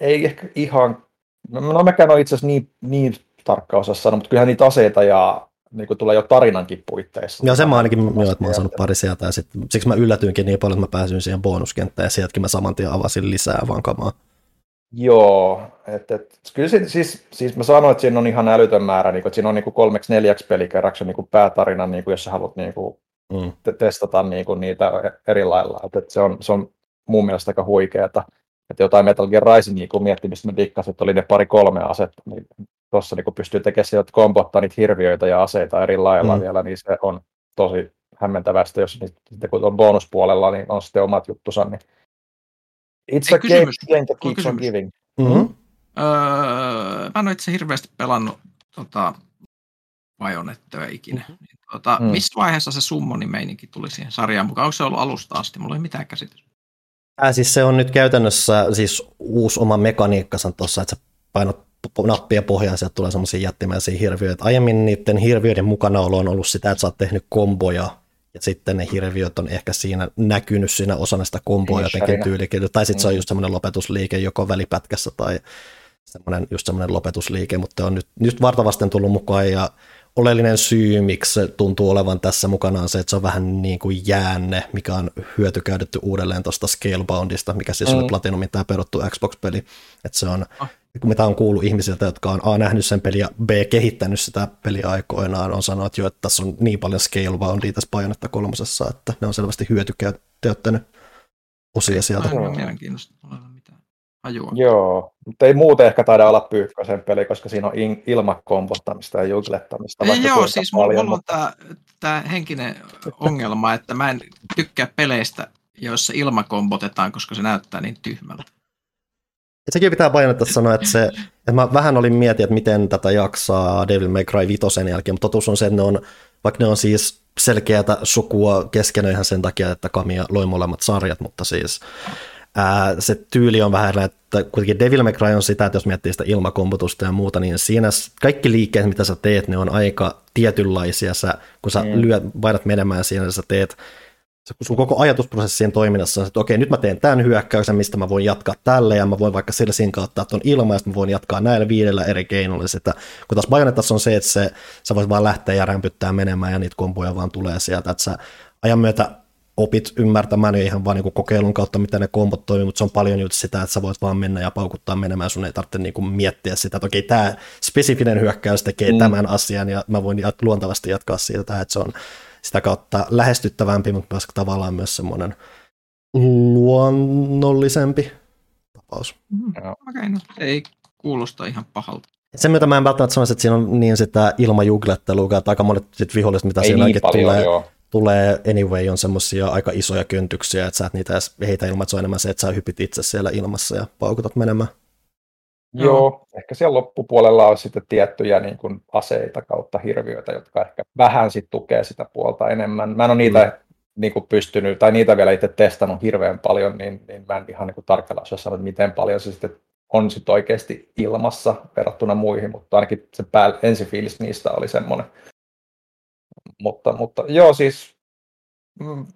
ei ehkä ihan, no mäkään ole itse asiassa niin, niin tarkka osaa sanoa, mutta kyllähän niitä aseita ja niin kuin tulee jo tarinankin puitteissa. Joo, sen mä ainakin joo, että mä oon saanut pari sieltä ja sit, siksi mä yllätyinkin niin paljon, että mä pääsin siihen bonuskenttään ja sieltäkin mä saman tien avasin lisää vaan kamaa. Joo, että et, kyllä siis, siis, siis mä sanoin, että siinä on ihan älytön määrä, niin kuin, että siinä on niin kuin kolmeksi neljäksi pelikerraksi niin kuin päätarina, niin kuin, jos sä haluat niin kuin, mm. te- testata niin kuin, niitä eri lailla. Että, että se, on, se on mun mielestä aika huikeeta. Että jotain Metal Gear Rising kun miettimistä mä dikkasin, että oli ne pari kolme asetta, niin tuossa niin pystyy tekemään sieltä kombottaa niitä hirviöitä ja aseita eri lailla mm. vielä, niin se on tosi hämmentävästä, jos niitä, sitten kun on bonuspuolella, niin on sitten omat juttusa. Niin... It's Ei, a kysymys. game that keeps on giving. Mm-hmm. Öö, mä en ole itse hirveästi pelannut tota, Bajonettoja ikinä. Mm-hmm. Niin, tota, mm. Missä vaiheessa se summonin meininki tuli siihen sarjaan mukaan? Onko se ollut alusta asti? Mulla ei mitään käsitystä. Äh, siis se on nyt käytännössä siis uusi oma mekaniikkansa tuossa, että sä painat nappia pohjaan, sieltä tulee semmoisia jättimäisiä hirviöitä. Aiemmin niiden hirviöiden mukanaolo on ollut sitä, että sä oot tehnyt komboja, ja sitten ne hirviöt on ehkä siinä näkynyt siinä osana sitä komboa jotenkin tyylikin, tai sitten se on mm. just semmoinen lopetusliike joko välipätkässä tai semmoinen, just semmoinen lopetusliike, mutta on nyt, nyt vartavasten tullut mukaan, ja oleellinen syy, miksi se tuntuu olevan tässä mukana on se, että se on vähän niin kuin jäänne, mikä on hyötykäytetty uudelleen tuosta Scaleboundista, mikä siis mm. oli Platinumin tämä peruttu Xbox-peli. Että se on, ah. kun mitä on kuullut ihmisiltä, jotka on A nähnyt sen peliä, B kehittänyt sitä peliä aikoinaan, on sanonut jo, että tässä on niin paljon Scaleboundia tässä Bayonetta kolmosessa, että ne on selvästi hyötykäyttänyt osia sieltä. Aivan mielenkiintoista hajua. Joo, mutta ei muuten ehkä taida olla pyykkösen peli, koska siinä on in, ilmakompottamista ja juglettamista. Ei, joo, siis paljon, mulla on mutta... tämä henkinen ongelma, että mä en tykkää peleistä, joissa ilmakompotetaan, koska se näyttää niin tyhmältä. Ja sekin pitää painottaa sanoa, että, se, että mä vähän olin mietin, että miten tätä jaksaa Devil May Cry 5 jälkeen, mutta totuus on se, että ne on, vaikka ne on siis selkeätä sukua keskenään ihan sen takia, että Kamia loi molemmat sarjat, mutta siis ää, se tyyli on vähän että kuitenkin Devil May Cry on sitä, että jos miettii sitä ilmakompotusta ja muuta, niin siinä kaikki liikkeet, mitä sä teet, ne on aika tietynlaisia. Sä, kun sä mm. lyöt, painat menemään siinä, sä teet sun koko ajatusprosessi siinä toiminnassa on, että okei, nyt mä teen tämän hyökkäyksen, mistä mä voin jatkaa tälle, ja mä voin vaikka sillä siinä kautta tuon ilman, ja mä voin jatkaa näillä viidellä eri keinoilla sitä. Kun taas Bayonettassa on se, että se, sä voit vaan lähteä ja rämpyttää menemään, ja niitä komboja vaan tulee sieltä, että sä ajan myötä opit ymmärtämään jo ihan vaan niin kokeilun kautta, miten ne kombot toimii, mutta se on paljon just sitä, että sä voit vaan mennä ja paukuttaa menemään, sun ei tarvitse niin miettiä sitä, että okei, tämä spesifinen hyökkäys tekee mm. tämän asian ja mä voin luontavasti jatkaa siitä, että se on sitä kautta lähestyttävämpi, mutta myös tavallaan myös semmoinen luonnollisempi tapaus. Mm, Okei, okay, no ei kuulosta ihan pahalta. Sen myötä mä en välttämättä sanoisi, että siinä on niin sitä ilmajuglettelua, että aika monet sit viholliset, mitä ei niin paljon, tulee, joo tulee anyway on semmoisia aika isoja köntyksiä, että sä et niitä edes heitä ilman, että se on enemmän se, että sä hypit itse siellä ilmassa ja paukutat menemään. Joo, ehkä siellä loppupuolella on sitten tiettyjä niin kuin aseita kautta hirviöitä, jotka ehkä vähän sitten tukee sitä puolta enemmän. Mä en ole niitä mm. niin kuin pystynyt, tai niitä vielä itse testannut hirveän paljon, niin, niin mä en ihan niin kuin tarkalla osaa sanoa, että miten paljon se sitten on sitten oikeasti ilmassa verrattuna muihin, mutta ainakin se pää, ensifiilis niistä oli semmoinen, mutta, mutta joo, siis mm,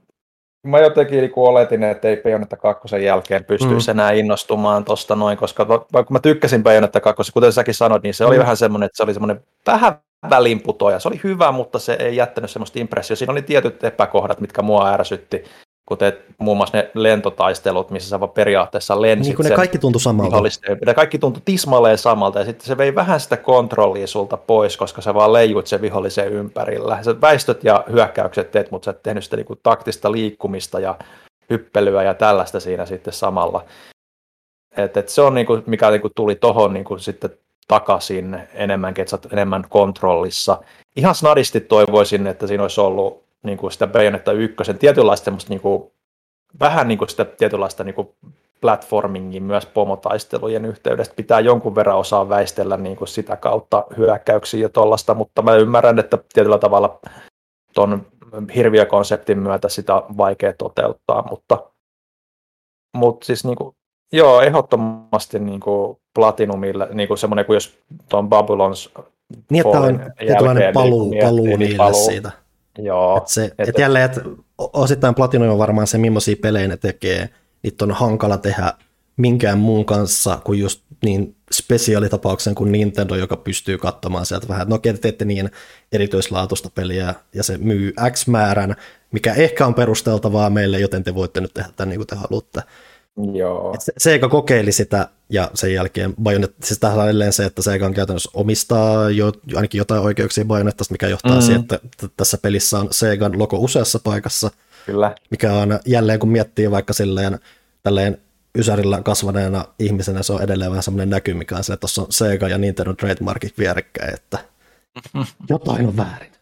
mä jotenkin niin oletin, että ei Bayonetta 2 jälkeen pystyisi mm. enää innostumaan tosta noin, koska vaikka mä tykkäsin Bayonetta 2, kuten säkin sanoit, niin se oli mm. vähän semmoinen, että se oli semmoinen vähän välinputoja. Se oli hyvä, mutta se ei jättänyt semmoista impressiota. Siinä oli tietyt epäkohdat, mitkä mua ärsytti kuten muun muassa ne lentotaistelut, missä sä vaan periaatteessa lensit. Niin kuin ne kaikki tuntui samalta. Ne kaikki tuntui tismalleen samalta, ja sitten se vei vähän sitä kontrollia sulta pois, koska sä vaan leijuit sen vihollisen ympärillä. Sä väistöt ja hyökkäykset teet, mutta sä et tehnyt sitä niinku taktista liikkumista ja hyppelyä ja tällaista siinä sitten samalla. Et, et se on niinku, mikä niinku tuli tohon niinku sitten takaisin enemmänkin, että sä enemmän kontrollissa. Ihan snadisti toivoisin, että siinä olisi ollut niin kuin sitä Bayonetta ykkösen tietynlaista semmoista niin kuin, vähän niin kuin sitä tietynlaista niin kuin platformingin myös pomotaistelujen yhteydestä. Pitää jonkun verran osaa väistellä niin kuin sitä kautta hyökkäyksiä ja tollasta, mutta mä ymmärrän, että tietyllä tavalla tuon hirviökonseptin myötä sitä on vaikea toteuttaa, mutta, mutta siis niin kuin, joo, ehdottomasti niin kuin Platinumille, niin kuin semmoinen kuin jos tuon Babylons niin, että on tietynlainen paluu, niin paluu niille paluu. siitä. Joo. Et se, et, et jälleen, että osittain Platinum on varmaan se, millaisia pelejä ne tekee. Niitä on hankala tehdä minkään muun kanssa kuin just niin spesiaalitapauksen kuin Nintendo, joka pystyy katsomaan sieltä vähän, että no okei, te teette niin erityislaatuista peliä ja se myy X määrän, mikä ehkä on perusteltavaa meille, joten te voitte nyt tehdä tämän niin kuin te haluatte. Joo. Se, Sega kokeili sitä ja sen jälkeen Bayonetta, siis tähän on edelleen se, että Sega on käytännössä omistaa jo, ainakin jotain oikeuksia Bayonettasta, mikä johtaa mm. siihen, että tässä pelissä on Segan logo useassa paikassa. Kyllä. Mikä on jälleen, kun miettii vaikka silleen tälleen Ysärillä kasvaneena ihmisenä, se on edelleen vähän semmoinen näky, mikä on se, että tuossa on Sega ja Nintendo trademarkit vierekkäin, että jotain on väärin.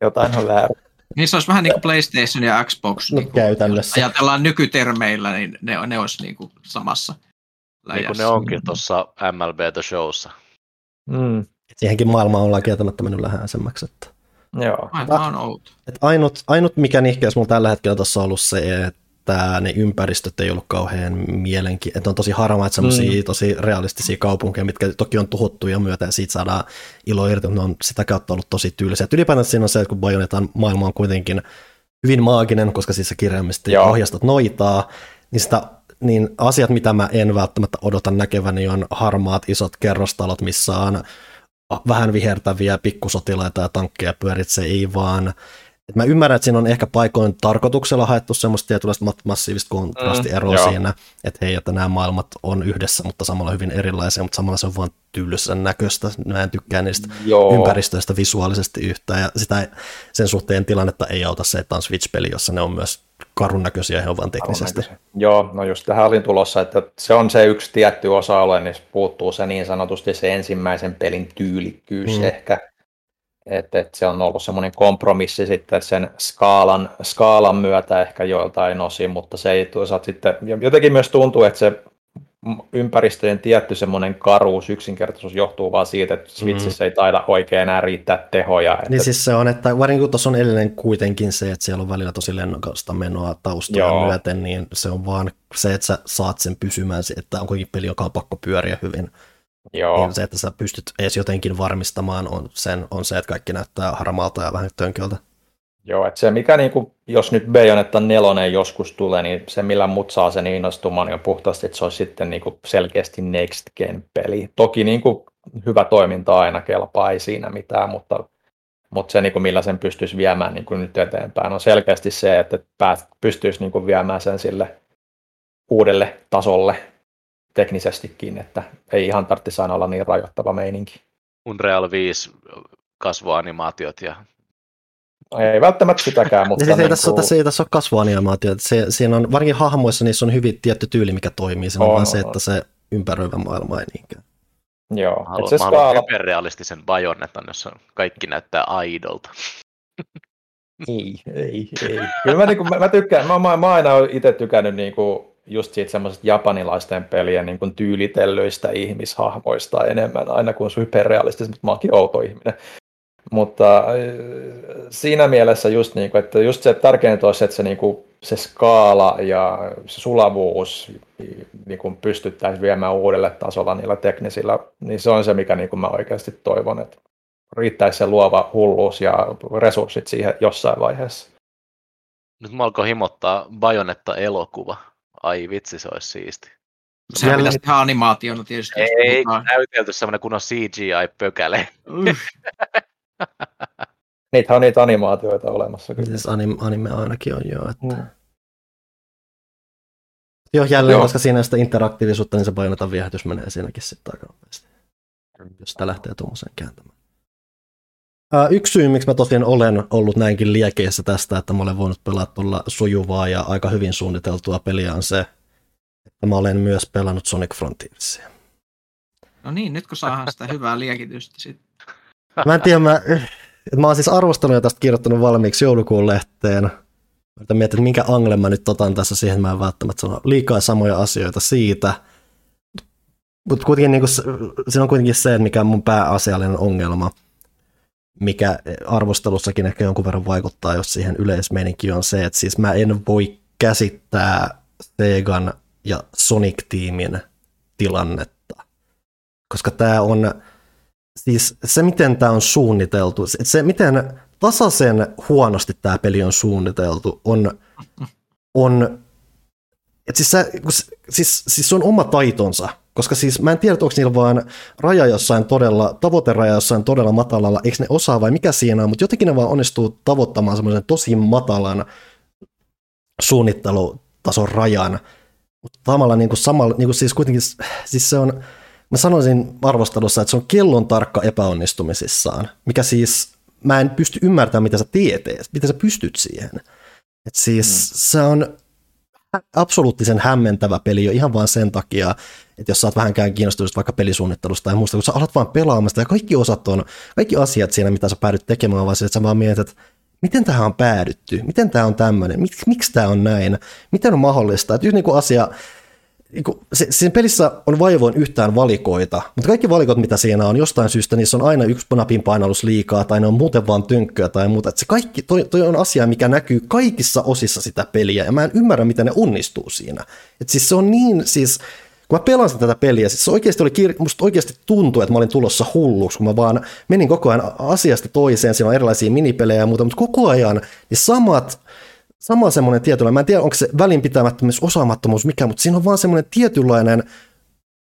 Jotain on väärin. Niin se olisi vähän niin kuin PlayStation ja Xbox. No, niin kuin, käytännössä. Ajatellaan nykytermeillä, niin ne, ne olisi niin kuin samassa läjässä. Niin kuin ne onkin tuossa MLB The Showssa. Mm. Siihenkin maailma ollaan kieltämättä mennyt läheisemmäksi. Että... Joo. Aivan on outo. ainut, ainut, mikä nihkeys mulla tällä hetkellä tuossa on ollut se, että että ne ympäristöt ei ollut kauhean mielenkiintoisia. Että on tosi harmaat semmoisia mm. tosi realistisia kaupunkeja, mitkä toki on tuhottu jo myötä ja siitä saadaan ilo irti, mutta ne on sitä kautta ollut tosi tyylisiä. ylipäätään siinä on se, että kun Bayonetan maailma on kuitenkin hyvin maaginen, koska siis kirjaimisesti ohjastot noitaa, niin, sitä, niin asiat, mitä mä en välttämättä odota näkeväni, on harmaat isot kerrostalot, missä on vähän vihertäviä pikkusotilaita ja tankkeja pyörit, se ei vaan et mä ymmärrän, että siinä on ehkä paikoin tarkoituksella haettu semmoista tietynlaista massiivista kontrastieroa mm, siinä, että hei, että nämä maailmat on yhdessä, mutta samalla hyvin erilaisia, mutta samalla se on vaan tylsän näköistä. Mä en tykkää niistä joo. ympäristöistä visuaalisesti yhtään, ja sitä, sen suhteen tilannetta ei auta se, että on Switch-peli, jossa ne on myös karun näköisiä ihan vaan teknisesti. Joo, no just tähän olin tulossa, että se on se yksi tietty osa-alue, niin puuttuu se niin sanotusti se ensimmäisen pelin tyylikkyys mm. ehkä, että et se on ollut semmoinen kompromissi sitten sen skaalan, skaalan myötä ehkä joiltain osin, mutta se ei toisaalta sitten, jotenkin myös tuntuu, että se ympäristöjen tietty semmoinen karuus, yksinkertaisuus johtuu vaan siitä, että Switchissä mm. ei taida oikein enää riittää tehoja. Että... Niin siis se on, että varsinkin kun tuossa on edelleen kuitenkin se, että siellä on välillä tosi lennokasta menoa taustoja Joo. myöten, niin se on vaan se, että sä saat sen pysymään, että on kuitenkin peli, joka on pakko pyöriä hyvin. Joo. Niin se, että sä pystyt edes jotenkin varmistamaan, on, sen, on se, että kaikki näyttää harmaalta ja vähän tönköltä. Joo, että se mikä, niin kuin, jos nyt Bayonetta nelonen joskus tulee, niin se millä mut saa sen innostumaan, niin on puhtaasti, että se olisi sitten niin kuin selkeästi Next Gen peli. Toki niin kuin, hyvä toiminta aina kelpaa, ei siinä mitään, mutta, mutta se niin kuin, millä sen pystyisi viemään niin kuin nyt eteenpäin on selkeästi se, että pystyisi niin kuin, viemään sen sille uudelle tasolle, teknisestikin, että ei ihan tarvitsisi aina olla niin rajoittava meininki. Unreal 5 kasvoanimaatiot ja ei välttämättä sitäkään, mutta... niin, niin tässä, kuin... tässä ei tässä ole kasvuanimaatio. Se, siinä on, varsinkin hahmoissa niissä on hyvin tietty tyyli, mikä toimii. Se on, on vaan se, että se ympäröivä maailma ei niinkään. Joo. Haluan, se skaala... hyperrealistisen bajonetan, jossa kaikki näyttää aidolta. ei, ei, ei. Kyllä mä, niin kuin, mä, mä tykkään, mä, mä, mä aina itse tykännyt niin kuin, just siitä semmoisesta japanilaisten pelien niin kuin tyylitellyistä ihmishahmoista enemmän, aina kuin hyperrealistista, mutta mä oonkin outo ihminen. Mutta äh, siinä mielessä just, niin kuin, että just se tärkeintä olisi, että se, niin kuin, se skaala ja se sulavuus niin kuin pystyttäisiin viemään uudelle tasolla niillä teknisillä, niin se on se, mikä niin kuin mä oikeasti toivon, että riittäisi se luova hulluus ja resurssit siihen jossain vaiheessa. Nyt mä alkoi himottaa Bajonetta elokuva. Ai vitsi, se olisi siisti. Sehän pitäisi tehdä animaationa tietysti. Ei, näytelty semmoinen kunnon CGI-pökäle. Niitä on niitä animaatioita olemassa. Kyllä. Siis anim, anime ainakin on joo. Että... Mm. Joo, jälleen, joo. koska siinä on sitä interaktiivisuutta, niin se painotan viehätys menee siinäkin sitten aika nopeasti. Jos sitä lähtee tuommoiseen kääntämään. Yksi syy, miksi mä tosiaan olen ollut näinkin liekeissä tästä, että mä olen voinut pelata tuolla sujuvaa ja aika hyvin suunniteltua peliä on se, että mä olen myös pelannut Sonic Frontiersia. No niin, nyt kun saadaan sitä hyvää liekitystä sitten. Mä en tiedä, mä, mä oon siis arvostanut ja tästä kirjoittanut valmiiksi joulukuun lehteen. Mä mietin, että minkä angle mä nyt otan tässä siihen, mä en välttämättä sano liikaa samoja asioita siitä. Mutta kuitenkin niin siinä on kuitenkin se, mikä on mun pääasiallinen ongelma – mikä arvostelussakin ehkä jonkun verran vaikuttaa, jos siihen yleismeininki on se, että siis mä en voi käsittää Segan ja Sonic-tiimin tilannetta, koska tämä on, siis se miten tämä on suunniteltu, se miten tasaisen huonosti tämä peli on suunniteltu, on, on et siis, se, siis, siis se on oma taitonsa, koska siis mä en tiedä, onko niillä vaan raja jossain todella, tavoiteraja jossain todella matalalla, eikö ne osaa vai mikä siinä on, mutta jotenkin ne vaan onnistuu tavoittamaan semmoisen tosi matalan suunnittelutason rajan, mutta samalla niin kuin samalla, niin kuin siis kuitenkin, siis se on, mä sanoisin arvostelussa, että se on kellon tarkka epäonnistumisissaan, mikä siis, mä en pysty ymmärtämään, mitä sä teet, miten sä pystyt siihen. Et siis mm. se on absoluuttisen hämmentävä peli jo ihan vain sen takia, että jos sä oot vähänkään kiinnostunut vaikka pelisuunnittelusta tai muusta, kun sä alat vaan pelaamasta ja kaikki osat on, kaikki asiat siinä, mitä sä päädyt tekemään, vaan se, että sä vaan mietit, että miten tähän on päädytty, miten tämä on tämmöinen, Mik, miksi tämä on näin, miten on mahdollista, että yksi niin asia, niinku, se, siinä pelissä on vaivoin yhtään valikoita, mutta kaikki valikot, mitä siinä on, jostain syystä niissä on aina yksi napin painallus liikaa, tai ne on muuten vaan tönkköä tai muuta. Että se kaikki, toi, toi, on asia, mikä näkyy kaikissa osissa sitä peliä, ja mä en ymmärrä, miten ne onnistuu siinä. että siis se on niin, siis kun mä pelasin tätä peliä, siis se oikeasti oli, musta oikeasti tuntui, että mä olin tulossa hulluksi, kun mä vaan menin koko ajan asiasta toiseen, siinä on erilaisia minipelejä ja muuta, mutta koko ajan niin samat, sama semmoinen tietynlainen, mä en tiedä onko se välinpitämättömyys, osaamattomuus, mikä, mutta siinä on vaan semmoinen tietynlainen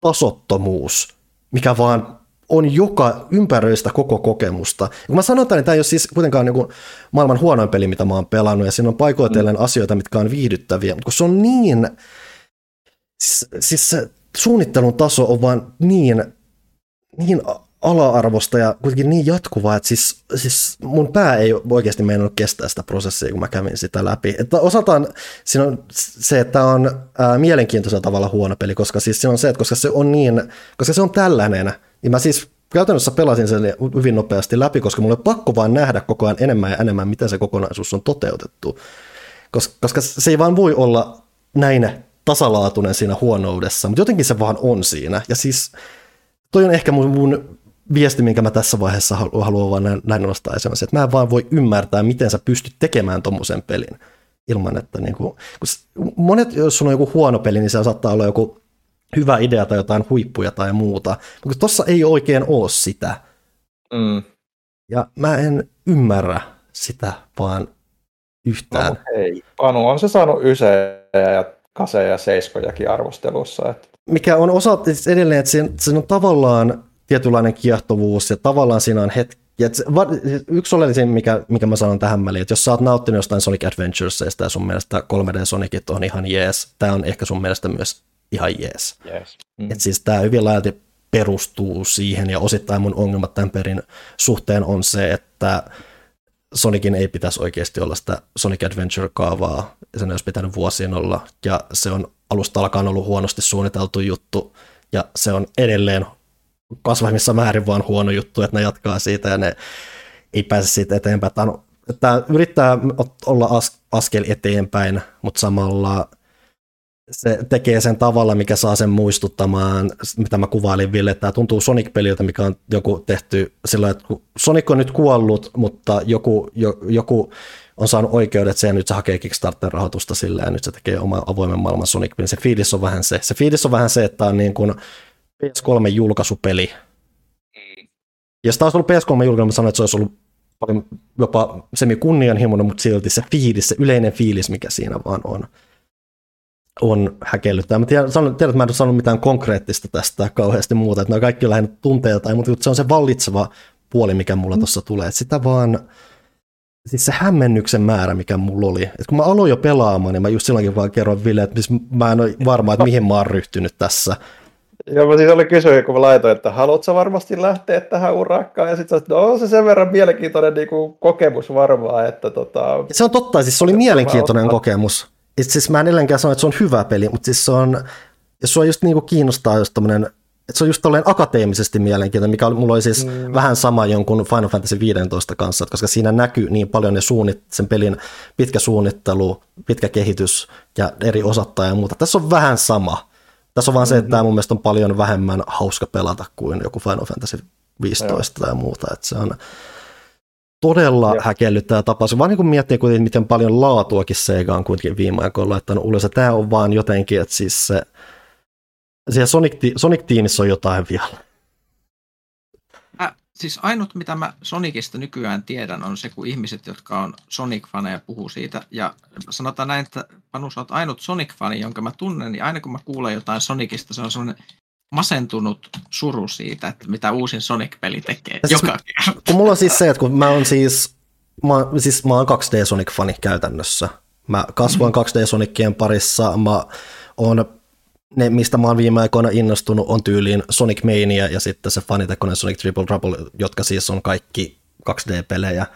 tasottomuus, mikä vaan on joka ympäröistä koko kokemusta. Ja kun mä sanon tämän, niin tämä ei ole siis kuitenkaan niin maailman huonoin peli, mitä mä oon pelannut, ja siinä on paikoitellen mm. asioita, mitkä on viihdyttäviä, mutta kun se on niin, siis, siis se suunnittelun taso on vaan niin, niin ala-arvosta ja kuitenkin niin jatkuvaa, että siis, siis mun pää ei oikeasti meinannut kestää sitä prosessia, kun mä kävin sitä läpi. Että osaltaan siinä on se, että on ää, mielenkiintoisella tavalla huono peli, koska siis siinä on se, että koska se on niin, koska se on tällainen, niin mä siis käytännössä pelasin sen hyvin nopeasti läpi, koska mulla oli pakko vaan nähdä koko ajan enemmän ja enemmän, miten se kokonaisuus on toteutettu. Koska, koska se ei vaan voi olla näin tasalaatuinen siinä huonoudessa, mutta jotenkin se vaan on siinä. Ja siis toi on ehkä mun, mun viesti, minkä mä tässä vaiheessa haluan vaan näin, näin nostaa esiin, että mä en vaan voi ymmärtää, miten sä pystyt tekemään tommosen pelin ilman, että niin kuin, kun monet, jos sulla on joku huono peli, niin se saattaa olla joku hyvä idea tai jotain huippuja tai muuta, mutta tossa ei oikein ole sitä. Mm. Ja mä en ymmärrä sitä vaan yhtään. No, hei, Panu on se saanut ysejä ja kaseja ja seiskojakin arvostelussa. Että... Mikä on osa siis edelleen, että siinä on tavallaan tietynlainen kiehtovuus ja tavallaan siinä on hetki, ja yksi oleellisin, mikä, mikä mä sanon tähän väliin, että jos sä oot nauttinut jostain Sonic Adventuresista ja sun mielestä 3D Sonicit on ihan jees, tämä on ehkä sun mielestä myös ihan jees. yes. Mm. Et siis tämä hyvin laajalti perustuu siihen ja osittain mun ongelmat tämän perin suhteen on se, että Sonicin ei pitäisi oikeasti olla sitä Sonic Adventure-kaavaa, sen olisi pitänyt vuosien olla, ja se on alusta alkaen ollut huonosti suunniteltu juttu, ja se on edelleen kasvaimissa määrin vaan huono juttu, että ne jatkaa siitä ja ne ei pääse siitä eteenpäin. Tämä, on, tämä yrittää olla as, askel eteenpäin, mutta samalla se tekee sen tavalla, mikä saa sen muistuttamaan, mitä mä kuvailin Ville, tämä tuntuu Sonic-peliltä, mikä on joku tehty sillä että Sonic on nyt kuollut, mutta joku, jo, joku on saanut oikeudet sen nyt se hakee Kickstarter-rahoitusta sillä ja nyt se tekee oma avoimen maailman Sonic-pelin. Se fiilis on vähän se. Se fiilis on vähän se, että on niin kuin PS3-julkaisupeli. Mm. Ja taas ollut PS3-julkaisu, mä sanoin, että se olisi ollut paljon jopa semi kunnianhimoinen, mutta silti se fiilis, se yleinen fiilis, mikä siinä vaan on, on häkellyttää. Mä tiedän, sanon, tiedän, että mä en ole sanonut mitään konkreettista tästä kauheasti muuta, että nämä kaikki on lähinnä tunteilta, mutta se on se vallitseva puoli, mikä mulla mm. tuossa tulee. Että sitä vaan, siis se hämmennyksen määrä, mikä mulla oli. Et kun mä aloin jo pelaamaan, niin mä just silloinkin vaan kerroin Ville, että mä en ole varma, että mihin mä oon ryhtynyt tässä. Joo, mä siis oli kysyä, kun mä laitoin, että haluatko varmasti lähteä tähän urakkaan, ja sitten no on se sen verran mielenkiintoinen niin kuin, kokemus varmaan, että tota... Se on totta, siis se oli mielenkiintoinen kokemus. Et siis mä en edelleenkään sano, että se on hyvä peli, mutta siis se on, jos sua just niin kuin kiinnostaa just tommonen, että se on just tolleen akateemisesti mielenkiintoinen, mikä mulla oli siis mm. vähän sama jonkun Final Fantasy 15 kanssa, koska siinä näkyy niin paljon ne suunnit, sen pelin pitkä suunnittelu, pitkä kehitys ja eri osattaa ja muuta. Tässä on vähän sama. Tässä on vaan se, että tämä mun mielestä on paljon vähemmän hauska pelata kuin joku Final Fantasy 15 Joo. tai muuta. Että se on todella Joo. häkellyttävä tapaus. Vaan niin kun miettii kuitenkin, miten paljon laatuakin Sega on kuitenkin viime aikoina laittanut ulos. Tämä on vaan jotenkin, että siis se, siellä Sonic, Sonic-tiimissä on jotain vielä siis ainut, mitä mä Sonicista nykyään tiedän, on se, kun ihmiset, jotka on Sonic-faneja, puhuu siitä. Ja sanotaan näin, että Panu, sä oot ainut Sonic-fani, jonka mä tunnen, niin aina kun mä kuulen jotain Sonicista, se on sellainen masentunut suru siitä, että mitä uusin Sonic-peli tekee siis, joka kerta. Kun mulla on siis se, että kun mä oon siis, mä, siis mä oon 2D Sonic-fani käytännössä. Mä kasvoin mm-hmm. 2D Sonicien parissa, mä oon ne, mistä mä oon viime aikoina innostunut, on tyyliin Sonic Mania ja sitten se fanitekoinen Sonic Triple Trouble, jotka siis on kaikki 2D-pelejä.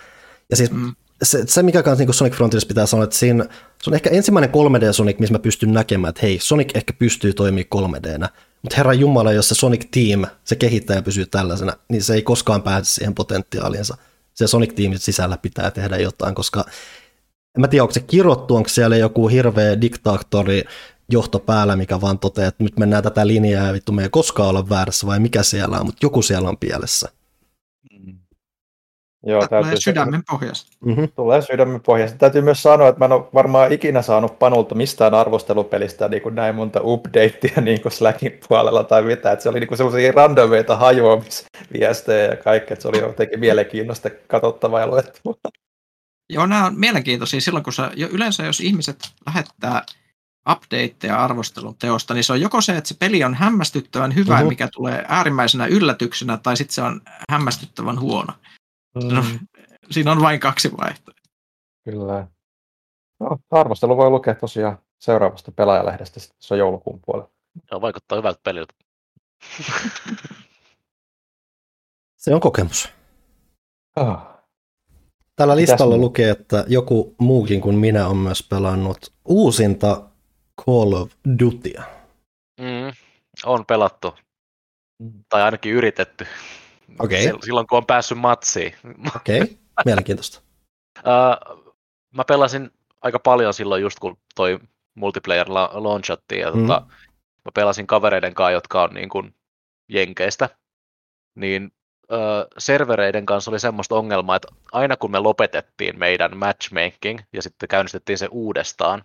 Ja siis mm. se, se, mikä kanssa niin Sonic Frontiers pitää sanoa, että siinä, se on ehkä ensimmäinen 3D Sonic, missä mä pystyn näkemään, että hei, Sonic ehkä pystyy toimimaan 3Dnä, mutta herra Jumala, jos se Sonic Team, se kehittäjä pysyy tällaisena, niin se ei koskaan pääse siihen potentiaaliinsa. Se Sonic Teamin sisällä pitää tehdä jotain, koska en mä tiedä, onko se kirottu, onko siellä joku hirveä diktaattori, johto päällä, mikä vaan toteaa, että nyt mennään tätä linjaa ja vittu me ei koskaan olla väärässä vai mikä siellä on, mutta joku siellä on pielessä. Mm. Joo, täytyy tulee sydämen pohjasta. Mm-hmm. Tulee sydämen pohjasta. Täytyy myös sanoa, että mä en ole varmaan ikinä saanut Panulta mistään arvostelupelistä niin kuin näin monta updatea niin kuin Slackin puolella tai mitä. Että se oli niin sellaisia randomeita hajoamisviestejä ja kaikkea. Että se oli jotenkin mielenkiintoista katsottavaa ja luettavaa. Joo, nämä on mielenkiintoisia silloin, kun sä, jo yleensä jos ihmiset lähettää updateja arvostelun teosta, niin se on joko se, että se peli on hämmästyttävän hyvä, mm-hmm. mikä tulee äärimmäisenä yllätyksenä, tai sitten se on hämmästyttävän huono. Mm. Siinä on vain kaksi vaihtoehtoa. Kyllä. No, arvostelu voi lukea tosiaan seuraavasta pelaajalehdestä, se on joulukuun puolella. No, vaikuttaa hyvältä peliltä. se on kokemus. Oh. Tällä listalla lukee, että joku muukin kuin minä on myös pelannut uusinta Call of Dutya. Mm, on pelattu. Tai ainakin yritetty. Okay. Silloin kun on päässyt matsiin. Okei, okay. mielenkiintoista. uh, mä pelasin aika paljon silloin just kun toi multiplayer la- launchattiin ja mm. tota, mä pelasin kavereiden kanssa, jotka on niin kuin jenkeistä, niin ö, servereiden kanssa oli semmoista ongelmaa, että aina kun me lopetettiin meidän matchmaking ja sitten käynnistettiin se uudestaan,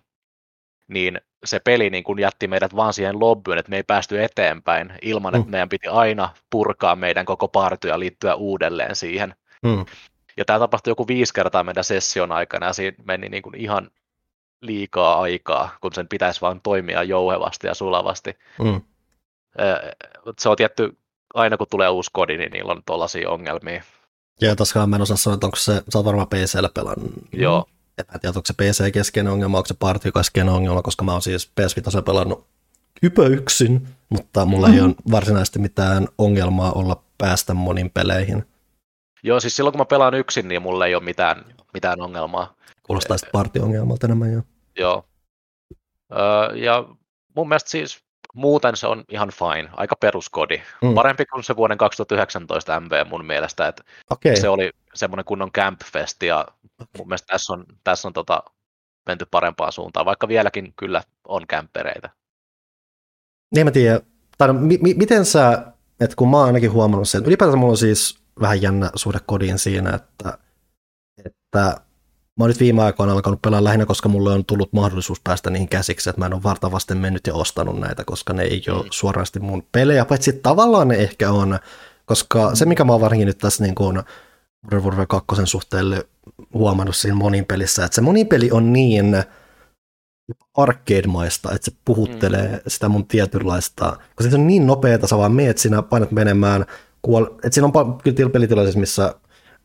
niin se peli niin kun jätti meidät vaan siihen lobbyyn, että me ei päästy eteenpäin ilman, mm. että meidän piti aina purkaa meidän koko party ja liittyä uudelleen siihen. Mm. Ja tämä tapahtui joku viisi kertaa meidän session aikana ja siinä meni niin kuin ihan liikaa aikaa, kun sen pitäisi vain toimia jouhevasti ja sulavasti. Mm. Se on tietty, aina kun tulee uusi kodi, niin niillä on tuollaisia ongelmia. Ja tosiaan mä en osaa sanoa, että onko se, sä oot varmaan PCllä pelannut. Joo. En tiedä, onko se PC-keskeinen ongelma, onko se party-keskeinen ongelma, koska mä oon siis ps pelannut ypö yksin, mutta mulla mm. ei ole varsinaisesti mitään ongelmaa olla päästä monin peleihin. Joo, siis silloin kun mä pelaan yksin, niin mulla ei ole mitään, mitään ongelmaa. Kuulostaa sitten partiongelmalta enemmän jo. Joo. Öö, ja mun mielestä siis muuten se on ihan fine, aika peruskodi. Mm. Parempi kuin se vuoden 2019 MV mun mielestä, että okay. se oli semmoinen kunnon campfest ja mun mielestä tässä on, tässä on tota, menty parempaan suuntaan, vaikka vieläkin kyllä on kämppereitä. Niin mä tiedän, tai no, mi- mi- miten sä, että kun mä oon ainakin huomannut sen, ylipäätään mulla on siis vähän jännä suhde kodiin siinä, että, että mä oon nyt viime aikoina alkanut pelaa lähinnä, koska mulle on tullut mahdollisuus päästä niihin käsiksi, että mä en ole vartavasti mennyt ja ostanut näitä, koska ne ei ole mm. suorasti mun pelejä, paitsi tavallaan ne ehkä on, koska mm. se mikä mä oon varsinkin nyt tässä niin kuin Modern Warfare 2 suhteelle huomannut siinä monin pelissä, että se monin peli on niin arcade-maista, että se puhuttelee mm. sitä mun tietynlaista, koska se on niin nopeeta, sä vaan meet sinä, painat menemään, kuol... Et siinä on kyllä pelitilaisissa, missä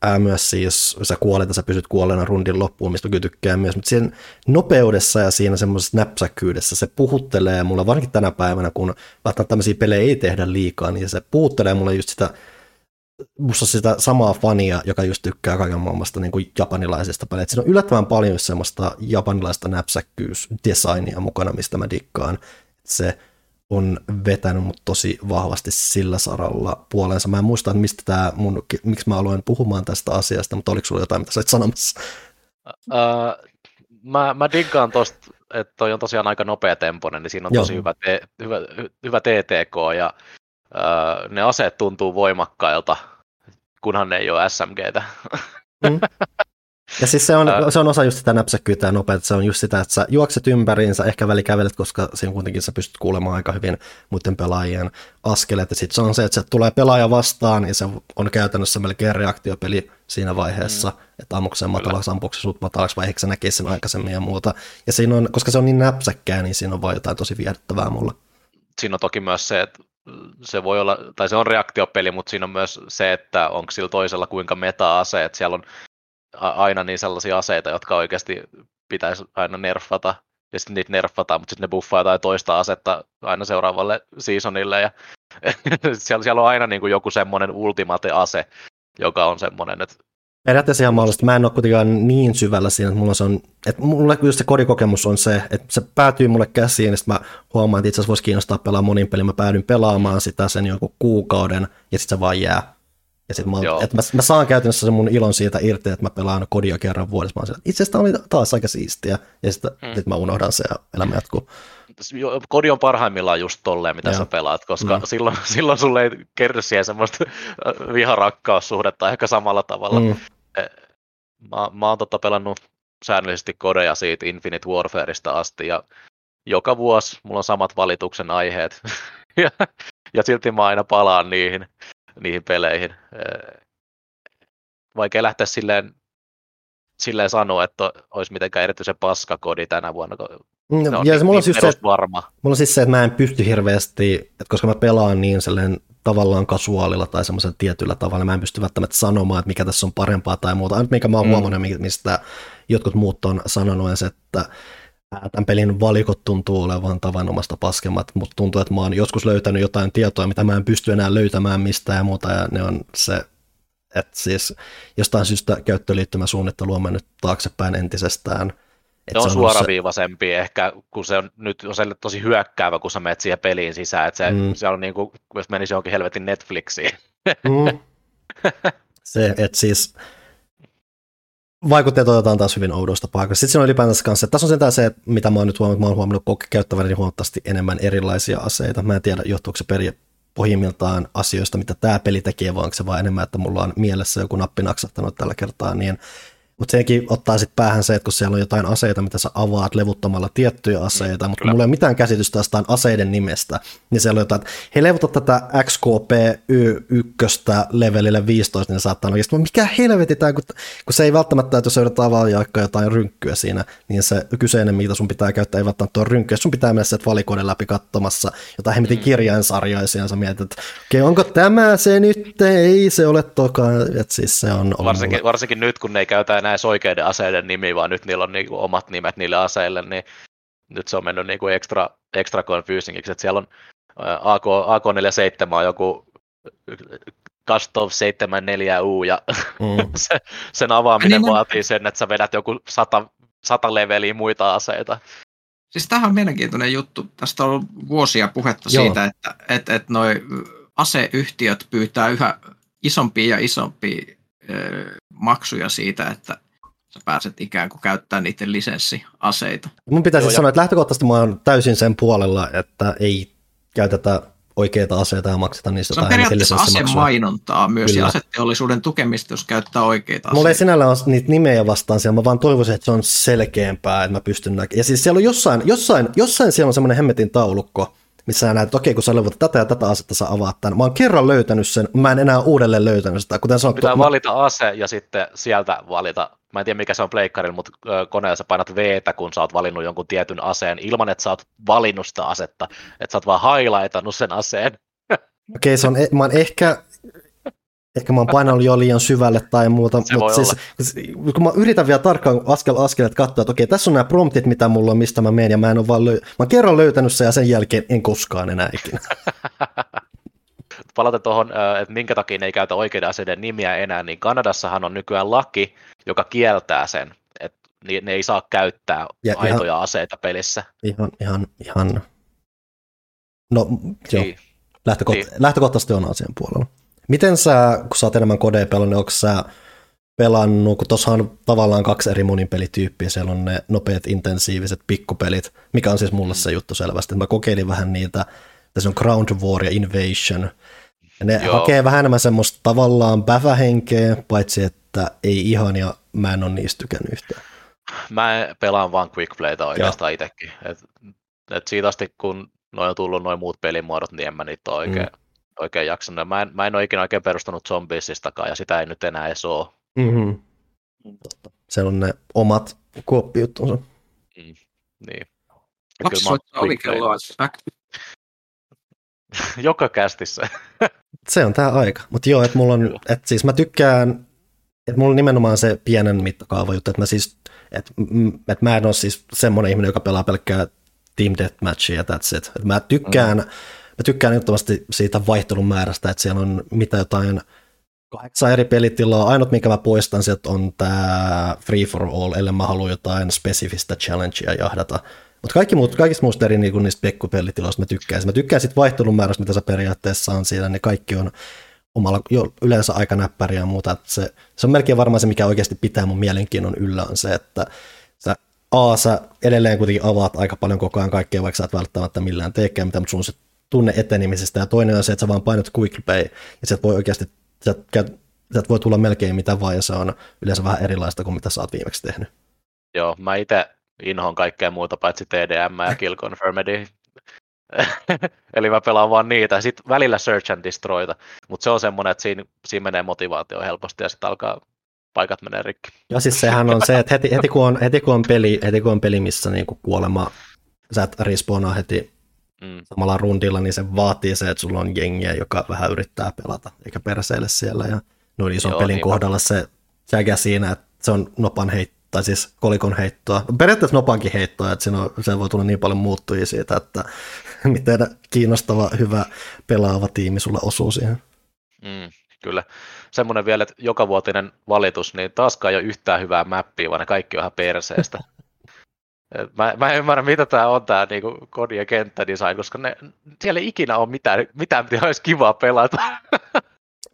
ää, myös siis sä kuolet ja sä pysyt kuolleena rundin loppuun, mistä kyllä tykkää myös, mutta siinä nopeudessa ja siinä semmoisessa näpsäkkyydessä se puhuttelee mulle, varsinkin tänä päivänä, kun välttämättä tämmöisiä pelejä ei tehdä liikaa, niin se puhuttelee mulle just sitä musta sitä samaa fania, joka just tykkää kaiken maailmasta niin kuin japanilaisesta peleistä. Siinä on yllättävän paljon semmoista japanilaista näpsäkkyysdesignia mukana, mistä mä dikkaan. Se on vetänyt mut tosi vahvasti sillä saralla puolensa. Mä en muista, että mistä tää mun, miksi mä aloin puhumaan tästä asiasta, mutta oliko sulla jotain, mitä sä sanomassa? Uh, mä, mä diggaan tosta, että toi on tosiaan aika nopea temponen, niin siinä on Joo. tosi hyvä, te, hyvä, hyvä TTK ja uh, ne aseet tuntuu voimakkailta, kunhan ne ei ole SMGtä. Mm. Ja siis se on, se on osa just sitä näpsäkkyyttä ja nopeutta, se on just sitä, että sä juokset ympäriinsä, ehkä välikävelet, koska siinä kuitenkin sä pystyt kuulemaan aika hyvin muiden pelaajien askeleet, ja sitten se on se, että se tulee pelaaja vastaan, ja se on käytännössä melkein reaktiopeli siinä vaiheessa, mm. että ammukseen matalaksi, ampuksi sut matalaksi, vai ehkä sä näkisi sen aikaisemmin ja muuta. Ja siinä on, koska se on niin näpsäkkää, niin siinä on vaan jotain tosi viehdyttävää mulla. Siinä on toki myös se, että se voi olla, tai se on reaktiopeli, mutta siinä on myös se, että onko sillä toisella kuinka meta-ase, että siellä on aina niin sellaisia aseita, jotka oikeasti pitäisi aina nerfata, ja sitten niitä nerfataan, mutta sitten ne buffaa tai toista asetta aina seuraavalle seasonille, ja siellä, siellä on aina niin kuin joku semmoinen ultimate-ase, joka on semmoinen, että Periaatteessa ihan mahdollista. Mä en ole kuitenkaan niin syvällä siinä, että mulla se on, että mulle just se kodikokemus on se, että se päätyy mulle käsiin, ja sitten mä huomaan, että itse asiassa voisi kiinnostaa pelaa monin pelin, mä päädyin pelaamaan sitä sen jonkun kuukauden, ja sitten se vaan jää. Ja sitten mä, että mä, mä, saan käytännössä sen mun ilon siitä irti, että mä pelaan kodia kerran vuodessa. Mä siellä, itse asiassa oli taas aika siistiä, ja sitten hmm. sit mä unohdan se ja elämä jatkuu. Kodi on parhaimmillaan just tolleen, mitä Joo. sä pelaat, koska mm. silloin, silloin sulle ei kerry siihen semmoista viharakkaussuhdetta ehkä samalla tavalla. Mm. Mä, mä oon tota pelannut säännöllisesti kodeja siitä Infinite Warfareista asti, ja joka vuosi mulla on samat valituksen aiheet, ja, ja silti mä aina palaan niihin niihin peleihin. Vaikea lähteä silleen silleen sanoa, että olisi mitenkään erityisen paskakodi tänä vuonna. No, Se on ja niin, mulla on niin siis se, perusvarma. Mulla on siis se, että mä en pysty hirveästi, että koska mä pelaan niin sellainen tavallaan kasuaalilla tai semmoisen tietyllä tavalla, mä en pysty välttämättä sanomaan, että mikä tässä on parempaa tai muuta. Ainut mikä mä oon Mm. huomannut, mi- mistä jotkut muut on sanonut, on se, että tämän pelin valikot tuntuu olevan tavanomasta paskemmat, mutta tuntuu, että mä oon joskus löytänyt jotain tietoa, mitä mä en pysty enää löytämään mistään ja muuta, ja ne on se, että siis jostain syystä käyttöliittymäsuunnittelu on mennyt taaksepäin entisestään. Et Se on se- suoraviivaisempi ehkä, kun se on nyt on sellainen tosi hyökkäävä, kun sä menet siihen peliin sisään, että se, mm. se on niin kuin, jos menisi johonkin helvetin Netflixiin. Mm. Se, että siis vaikutteet otetaan taas hyvin oudoista paikoista. Sitten siinä on ylipäätänsä kanssa, että tässä on se, mitä mä oon nyt huomannut, mä oon huomannut käyttäväni huomattavasti enemmän erilaisia aseita. Mä en tiedä, johtuuko se peri pohjimmiltaan asioista, mitä tämä peli tekee, vai onko se vaan enemmän, että mulla on mielessä joku nappi naksahtanut tällä kertaa, niin mutta senkin ottaa sitten päähän se, että kun siellä on jotain aseita, mitä sä avaat levuttamalla tiettyjä aseita, mutta mulla ei ole mitään käsitystä jostain aseiden nimestä, niin siellä on jotain, että hei levuta tätä XKP Y1 levelille 15, niin saattaa oikeasti, mutta mikä helveti tämä, kun, kun se ei välttämättä, että jos sä yrität avaa jotain rynkkyä siinä, niin se kyseinen, mitä sun pitää käyttää, ei välttämättä ole rynkkyä, sun pitää mennä sieltä valikoiden läpi katsomassa jotain hemmetin Mm. kirjainsarjaisia, ja sä mietit, että okei, onko tämä se nyt, ei se ole tokaan, että siis se on Varsinkin, mulle- varsinkin nyt, kun ne ei käytä enää edes oikeiden aseiden nimiä, vaan nyt niillä on niinku omat nimet niille aseille, niin nyt se on mennyt niinku extra, extra confusingiksi, että siellä on AK, AK-47 on joku Kastov 74U ja Mm. se, sen avaaminen Niin, vaatii sen, että sä vedät joku sata, sata leveliä muita aseita. Siis tämähän on mielenkiintoinen juttu. Tästä on ollut vuosia puhetta Joo. siitä, että et, et noi aseyhtiöt pyytää yhä isompia ja isompia maksuja siitä, että sä pääset ikään kuin käyttämään niiden lisenssiaseita. Mun pitäisi Joo, ja- sanoa, että lähtökohtaisesti mä oon täysin sen puolella, että ei käytetä oikeita aseita ja makseta niistä Se on periaatteessa asemainontaa myös Kyllä. ja aseteollisuuden tukemista, jos käyttää oikeita Mulla ei aseita. sinällään ole niitä nimejä vastaan siellä, mä vaan toivoisin, että se on selkeämpää, että mä pystyn näkemään. Ja siis siellä on jossain, jossain, jossain siellä on semmoinen hemmetin taulukko, missä sä näet, että okei, kun sä levut tätä ja tätä asetta sä avaat tämän. Mä oon kerran löytänyt sen, mä en enää uudelleen löytänyt sitä. Kuten sanottu, Pitää mä, valita ase ja sitten sieltä valita, mä en tiedä mikä se on pleikkarilla, mutta sä painat v kun sä oot valinnut jonkun tietyn aseen, ilman että sä oot valinnut sitä asetta, että sä oot vaan highlightannut sen aseen. okei, se on, e- mä oon ehkä, ehkä mä oon painanut jo liian syvälle tai muuta, Se voi siis, kun mä yritän vielä tarkkaan askel askeleet katsoa, että okei, tässä on nämä promptit, mitä mulla on, mistä mä menen, ja mä en ole vaan löy- mä kerran löytänyt sen ja sen jälkeen en koskaan enää ikinä. Palaten tuohon, että minkä takia ne ei käytä oikeiden aseiden nimiä enää, niin Kanadassahan on nykyään laki, joka kieltää sen, että ne ei saa käyttää Ja ihan- aitoja aseita pelissä. Ihan, ihan, ihan, no joo, Niin. lähtökoht- Niin. lähtökohtaisesti on asian puolella. Miten sä, kun sä oot enemmän kodeja pelannut, onko sä pelannut, kun tuossa on tavallaan kaksi eri monin pelityyppiä, siellä on ne nopeat, intensiiviset pikkupelit, mikä on siis mulle se juttu selvästi. Mä kokeilin vähän niitä, tässä on Ground War ja Invasion, ja ne Joo. hakee vähän enemmän semmoista tavallaan pävähenkeä, paitsi että ei ihan, ja mä en ole niistä tykännyt yhtään. Mä pelaan vaan quick playta oikeastaan itsekin. Et, et siitä asti, kun noin on tullut noin muut pelimuodot, niin en mä niitä ole oikein, mm. Oikein jaksanut. Ja Mä en, mä en ole ikinä oikein perustanut zombiesistakaan, ja sitä ei nyt enää edes ole. Mm-hmm. Siellä on ne omat kuoppijuttunsa. Niin. Lapsi soittaa play- ovikelloa. Joka kästissä. Se on tää aika. Mutta joo, että mulla on, että siis mä tykkään, että mulla on nimenomaan se pienen mittakaava juttu, että mä siis, että, että mä en ole siis semmoinen ihminen, joka pelaa pelkkää Team Deathmatchia ja that's it. Että mä tykkään, mm. Mä tykkään ehdottomasti siitä vaihtelun määrästä, että siellä on mitä jotain kahdeksan eri pelitilaa. Ainut, minkä mä poistan sieltä on tämä Free for All, ellei mä halua jotain spesifistä challengea jahdata. Mutta kaikki muut, kaikista muusta eri niin niistä pekkupelitiloista mä tykkään. Mä tykkään sit vaihtelun määrästä, mitä se periaatteessa on siellä. Ne kaikki on omalla, jo yleensä aika näppäriä ja muuta. Että se, se, on melkein varmaan se, mikä oikeasti pitää mun mielenkiinnon yllä, on se, että sä, A, sä edelleen kuitenkin avaat aika paljon koko ajan kaikkea, vaikka sä et välttämättä millään teekään mitä, mutta sun se tunne etenemisestä. Ja toinen on se, että sä vaan painat quick play, ja sä et voi oikeasti, sä käyt- sä voi tulla melkein mitä vaan, ja se on yleensä vähän erilaista kuin mitä sä oot viimeksi tehnyt. Joo, mä itse inhoon kaikkea muuta paitsi TDM ja Kill Confirmedi. Eli mä pelaan vaan niitä. Sitten välillä Search and Destroyta. Mutta se on semmoinen, että siinä, siinä menee motivaatio helposti ja sitten alkaa paikat menee rikki. Ja siis sehän on se, että heti, heti, kun, on, heti, kun, on peli, heti kun on peli, missä niin kuin kuolema, sä et respawnaa heti mm. samalla rundilla, niin se vaatii se, että sulla on jengiä, joka vähän yrittää pelata, eikä perseille siellä. Ja noin ison Joo, pelin niin kohdalla se jägä siinä, että se on nopan heitto, tai siis kolikon heittoa. Periaatteessa nopankin heittoa, että siinä on, se voi tulla niin paljon muuttujia siitä, että miten kiinnostava, hyvä pelaava tiimi sulla osuu siihen. Mm, kyllä. Semmoinen vielä, että joka vuotinen valitus, niin taaskaan ei ole yhtään hyvää mappia, vaan ne kaikki on ihan perseestä. Mä, mä en ymmärrä, mitä tämä on, tämä niinku kodi- ja kenttädesign, koska ne, siellä ei ikinä ole mitään, mitään mitä olisi kivaa pelata.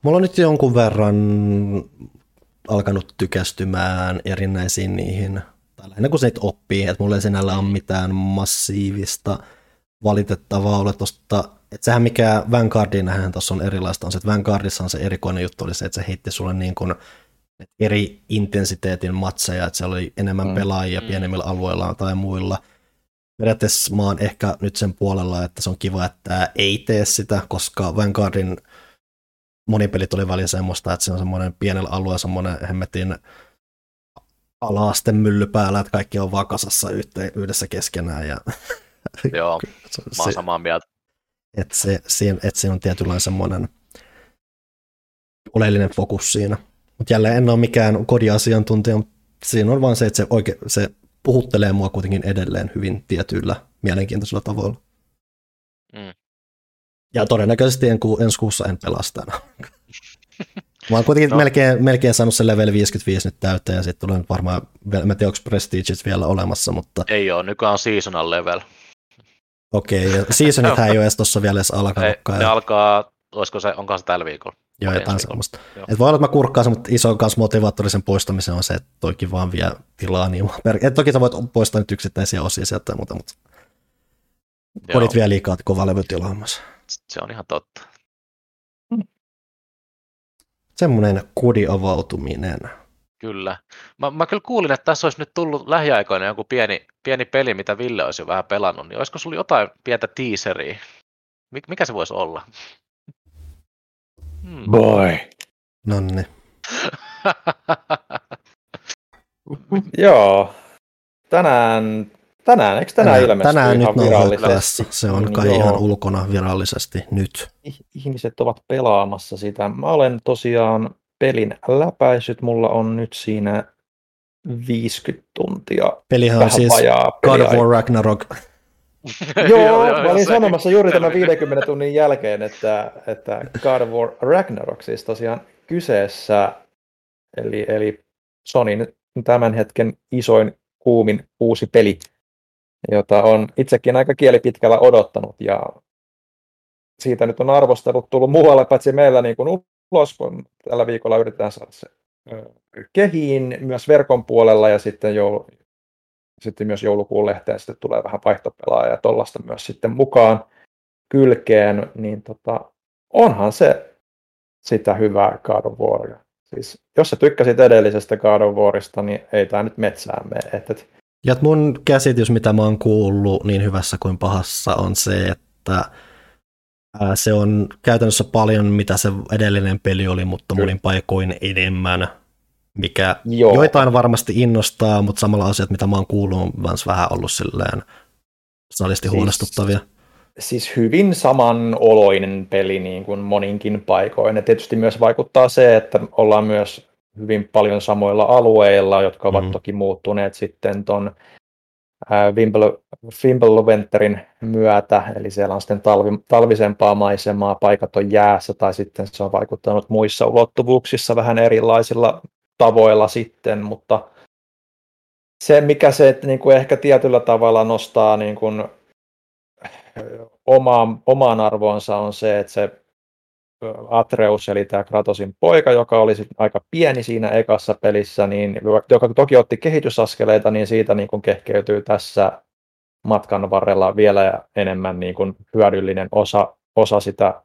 Mulla on nyt jonkun verran alkanut tykästymään erinäisiin niihin, tai lähinnä kun se et oppii, että mulla ei sinällä ole mitään massiivista valitettavaa ole tuosta, että sehän mikä Vanguardin nähdään tuossa on erilaista, on se, että Vanguardissa on se erikoinen juttu oli se, että se heitti sulle niin kuin eri intensiteetin matseja, että siellä oli enemmän mm. pelaajia mm. pienemmillä alueilla tai muilla. Periaatteessa mä oon ehkä nyt sen puolella, että se on kiva, että ei tee sitä, koska Vanguardin monipelit oli välillä semmoista, että se on semmoinen pienellä alueella semmoinen hemmetin alaasten mylly päällä, että kaikki on vaan kasassa yhteen, yhdessä keskenään. Ja Joo, mä oon samaa mieltä. Että se, siinä, että siinä on tietynlainen semmoinen oleellinen fokus siinä. Mutta jälleen en ole mikään kodiasiantuntija, mutta siinä on vaan se, että se, oike, se puhuttelee mua kuitenkin edelleen hyvin tietyillä mielenkiintoisilla tavoilla. Mm. Ja todennäköisesti en, ensi kuussa en pelasta Mä oon kuitenkin no. melkein, melkein saanut sen level 55 nyt täyteen ja sitten tulee varmaan, mä tiedä onko Prestiges vielä olemassa, mutta... Ei ole, nykyään on seasonal level. Okei, okay, seasonithän ei ole edes tuossa vielä edes alkanutkaan. Ne ja... alkaa, olisiko se, onko se tällä viikolla? Joo, jotain sellaista. Et voi olla, että mä kurkkaan mutta iso kanssa motivaattori sen poistamiseen on se, että toikin vaan vie tilaa niin. Et toki sä voit poistaa nyt yksittäisiä osia sieltä ja muuta, mutta kodit vielä liikaa kova levytilaamassa. Se on ihan totta. Semmoinen kodiavautuminen. Kyllä. Mä, mä kyllä kuulin, että tässä olisi nyt tullut lähiaikoina joku pieni, pieni peli, mitä Ville olisi jo vähän pelannut, niin olisiko sulla jotain pientä teaseria? Mik, mikä se voisi olla? Hmm. Boy. Nonne. Joo. Tänään, tänään, eikö tänään, tänään ilmestyy tänään ihan nyt virallisesti? Se on kai Joo. ihan ulkona virallisesti nyt. Ihmiset ovat pelaamassa sitä. Mä olen tosiaan pelin läpäisyt. Mulla on nyt siinä 50 tuntia. Pelihän on siis God of War Ragnarok. joo, joo, mä olin sanomassa juuri tämän 50 tunnin jälkeen, että, että God of War Ragnarok siis tosiaan kyseessä, eli, eli Sonin tämän hetken isoin kuumin uusi peli, jota on itsekin aika kielipitkällä odottanut, ja siitä nyt on arvostelut tullut muualle, paitsi meillä niin kuin ulos, kun tällä viikolla yritetään saada se kehiin myös verkon puolella, ja sitten jo sitten myös joulukuun lehteen sitten tulee vähän vaihtopelaa ja tollasta myös sitten mukaan kylkeen, niin tota, onhan se sitä hyvää God of Waria. Siis, jos sä tykkäsit edellisestä God of Warista, niin ei tämä nyt metsään mene. Et, et... Ja mun käsitys, mitä mä oon kuullut niin hyvässä kuin pahassa, on se, että se on käytännössä paljon, mitä se edellinen peli oli, mutta monin paikoin enemmän mikä Joo. joitain varmasti innostaa, mutta samalla asiat, mitä mä oon kuullut, on myös vähän ollut silleen salisti siis, huolestuttavia. Siis hyvin samanoloinen peli niin kuin moninkin paikoin. Ja tietysti myös vaikuttaa se, että ollaan myös hyvin paljon samoilla alueilla, jotka ovat mm. toki muuttuneet sitten ton Wimbledon myötä, eli siellä on sitten talvi, talvisempaa maisemaa, paikat on jäässä, tai sitten se on vaikuttanut muissa ulottuvuuksissa vähän erilaisilla tavoilla sitten, mutta se, mikä se niin kuin ehkä tietyllä tavalla nostaa niin kuin omaan, omaan arvoonsa on se, että se Atreus, eli tämä Kratosin poika, joka oli aika pieni siinä ekassa pelissä, niin, joka toki otti kehitysaskeleita, niin siitä niin kuin kehkeytyy tässä matkan varrella vielä enemmän niin kuin hyödyllinen osa, osa sitä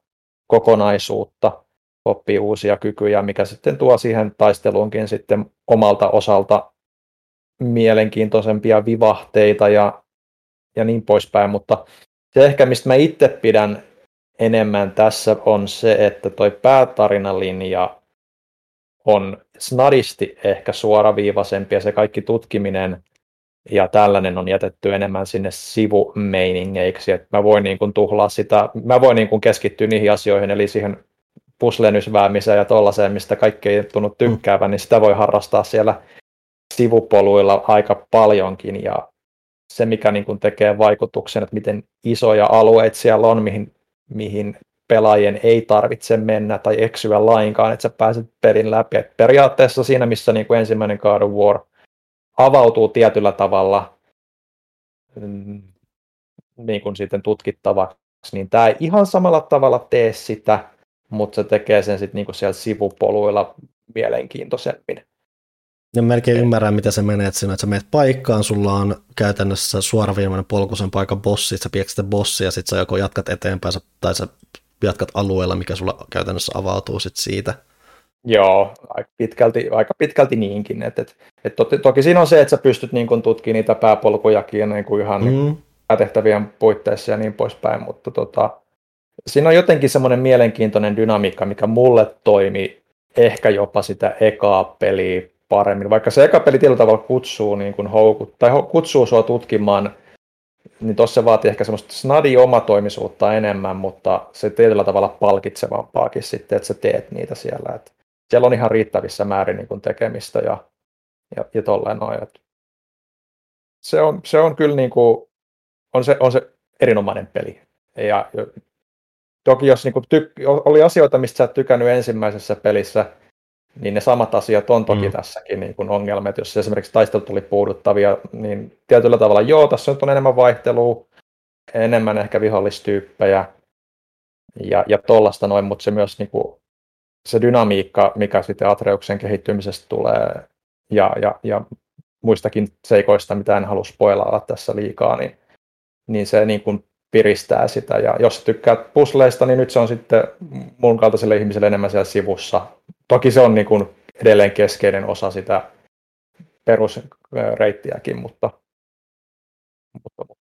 kokonaisuutta oppii uusia kykyjä, mikä sitten tuo siihen taisteluunkin sitten omalta osalta mielenkiintoisempia vivahteita ja, ja niin poispäin, mutta se ehkä mistä mä itse pidän enemmän tässä on se, että toi päätarinalinja on snadisti ehkä suoraviivaisempi ja se kaikki tutkiminen ja tällainen on jätetty enemmän sinne sivumeiningeiksi, että mä voin niin kuin tuhlaa sitä, mä voin niin kuin keskittyä niihin asioihin, eli siihen puslenysväämiseen ja tollaiseen, mistä kaikki ei tunnu tykkäävän, niin sitä voi harrastaa siellä sivupoluilla aika paljonkin. Ja se, mikä niin kuin tekee vaikutuksen, että miten isoja alueita siellä on, mihin, mihin pelaajien ei tarvitse mennä tai eksyä lainkaan, että sä pääset perin läpi. Et periaatteessa siinä, missä niin kuin ensimmäinen God of War avautuu tietyllä tavalla mm, niin kuin sitten tutkittavaksi, niin tämä ei ihan samalla tavalla tee sitä, mutta se tekee sen sitten niin siellä sivupoluilla mielenkiintoisemmin. Ja melkein ymmärrän, mitä se menee, että, siinä, että sä menet paikkaan, sulla on käytännössä suoraviivainen polku sen paikan bossi, sä piekset sitä bossia, ja sitten sä joko jatkat eteenpäin, tai sä jatkat alueella, mikä sulla käytännössä avautuu sit siitä. Joo, aika pitkälti, aika pitkälti niinkin. Et, et, et toki, toki siinä on se, että sä pystyt niin kun, tutkimaan niitä pääpolkujakin niin kuin ihan mm. tehtävien puitteissa ja niin poispäin, mutta tota, siinä on jotenkin semmoinen mielenkiintoinen dynamiikka, mikä mulle toimi ehkä jopa sitä ekaa peliä paremmin. Vaikka se eka peli tietyllä tavalla kutsuu, niin kuin houkut, tai kutsuu sua tutkimaan niin tuossa se vaatii ehkä semmoista snadi omatoimisuutta enemmän, mutta se tietyllä tavalla palkitsevampaakin sitten, että sä teet niitä siellä. Et siellä on ihan riittävissä määrin niin kuin tekemistä ja, ja, ja tolleen noin. Et se, on, se on kyllä niin kuin, on se, on se erinomainen peli. Ja, toki jos niin kuin tyk- oli asioita, mistä sä et tykännyt ensimmäisessä pelissä, niin ne samat asiat on toki mm. tässäkin niin kuin ongelmat. Jos esimerkiksi taistelut tuli puuduttavia, niin tietyllä tavalla joo, tässä nyt on enemmän vaihtelua, enemmän ehkä vihollistyyppejä ja, ja tollasta noin, mutta se myös niin kuin, se dynamiikka, mikä sitten Atreuksen kehittymisestä tulee ja, ja, ja muistakin seikoista, mitä en halua spoilata tässä liikaa, niin, niin se niin kuin piristää sitä. Ja jos tykkäät pusleista, niin nyt se on sitten mun kaltaiselle ihmiselle enemmän siellä sivussa. Toki se on niin kuin edelleen keskeinen osa sitä perusreittiäkin, mutta, mutta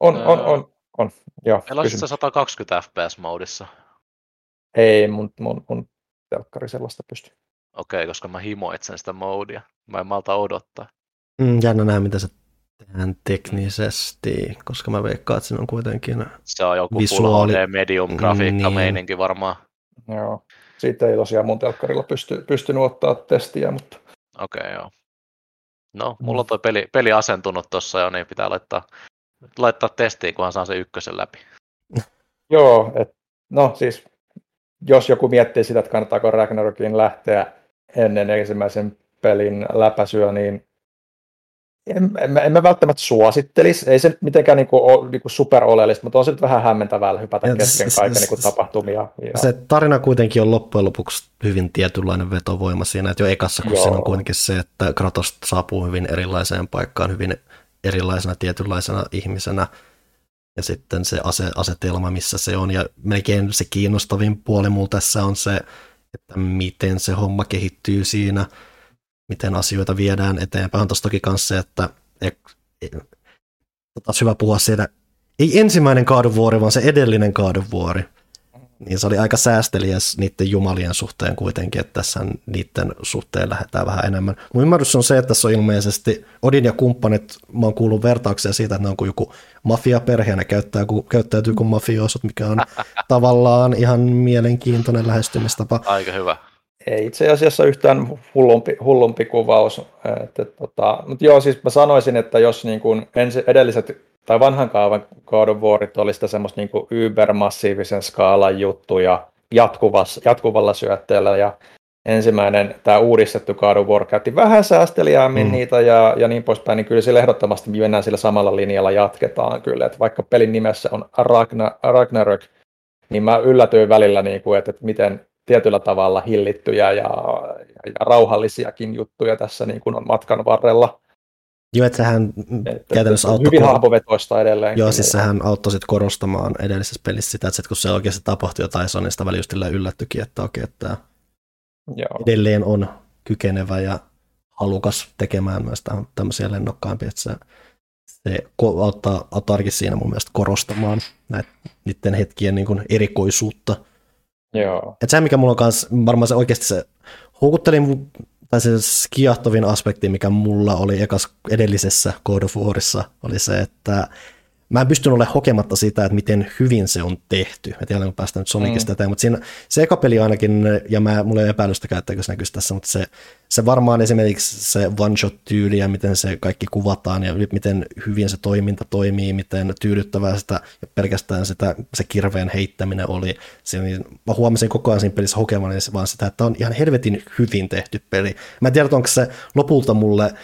on, on, on, on. Joo, Pelasit 120 fps-moodissa? Ei, mun, mun, mun telkkari sellaista pysty. Okei, okay, koska mä himoitsen sitä moodia. Mä en malta odottaa. Mm, jännä nähdä, mitä se tehdään teknisesti, koska mä veikkaan, että siinä on kuitenkin Se on joku visuaali... full HD medium grafiikka niin. meininki varmaan. Joo, siitä ei tosiaan mun telkkarilla pysty, pystynyt ottaa testiä, mutta... Okei, okay, joo. No, mulla on toi peli, peli asentunut tuossa jo, niin pitää laittaa, laittaa testiin, kunhan saa se ykkösen läpi. joo, et, no siis jos joku miettii sitä, että kannattaako Ragnarokin lähteä ennen ensimmäisen pelin läpäisyä, niin en, en, en mä välttämättä suosittelisi. Ei se mitenkään niinku ole niinku super oleellista, mutta on se nyt vähän hämmentävää hypätä ja kesken kaiken niinku tapahtumia. Ja... Se tarina kuitenkin on loppujen lopuksi hyvin tietynlainen vetovoima siinä, että jo ekassa, kun siinä on kuitenkin se, että Kratos saapuu hyvin erilaiseen paikkaan, hyvin erilaisena tietynlaisena ihmisenä, ja sitten se ase, asetelma, missä se on, ja melkein se kiinnostavin puoli mulla tässä on se, että miten se homma kehittyy siinä, miten asioita viedään eteenpäin. On tuossa toki kanssa se, että taas hyvä puhua siitä, ei ensimmäinen War, vaan se edellinen War. Niin se oli aika säästeliäs niiden jumalien suhteen kuitenkin, että tässä niiden suhteen lähdetään vähän enemmän. Mun ymmärrys on se, että tässä on ilmeisesti Odin ja kumppanit, mä oon kuullut vertauksia siitä, että ne on kuin joku mafiaperhe ja ne käyttää, käyttäytyy kuin mafioosut, mikä on tavallaan ihan mielenkiintoinen lähestymistapa. Aika hyvä ei itse asiassa yhtään hullumpi, hullumpi kuvaus. Että, tota, mutta joo, siis mä sanoisin, että jos niin kuin ensi, edelliset tai vanhan kaavan God Warit oli sitä semmoista niin kuin ybermassiivisen skaalan juttuja jatkuvassa, jatkuvalla syötteellä ja ensimmäinen tämä uudistettu God of War käytti vähän säästeliäämmin mm. niitä ja, ja niin poispäin, niin kyllä sillä ehdottomasti mennään sillä samalla linjalla jatketaan kyllä, että vaikka pelin nimessä on Ragnar, Ragnarök, niin mä yllätyin välillä, niin kuin, että, että miten tietyllä tavalla hillittyjä ja, ja rauhallisiakin juttuja tässä niin kuin on matkan varrella. Joo, että sehän että, käytännössä auttoi... Hyvin hahmovetoista edelleen. Joo, siis sehän auttoi sit korostamaan edellisessä pelissä sitä, että sit kun se oikeasti tapahtui jotain niin sitä välillä yllättyikin, että okei, että Joo. edelleen on kykenevä ja halukas tekemään myös tämmöisiä lennokkaampia, että se, se auttaa, auttaa siinä mun mielestä korostamaan näitä, niiden hetkien niin kuin erikoisuutta – Joo. Et se, mikä mulla on kanssa, varmaan se oikeasti se houkutteli tai se kiahtovin aspekti, mikä mulla oli ekas edellisessä God of Warissa, oli se, että mä en pystynyt olemaan hokematta sitä, että miten hyvin se on tehty. Mä tiedän, kun päästään nyt Sonicista mm. mutta siinä se eka peli ainakin, ja mä, mulla ei epäilystä että se näkyisi tässä, mutta se, se varmaan esimerkiksi se one-shot-tyyli ja miten se kaikki kuvataan ja miten hyvin se toiminta toimii, miten tyydyttävää sitä ja pelkästään sitä, se kirveen heittäminen oli. Siinä, mä huomasin koko ajan siinä pelissä hokemani vaan sitä, että on ihan helvetin hyvin tehty peli. Mä en tiedä, onko se lopulta mulle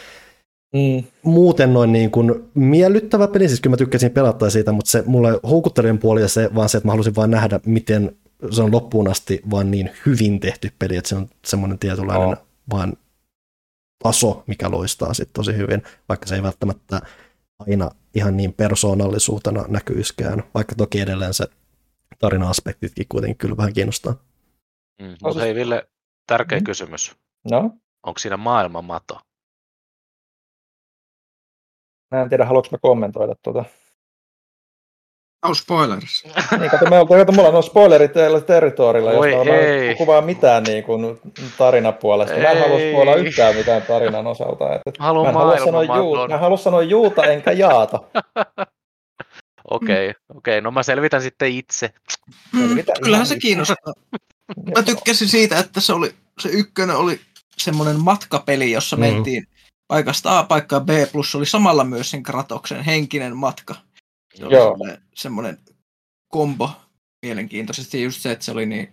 Mm. Muuten noin niin kuin miellyttävä peli, siis kyllä mä tykkäsin pelata siitä, mutta se mulle houkuttelevin puoli ja se vaan se, että mä halusin vain nähdä, miten se on loppuun asti vaan niin hyvin tehty peli, että se on semmoinen tietynlainen oh. vaan taso, mikä loistaa sitten tosi hyvin, vaikka se ei välttämättä aina ihan niin persoonallisuutena näkyiskään, vaikka toki edelleen se tarina-aspektitkin kuitenkin kyllä vähän kiinnostaa. Mm, mutta hei Ville, tärkeä mm. kysymys. No? Onko siinä maailman mato? Mä en tiedä, haluatko mä kommentoida tuota. Oh, spoilers. niin, kato, me kato, mulla on spoilerit territorilla, jos mä en kuvaa mitään niin kuin, tarinapuolesta. Mä en halua spoilaa yhtään mitään tarinan osalta. Että Haluan mä, en halua sanoa juu, mä haluan sanoa juuta enkä jaata. Okei, okay, okei. Okay. No mä selvitän sitten itse. Mm, kyllähän se kiinnostaa. Mä tykkäsin siitä, että se, oli, se ykkönen oli semmoinen matkapeli, jossa mm. mentiin paikasta A paikkaan B plus oli samalla myös sen Kratoksen henkinen matka. Se oli Joo. semmoinen, semmoinen kombo mielenkiintoisesti just se, että se oli niin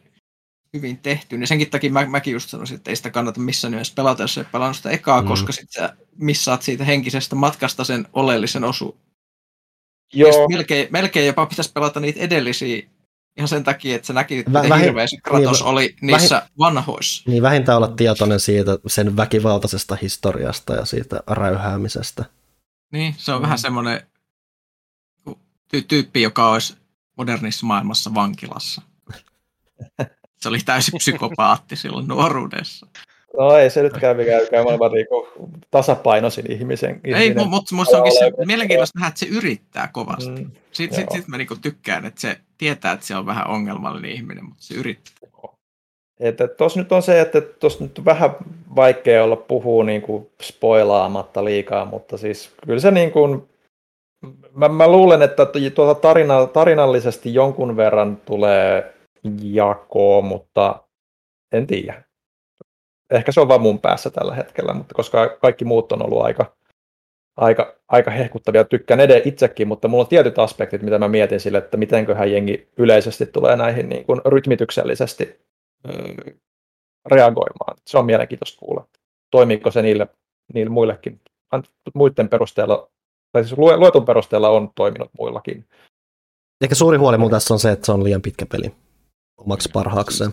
hyvin tehty, niin senkin takia mä, mäkin just sanoisin, että ei sitä kannata missään nimessä pelata, jos ei pelannut sitä ekaa, mm. koska sitten sä missaat siitä henkisestä matkasta sen oleellisen osu. Joo. Melkein, melkein jopa pitäisi pelata niitä edellisiä Ihan sen takia, että se näki, että Vä, vähin, hirveä se Kratos niin, oli niissä vähin, vanhoissa. Niin vähintään olla tietoinen siitä sen väkivaltaisesta historiasta ja siitä räyhäämisestä. Niin, se on mm. vähän semmoinen ty- tyyppi, joka olisi modernissa maailmassa vankilassa. Se oli täysin psykopaatti silloin nuoruudessa. No ei se nyt käy mikään, maailman niinku tasapainoisin ihmisen. Ei, mutta musta onkin se mielenkiintoista nähdä, että se yrittää kovasti. Mm, sitten sit, sit mä niinku tykkään, että se tietää, että se on vähän ongelmallinen ihminen, mutta se yrittää. Että tuossa nyt on se, että tuossa nyt on vähän vaikea olla puhua niin kuin spoilaamatta liikaa, mutta siis kyllä se niin kuin, mä, mä luulen, että tuota tarina, tarinallisesti jonkun verran tulee jakoa, mutta en tiedä ehkä se on vaan mun päässä tällä hetkellä, mutta koska kaikki muut on ollut aika, aika, aika hehkuttavia, tykkään edelleen itsekin, mutta mulla on tietyt aspektit, mitä mä mietin sille, että mitenköhän jengi yleisesti tulee näihin niin kuin rytmityksellisesti öö, reagoimaan. Se on mielenkiintoista kuulla. Toimiiko se niille, niille muillekin? Muiden perusteella, tai siis luetun perusteella on toiminut muillakin. Ehkä suuri huoli mun tässä on se, että se on liian pitkä peli omaksi parhaakseen.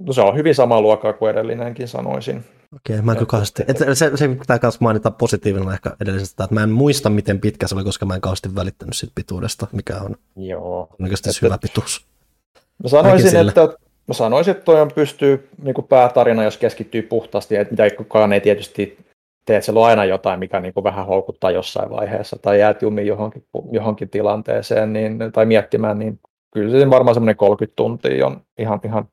No se on hyvin sama luokkaa kuin edellinenkin sanoisin. Okei, mä en kyllä kauheasti. Että se, se pitää myös mainita positiivinen ehkä edellisestä, että mä en muista, miten pitkä se oli, koska mä en kauheasti välittänyt siitä pituudesta, mikä on Joo. oikeasti että, hyvä pituus. Mä sanoisin, että mä sanoisin, että toi on pystyy niin kuin päätarina, jos keskittyy puhtaasti, että mitä kukaan ei tietysti tee, että siellä on aina jotain, mikä niin kuin vähän houkuttaa jossain vaiheessa, tai jäät jumiin johonkin, johonkin tilanteeseen, niin, tai miettimään, niin kyllä se varmaan semmoinen 30 tuntia on ihan, ihan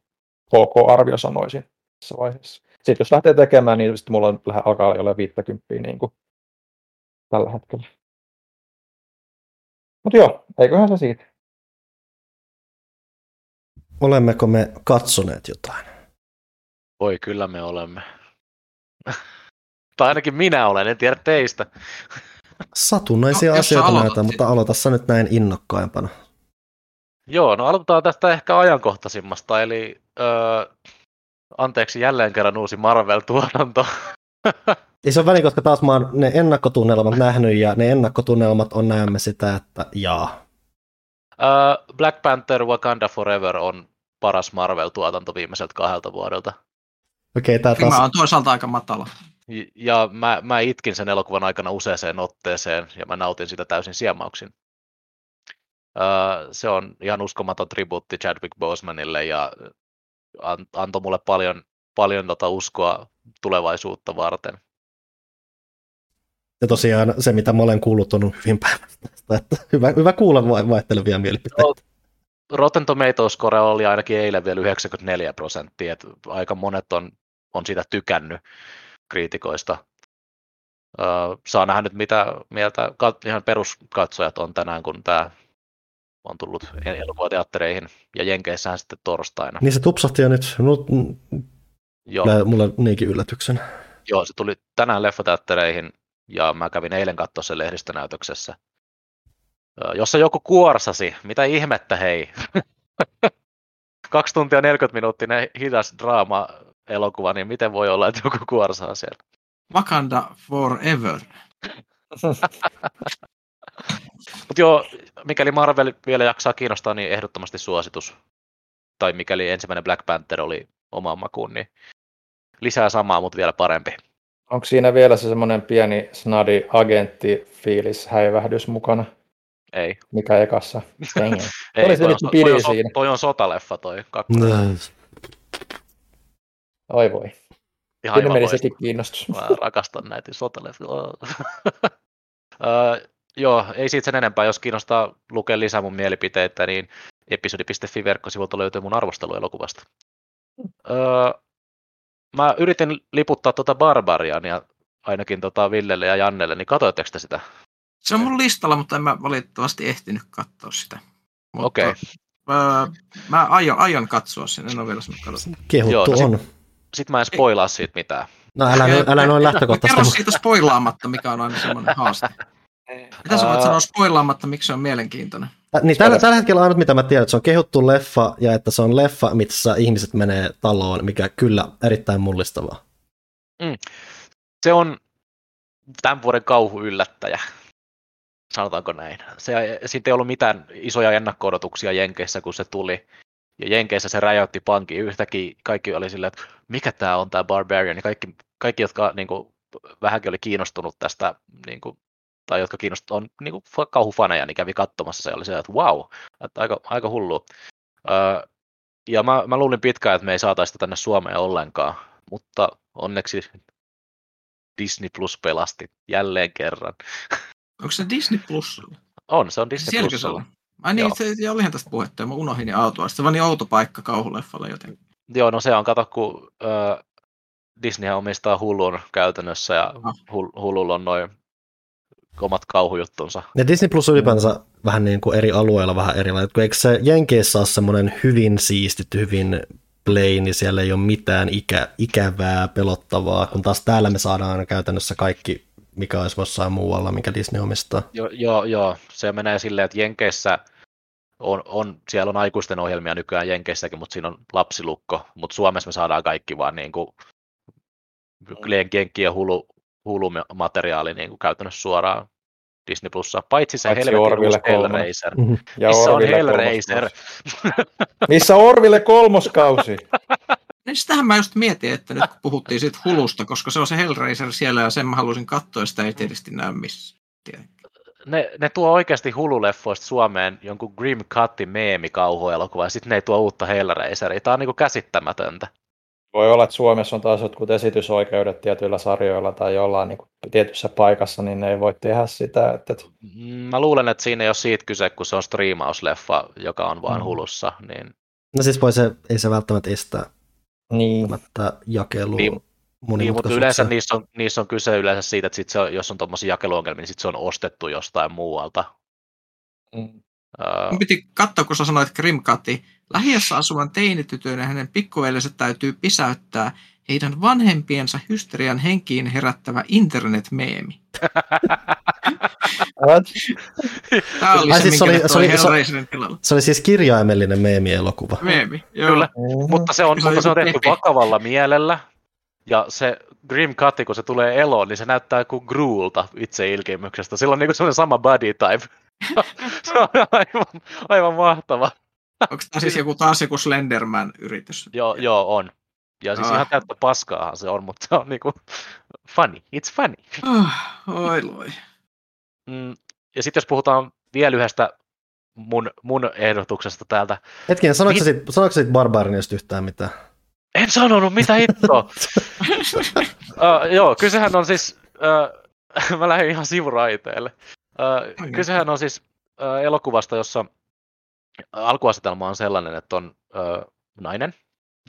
KK-arvio sanoisin tässä vaiheessa. Sitten jos lähtee tekemään, niin sitten mulla on, alkaa olla 50 niin kuin tällä hetkellä. Mutta joo, eiköhän se siitä. Olemmeko me katsoneet jotain? Voi kyllä me olemme. tai ainakin minä olen, en tiedä teistä. Satunnaisia no, asioita näitä, mutta aloita nyt näin innokkaimpana. Joo, no aloitetaan tästä ehkä ajankohtaisimmasta, eli öö, anteeksi jälleen kerran uusi Marvel-tuotanto. Ei se on väliin, koska taas mä oon ne ennakkotunnelmat nähnyt ja ne ennakkotunnelmat on näemme sitä, että jaa. Öö, Black Panther Wakanda Forever on paras Marvel-tuotanto viimeiseltä kahdelta vuodelta. Okei, okay, taas... on toisaalta aika matala. Ja mä, mä itkin sen elokuvan aikana useaseen otteeseen ja mä nautin sitä täysin siemauksin se on ihan uskomaton tribuutti Chadwick Bosemanille ja antoi mulle paljon, paljon tota uskoa tulevaisuutta varten. Ja tosiaan se, mitä mä olen kuullut, on hyvin päivästä. Että hyvä, hyvä kuulla vaihtelevia mielipiteitä. Rotten Tomatoes score oli ainakin eilen vielä 94 prosenttia, että aika monet on, on sitä tykännyt. kriitikoista. Öö, saa nähdä nyt, mitä mieltä ihan peruskatsojat on tänään, kun tämä on tullut elokuvateattereihin ja Jenkeissähän sitten torstaina. Niin se tupsahti jo nyt. Mulla, Joo. mulle niinkin yllätyksen. Joo, se tuli tänään leffateattereihin ja mä kävin eilen katsoa sen lehdistönäytöksessä. Jossa joku kuorsasi, mitä ihmettä hei. Kaksi tuntia 40 minuuttinen hidas draama elokuva, niin miten voi olla, että joku kuorsaa siellä? Wakanda forever. Mutta joo, mikäli Marvel vielä jaksaa kiinnostaa, niin ehdottomasti suositus. Tai mikäli ensimmäinen Black Panther oli omaan makuun, niin lisää samaa, mutta vielä parempi. Onko siinä vielä se semmoinen pieni snadi agentti fiilis häivähdys mukana? Ei. Mikä ekassa? Ei, Oli se nyt toi, on, siinä. toi on sotaleffa toi kakkonen. Oi voi. Ihan Kyllä meni sekin kiinnostus. Mä rakastan näitä sotaleffoja. Joo, ei siitä sen enempää. Jos kiinnostaa lukea lisää mun mielipiteitä, niin episodi.fi verkkosivulta löytyy mun arvostelu elokuvasta. Öö, mä yritin liputtaa tuota Barbariania ainakin tota Villelle ja Jannelle, niin katsoitteko te sitä? Se on mun listalla, mutta en mä valitettavasti ehtinyt katsoa sitä. Okei. Okay. Öö, mä aion, aion katsoa sen, en ole vielä. Kehuttu Joo, on. Sit, sit mä en spoilaa siitä mitään. No älä, älä noin lähtökohtaisesti. Kerro siitä spoilaamatta, mikä on aina semmoinen haaste. Mitä sä voit sanoa spoilaamatta, miksi se on mielenkiintoinen? Ä, niin tällä, tällä hetkellä ainut, mitä mä tiedän, että se on kehuttu leffa ja että se on leffa, missä ihmiset menee taloon, mikä kyllä erittäin mullistavaa. Mm. Se on tämän vuoden kauhu yllättäjä, sanotaanko näin. Se, siitä ei ollut mitään isoja ennakko-odotuksia Jenkeissä, kun se tuli. Ja Jenkeissä se räjäytti pankin. Yhtäkkiä kaikki oli silleen, että mikä tämä on tämä Barbarian. Ja kaikki, kaikki jotka niin kuin, vähänkin oli kiinnostunut tästä niin kuin, tai jotka kiinnostaa, on niin kuin kauhufaneja, niin kävi katsomassa se oli se, että wow, että aika, aika hullu. Öö, ja mä, mä luulin pitkään, että me ei saataisi sitä tänne Suomeen ollenkaan, mutta onneksi Disney Plus pelasti jälleen kerran. Onko se Disney Plus? On, se on Disney Plus. Se Ai niin, se, olihan tästä puhetta, ja mä unohdin niin autua. Se on niin outo paikka kauhuleffalle joten. Joo, no se on, kato, kun äh, Disney omistaa Hulun käytännössä, ja ah. Hululla on noin omat kauhujuttunsa. Ja Disney Plus ylipäänsä vähän niin kuin eri alueilla vähän erilainen. Kun eikö se Jenkeissä ole semmoinen hyvin siistitty, hyvin plain, niin siellä ei ole mitään ikä, ikävää, pelottavaa, kun taas täällä me saadaan aina käytännössä kaikki, mikä olisi jossain muualla, mikä Disney omistaa. Joo, joo, joo. se menee silleen, että Jenkeissä on, on, siellä on aikuisten ohjelmia nykyään Jenkeissäkin, mutta siinä on lapsilukko, mutta Suomessa me saadaan kaikki vaan niin kuin Jenkki ja Hulu, Hulu-materiaali niin kuin käytännössä suoraan Disney Plussa, paitsi se helvetin uusi Hellraiser. Mm-hmm. Ja Missä Orville on Hellraiser? Missä Orville kolmoskausi? Niin sitähän mä just mietin, että nyt puhuttiin siitä Hulusta, koska se on se Hellraiser siellä ja sen mä halusin katsoa ja sitä ei tietysti näy missä. Ne, ne tuo oikeasti hululeffoista Suomeen jonkun Grim Cutin meemikauhuelokuva ja sitten ne ei tuo uutta Hellraiseria. Tämä on niinku käsittämätöntä. Voi olla, että Suomessa on taas jotkut esitysoikeudet tietyillä sarjoilla tai jollain niin tietyssä paikassa, niin ne ei voi tehdä sitä. Että... Mm, mä luulen, että siinä ei ole siitä kyse, kun se on striimausleffa, joka on vain mm. hulussa. Niin... No siis voi se, ei se välttämättä estää niin. jakelua. Niin, niin, mutta yleensä niissä on, niissä on kyse yleensä siitä, että sit se on, jos on tuommoisia jakeluongelmia, niin sit se on ostettu jostain muualta. Mm. Uh, piti katsoa, kun sä sanoit Grimkati. Lähiössä asuvan teinitytön ja hänen pikkuveljensä täytyy pisäyttää heidän vanhempiensa hysterian henkiin herättävä internet-meemi. Tämä oli se, siis se, oli, se, oli, se, se oli siis kirjaimellinen meemi-elokuva. Meemi, joo. Kyllä, mm-hmm. mutta se on, se mutta se on tehty vakavalla mielellä. Ja se Grim Cut, kun se tulee eloon, niin se näyttää kuin Gruulta itse ilkeimyksestä. Sillä on niin kuin sama body type. se on aivan, aivan mahtava. Onko tämä siis joku taas joku Slenderman-yritys? Joo, joo, on. Ja siis ah. ihan täyttä paskaahan se on, mutta se on niinku funny. It's funny. Ah, oi loi. Mm, ja sitten jos puhutaan vielä yhdestä mun, mun ehdotuksesta täältä. Hetkinen, sanoitko, Mit... sit, sanoitko sit Barbarinista yhtään mitään? En sanonut, mitä hittoa. uh, joo, kysehän on siis, uh, mä lähdin ihan sivuraiteelle. Uh, kysehän on siis uh, elokuvasta, jossa alkuasetelma on sellainen, että on uh, nainen,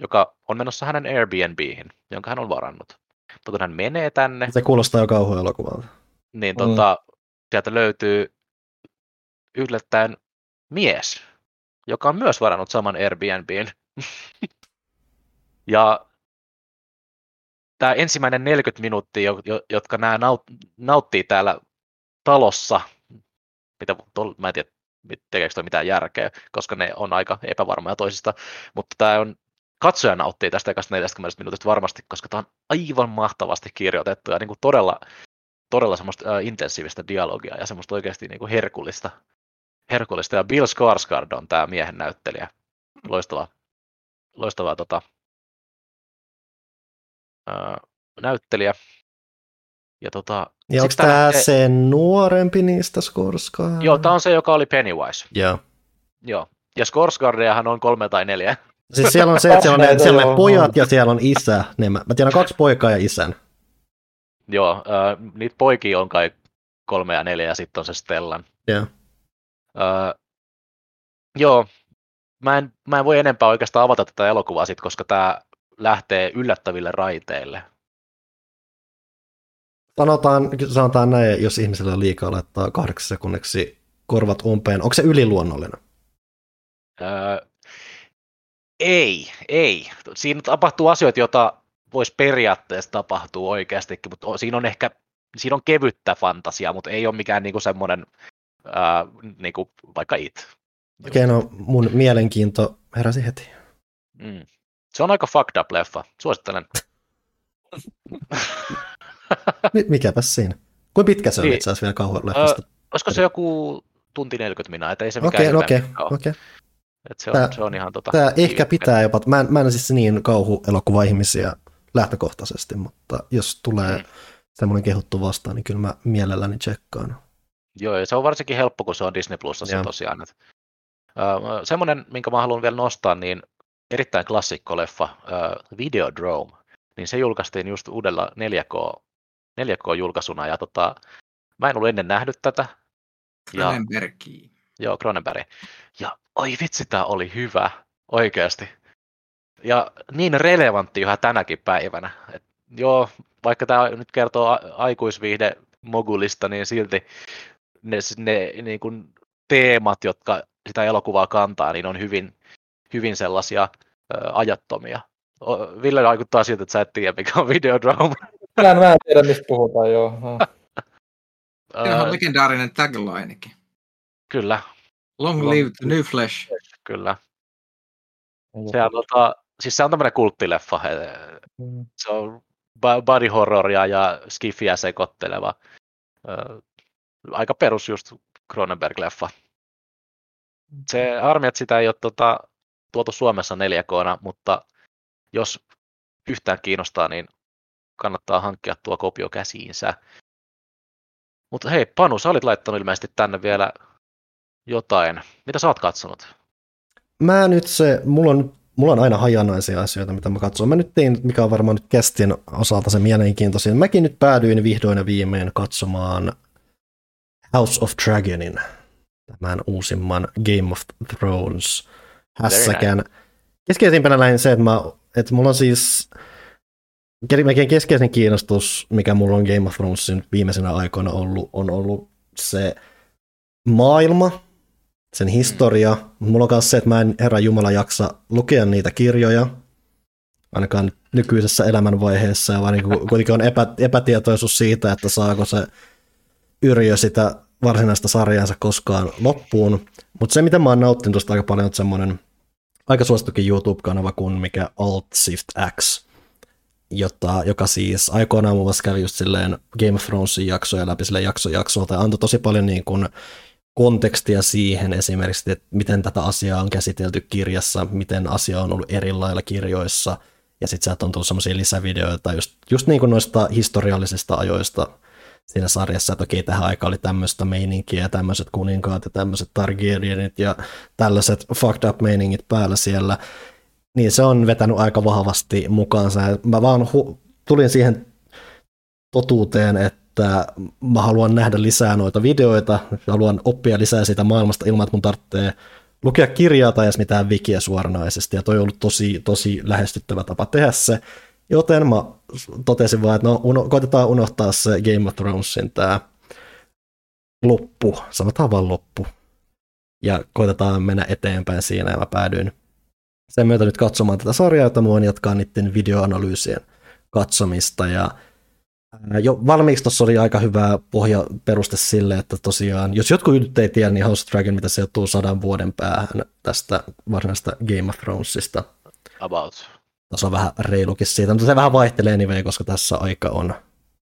joka on menossa hänen Airbnbihin, jonka hän on varannut. mutta kun hän menee tänne, Se kuulostaa jo kauhuelokuvalta. niin Mm. tota, sieltä löytyy yllättäen mies, joka on myös varannut saman Airbnbin. ja tämä ensimmäinen 40 minuuttia, jo- jo- jotka nämä naut- nauttii täällä talossa, mitä, tol, mä en tiedä, tekeekö toi mitään järkeä, koska ne on aika epävarmoja toisista, mutta tämä on katsoja nauttii tästä ekasta 40 minuutista varmasti, koska tämä on aivan mahtavasti kirjoitettu ja niin kuin todella, todella semmoista äh, intensiivistä dialogia ja semmoista oikeasti niin kuin herkullista, herkullista. Ja Bill Skarsgård on tämä miehen näyttelijä. Loistava, loistava tota, äh, näyttelijä. Ja tota, Ja onko tämä lähtee- se nuorempi niistä Skorskaa? Joo, tämä on se, joka oli Pennywise. Joo. Joo. Ja Skarsgårdiahan on kolme tai neljä. Siis siellä on se, että siellä on, ne, siellä on ne pojat ja siellä on isä. Ne, mä, mä tiedän kaksi poikaa ja isän. Joo, äh, niitä poikia on kai kolme ja neljä ja sitten on se Stellan. Joo. Äh, joo, mä en, mä en voi enempää oikeastaan avata tätä elokuvaa sit, koska tämä lähtee yllättäville raiteille. Sanotaan, sanotaan näin, jos ihmisellä on liikaa laittaa kahdeksan sekunniksi korvat umpeen. Onko se yliluonnollinen? Öö, ei, ei. Siinä tapahtuu asioita, joita voisi periaatteessa tapahtua oikeastikin, mutta siinä on ehkä siinä on kevyttä fantasiaa, mutta ei ole mikään niinku semmoinen, ää, niinku, vaikka it. Okei, okay, no mun mielenkiinto heräsi heti. Mm. Se on aika fucked up leffa, suosittelen. Mi- mikäpäs siinä? Kuinka pitkä se on Niin. itse asiassa vielä kauhueleffasta? Olisiko se joku tunti 40 minaa, että ei se mikään Okei, hirveän okei, pitkä ole. okei. Et se, on, Tää- se on ihan tota... Tämä ehkä pitää jopa, mä en, mä en siis niin kauhuelokuva-ihmisiä lähtökohtaisesti, mutta jos tulee Mm. semmoinen kehuttu vastaan, niin kyllä mä mielelläni tsekkaan. Joo, ja se on varsinkin helppo, kun se on Disney Plusassa tosiaan. Et, uh, semmoinen, minkä mä haluan vielä nostaa, niin erittäin klassikko leffa, uh, Videodrome, niin se julkaistiin just uudella 4K, 4K-julkaisuna, ja tota, mä en ollut ennen nähnyt tätä, ja, Cronenbergia. joo, Cronenberg, ja oi vitsi, tää oli hyvä, oikeasti. Ja niin relevantti yhä tänäkin päivänä. Et, joo, vaikka tämä nyt kertoo aikuisviihde mogulista, niin silti ne, ne niin kuin teemat, jotka sitä elokuvaa kantaa, niin on hyvin, hyvin sellaisia ö, ajattomia. Ville vaikuttaa siltä, että sä et tiedä, mikä on Videodrome. Mä en, mä en tiedä, mistä puhutaan, joo. No. Siinä on legendaarinen taglinekin. kyllä, Long Long live the new flesh. kyllä. Se on, tota, siis se on tämmöinen kulttileffa. Mm. Se on body horroria ja skifiä sekoitteleva. Aika perus just Cronenberg-leffa. Se harmi, että sitä ei ole tota, tuotu Suomessa 4 k mutta jos yhtään kiinnostaa, niin kannattaa hankkia tuo kopio käsiinsä. Mutta hei, Panu, sä olit laittanut ilmeisesti tänne vielä jotain. Mitä sä oot katsonut? Mä nyt se, mulla on, mulla on aina hajanaisia asioita, mitä mä katson. Mä nyt tein, mikä on varmaan nyt kestin osalta se mielenkiintoisin. Mäkin nyt päädyin vihdoin ja viimein katsomaan House of Dragonin, tämän uusimman Game of Thrones hässäkän. Keskeisimpänä lähin se, että, mä, että mulla on siis melkein keskeisen kiinnostus, mikä mulla on Game of Thronesin viimeisenä aikoina ollut, on ollut se maailma, sen historia. Mulla on myös se, että mä en herra Jumala jaksa lukea niitä kirjoja, ainakaan nykyisessä elämänvaiheessa, ja vaan niin kuin, kuitenkin on epä, epätietoisuus siitä, että saako se Yrjö sitä varsinaista sarjaansa koskaan loppuun. Mutta se, mitä mä oon nauttinut tuosta aika paljon, on semmoinen aika suosittukin YouTube-kanava kuin mikä Alt Shift X, jota, joka siis aikoinaan muun muassa kävi just silleen Game of Thronesin jaksoja läpi sille jakso jaksolta ja antoi tosi paljon niin kuin kontekstia siihen esimerkiksi, että miten tätä asiaa on käsitelty kirjassa, miten asia on ollut eri lailla kirjoissa, ja sitten sieltä on tullut semmoisia lisävideoita just, just niin kuin noista historiallisista ajoista siinä sarjassa, että okei, tähän aikaan oli tämmöistä meininkiä ja tämmöiset kuninkaat ja tämmöiset Targaryenit ja tällaiset fucked up meiningit päällä siellä, niin se on vetänyt aika vahvasti mukaansa. Mä vaan hu- tulin siihen totuuteen, että mä haluan nähdä lisää noita videoita, haluan oppia lisää siitä maailmasta ilman, että mun tarvitsee lukea kirjaa tai edes mitään wikiä suoranaisesti, ja toi on ollut tosi, tosi lähestyttävä tapa tehdä se. Joten mä totesin vaan, että no uno, koitetaan unohtaa se Game of Thronesin tämä loppu, sanotaan vaan loppu. Ja koitetaan mennä eteenpäin siinä ja mä päädyin sen myötä nyt katsomaan tätä sarjaa, jota muun jatkaa niiden videoanalyysien katsomista ja jo valmiiksi tuossa oli aika hyvä pohja peruste sille, että tosiaan, jos jotkut nyt ei tiedä, niin House of Dragon, mitä se joutuu sadan vuoden päähän tästä varsinaisesta Game of Thronesista. About. Tässä on vähän reilukin siitä, mutta se vähän vaihtelee anyway, koska tässä aika on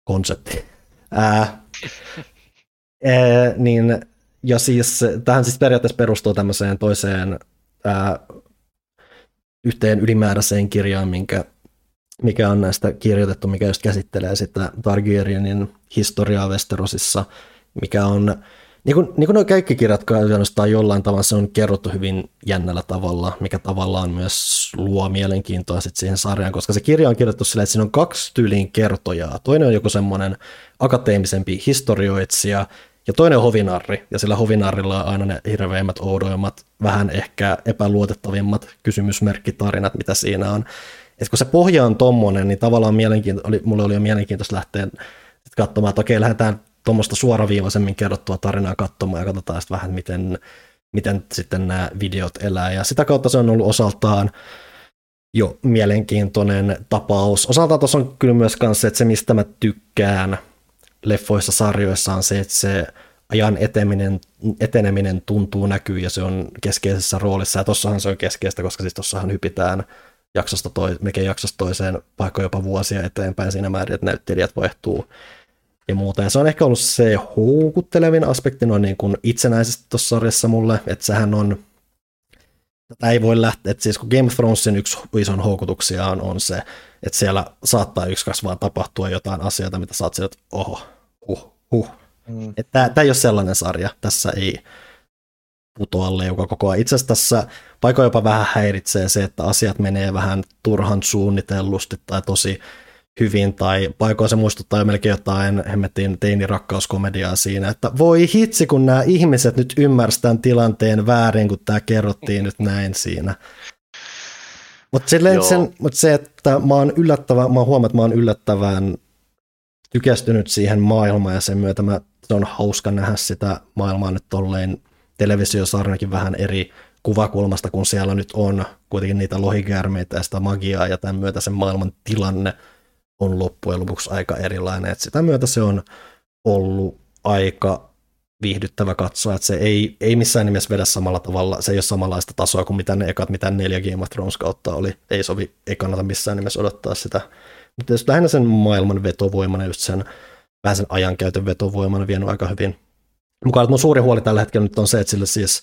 konsepti. Ää, ää, niin, ja siis tähän siis periaatteessa perustuu tämmöiseen toiseen ää, yhteen ylimääräiseen kirjaan, minkä mikä on näistä kirjoitettu, mikä just käsittelee sitä Targaryenin historiaa Westerosissa, mikä on, niin kuin, niin kuin nuo kaikki kirjat tai jollain tavalla, se on kerrottu hyvin jännällä tavalla, mikä tavallaan myös luo mielenkiintoa sit siihen sarjaan, koska se kirja on kirjoitettu sillä, että siinä on kaksi tyyliin kertojaa. Toinen on joku semmoinen akateemisempi historioitsija, ja toinen on hovinarri, ja sillä hovinarrilla on aina ne hirveimmät, oudoimmat, vähän ehkä epäluotettavimmat kysymysmerkkitarinat, mitä siinä on. Et kun se pohja on tommonen, niin tavallaan mielenkiinto, oli, mulle oli jo mielenkiintoista lähteä katsomaan, että okei, lähdetään tuommoista suoraviivaisemmin kerrottua tarinaa katsomaan ja katsotaan sitten vähän, miten, miten sitten nämä videot elää. Ja sitä kautta se on ollut osaltaan jo mielenkiintoinen tapaus. Osaltaan tuossa on kyllä myös se, että se mistä mä tykkään leffoissa, sarjoissa on se, että se ajan eteneminen, eteneminen tuntuu näkyy ja se on keskeisessä roolissa. Ja tossahan se on keskeistä, koska siis tossahan hypitään jaksosta toi, melkein jaksosta toiseen, vaikka jopa vuosia eteenpäin siinä määrin, että näyttelijät vaihtuu ja muuta. Ja se on ehkä ollut se houkuttelevin aspekti noin niin kuin itsenäisesti tuossa sarjassa mulle, että sehän on, tätä ei voi lähteä, että siis kun Game of Thronesin yksi ison houkutuksia on, on se, että siellä saattaa yksi kaksi vaan tapahtua jotain asioita, mitä saat sieltä, että oho, huh, huh. Mm. Että tämä ei ole sellainen sarja, tässä ei, putoa leuka koko ajan. Itse asiassa tässä paikoin jopa vähän häiritsee se, että asiat menee vähän turhan suunnitellusti tai tosi hyvin, tai paikoin se muistuttaa jo melkein jotain hemmettiin teinirakkauskomediaa siinä, että voi hitsi, kun nämä ihmiset nyt ymmärsivät tämän tilanteen väärin, kun tämä kerrottiin nyt näin siinä. Mutta mut se, että mä oon yllättävän, mä oon huomannut, että mä oon yllättävän tykästynyt siihen maailmaan ja sen myötä mä, se on hauska nähdä sitä maailmaa nyt tolleen televisiosarnakin vähän eri kuvakulmasta, kun siellä nyt on kuitenkin niitä lohikäärmeitä ja sitä magiaa, ja tämän myötä sen maailman tilanne on loppujen lopuksi aika erilainen. Et sitä myötä se on ollut aika viihdyttävä katsoa, että se ei, ei missään nimessä vedä samalla tavalla, se ei ole samanlaista tasoa kuin mitä ne ekat, mitä neljä Game of Thrones kautta oli. Ei sovi, ei kannata missään nimessä odottaa sitä. Mutta jos lähinnä sen maailman vetovoimana, just sen vähän sen ajankäytön vetovoimana vienyt aika hyvin mukaan. Mun suuri huoli tällä hetkellä nyt on se, että sille siis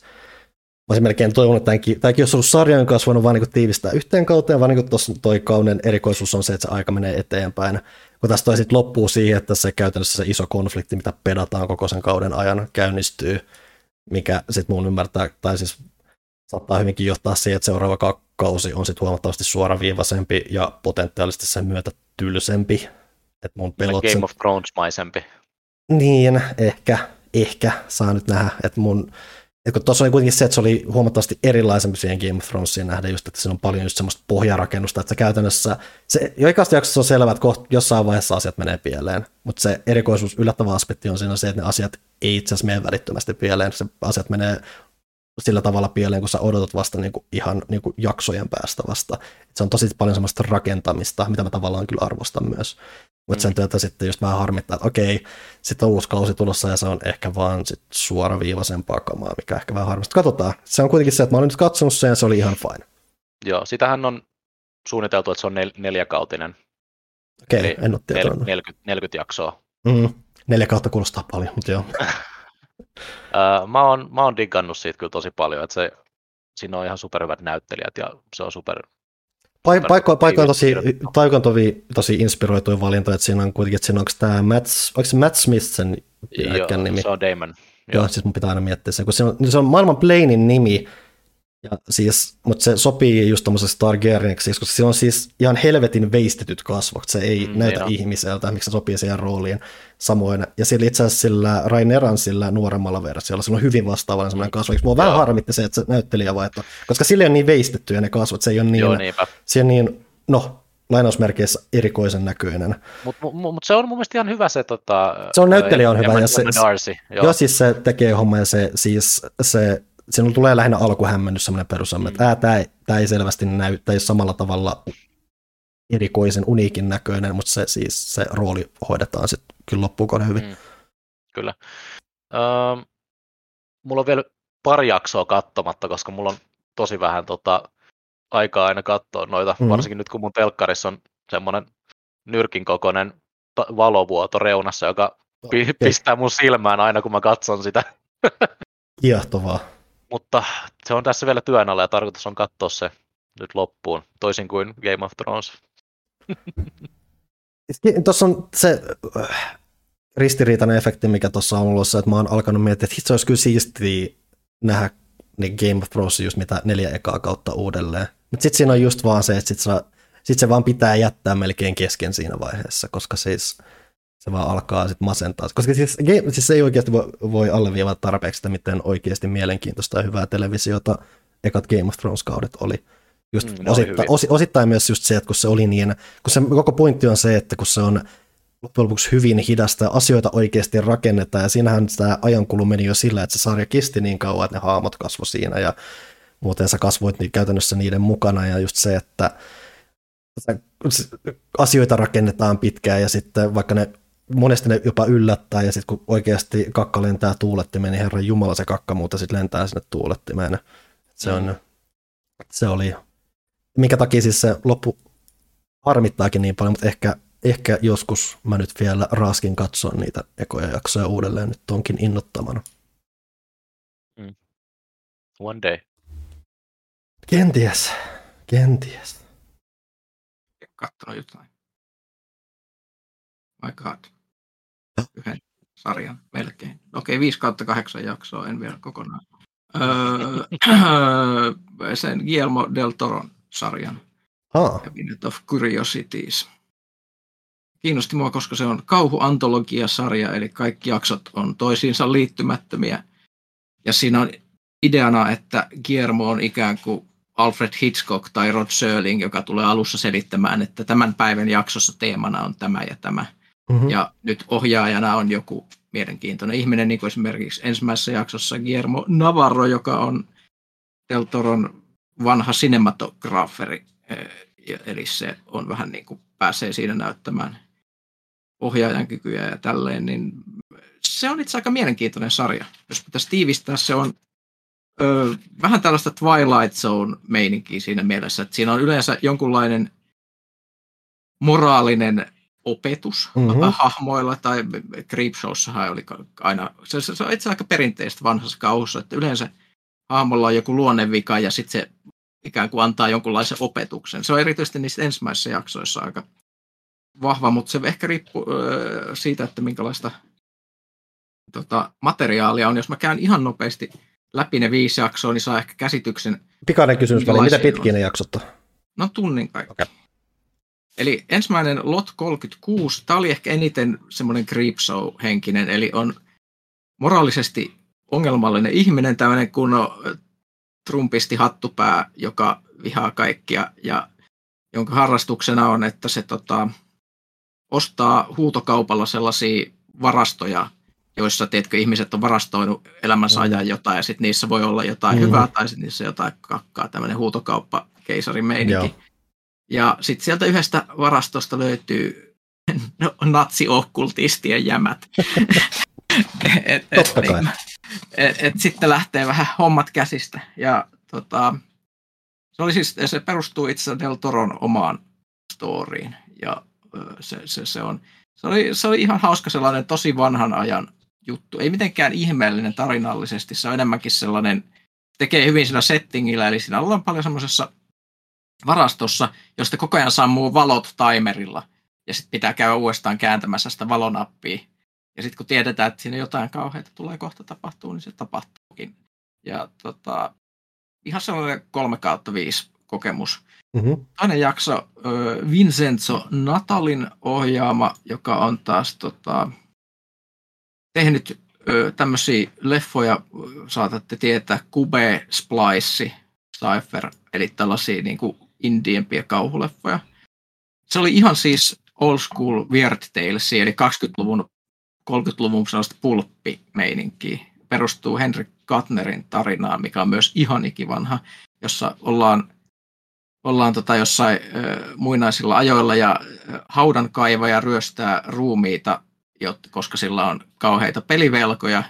Mä olisin melkein toivonut, että tämänkin, tämäkin olisi ollut sarjan kasvanut vaan niin tiivistää yhteen kauteen, vaan niin tuossa toi kauden erikoisuus on se, että se aika menee eteenpäin. Kun tästä toi sitten loppuu siihen, että se käytännössä se iso konflikti, mitä pedataan koko sen kauden ajan, käynnistyy, mikä sitten mun ymmärtää, tai siis saattaa hyvinkin johtaa siihen, että seuraava kausi on sitten huomattavasti suoraviivaisempi ja potentiaalisesti sen myötä tylsempi. Että mun pelot Game of Thrones-maisempi. Niin, ehkä ehkä saa nyt nähdä, että mun kun tuossa oli kuitenkin se, että se oli huomattavasti erilaisempi siihen Game of Thronesiin nähdä, just, että siinä on paljon just semmoista pohjarakennusta, että se käytännössä, se, jo ikasta jaksossa on selvä, että koht, jossain vaiheessa asiat menee pieleen, mutta se erikoisuus, yllättävä aspekti on siinä se, että ne asiat ei itse asiassa mene välittömästi pieleen, se asiat menee sillä tavalla pieleen, kun sä odotat vasta niin kuin ihan niin kuin jaksojen päästä vasta. Et se on tosi paljon semmoista rakentamista, mitä mä tavallaan kyllä arvostan myös. Mutta sen työtä sitten just vähän harmittaa, että okei, sitten on uusi kausi tulossa ja se on ehkä vaan sit suoraviivaisempaa kamaa, mikä ehkä vähän harmista. Katsotaan. Se on kuitenkin se, että mä olin nyt katsonut sen ja se oli ihan fine. Joo, sitähän on suunniteltu, että se on nel- neljäkautinen. Okei, Eli en ole nel- 40, 40 jaksoa. Mm, neljä kautta kuulostaa paljon, mutta joo. mä, oon, mä oon diggannut siitä kyllä tosi paljon, että se, siinä on ihan superhyvät näyttelijät ja se on super, Paikko, paikko, paikko on tosi, paikko on tosi, tosi inspiroituja valinta, että siinä on kuitenkin, että siinä onko tämä Matt, onko se Matt Smith sen Joo, nimi? se on Damon. Joo, Joo, siis mun pitää aina miettiä sen, kun se on, se on maailman Plainin nimi, ja siis, mutta se sopii just tuommoisessa Targaryeniksi, koska se on siis ihan helvetin veistetyt kasvot, se ei mm, näytä ihmiseltä, miksi se sopii siihen rooliin samoin. Ja sillä itse asiassa sillä Raineran sillä nuoremmalla versiolla, se on hyvin vastaavallinen semmoinen kasvo. Mua vähän harmitti se, että se näyttelijä vaihto, koska sille on niin veistettyjä ne kasvot, se ei ole niin, Joo, se on niin, no, lainausmerkeissä erikoisen näköinen. Mutta mut, mut se on mun mielestä ihan hyvä se... Tota, se on näyttelijä on hyvä. Ja se, Darcy, joo. joo. siis se tekee homma ja se, siis se, sinulla tulee lähinnä alkuhämmennys semmoinen perusamme, mm. että tämä ei, ei selvästi näy, tai samalla tavalla erikoisen uniikin näköinen, mutta se, siis, se rooli hoidetaan sitten kyllä loppuun hyvin. Mm. Kyllä. Öö, mulla on vielä pari jaksoa katsomatta, koska mulla on tosi vähän tota, aikaa aina katsoa noita, mm-hmm. varsinkin nyt kun mun telkkarissa on semmoinen nyrkin kokoinen valovuoto reunassa, joka okay. pistää mun silmään aina, kun mä katson sitä. Kiehtovaa. Mutta se on tässä vielä työn alla ja tarkoitus on katsoa se nyt loppuun, toisin kuin Game of Thrones. Tuossa on se äh, ristiriitainen efekti, mikä tuossa on ollut, että mä oon alkanut miettiä, että se olisi kyllä siistiä nähdä ne Game of Thrones just mitä neljä ekaa kautta uudelleen. Mutta sitten siinä on just vaan se, että sit, sit se vaan pitää jättää melkein kesken siinä vaiheessa, koska siis se vaan alkaa sitten masentaa. Koska siis, game, siis se ei oikeasti voi, voi alleviivata tarpeeksi sitä, miten oikeasti mielenkiintoista ja hyvää televisiota ekat Game of Thrones-kaudet oli. Just mm, osittain, os, osittain myös just se, että kun se oli niin, kun se koko pointti on se, että kun se on loppujen lopuksi hyvin hidasta, asioita oikeasti rakennetaan, ja siinähän tämä ajankulu meni jo sillä, että se sarja kesti niin kauan, että ne haamot kasvoi siinä, ja muuten sä kasvoit niin käytännössä niiden mukana, ja just se, että asioita rakennetaan pitkään, ja sitten vaikka ne monesti ne jopa yllättää, ja sitten kun oikeasti kakka lentää tuulettimeen, niin herran jumala se kakka muuta sitten lentää sinne tuulettimeen. Se, on, mm. se oli, minkä takia siis se loppu harmittaakin niin paljon, mutta ehkä ehkä joskus mä nyt vielä raaskin katsoa niitä ekoja jaksoja uudelleen, nyt onkin innottamana. Mm. One day. Kenties, kenties. Katsoa jotain. My god. Yhden sarjan melkein. Okei, 5 kautta 8 jaksoa, en vielä kokonaan. Öö, sen Guillermo del Toron sarjan. Ah. Cabinet of Curiosities kiinnosti mua, koska se on kauhuantologia-sarja, eli kaikki jaksot on toisiinsa liittymättömiä. Ja siinä on ideana, että Guillermo on ikään kuin Alfred Hitchcock tai Rod Serling, joka tulee alussa selittämään, että tämän päivän jaksossa teemana on tämä ja tämä. Mm-hmm. Ja nyt ohjaajana on joku mielenkiintoinen ihminen, niin kuin esimerkiksi ensimmäisessä jaksossa Guillermo Navarro, joka on Del Toron vanha cinematograferi, eh, eli se on vähän niin kuin pääsee siinä näyttämään ohjaajan kykyjä ja tälleen, niin se on itse aika mielenkiintoinen sarja. Jos pitäisi tiivistää, se on ö, vähän tällaista Twilight Zone-meininkiä siinä mielessä, että siinä on yleensä jonkunlainen moraalinen opetus mm-hmm. hahmoilla, tai Creepshowssahan oli aina, se, se, se on itse aika perinteistä vanhassa kauhussa, että yleensä hahmolla on joku luonnevika ja sitten se ikään kuin antaa jonkunlaisen opetuksen. Se on erityisesti niissä ensimmäisissä jaksoissa aika vahva, mutta se ehkä riippuu öö, siitä, että minkälaista tota, materiaalia on. Jos mä käyn ihan nopeasti läpi ne viisi jaksoa, niin saa ehkä käsityksen. Pikainen kysymys väliin, mitä pitkiä ne jaksot on? No tunnin kaikki. Okay. Eli ensimmäinen Lot 36, tämä oli ehkä eniten semmoinen creepshow-henkinen, eli on moraalisesti ongelmallinen ihminen, tämmöinen kun on trumpisti hattupää, joka vihaa kaikkia ja jonka harrastuksena on, että se tota, ostaa huutokaupalla sellaisia varastoja, joissa teetkö, ihmiset on varastoinut elämänsä mm. ajan jotain, ja sitten niissä voi olla jotain mm. hyvää, tai sitten niissä jotain kakkaa, tämmöinen huutokauppa keisarin meininki. Ja sitten sieltä yhdestä varastosta löytyy no, natsiokkultistien jämät. et, et, niin, et, et, sitten lähtee vähän hommat käsistä. Ja tota, se, oli siis, se perustuu itse Del Toron omaan storyin. Ja se, se, se, on, se, oli, se oli ihan hauska sellainen tosi vanhan ajan juttu. Ei mitenkään ihmeellinen tarinallisesti, se on enemmänkin sellainen, tekee hyvin sillä settingillä, eli siinä ollaan paljon semmoisessa varastossa, josta koko ajan sammuu valot timerilla, ja sitten pitää käydä uudestaan kääntämässä sitä valonappia. Ja sitten kun tiedetään, että siinä jotain kauheita tulee kohta tapahtuu, niin se tapahtuukin. Ja tota, ihan sellainen kolme kautta viisi kokemus. Mm-hmm. Toinen jakso, Vincenzo Natalin ohjaama, joka on taas tota, tehnyt tämmöisiä leffoja, saatatte tietää, Kube, Splice, Cypher, eli tällaisia niin kuin indiempiä kauhuleffoja. se oli ihan siis old school Weird Tales, eli 20-luvun, 30-luvun sellaista pulppimeininkiä. Perustuu Henrik Katnerin tarinaan, mikä on myös ihan ikivanha, jossa ollaan, ollaan tota jossain ö, muinaisilla ajoilla ja haudan kaivaja ryöstää ruumiita, jotta, koska sillä on kauheita pelivelkoja,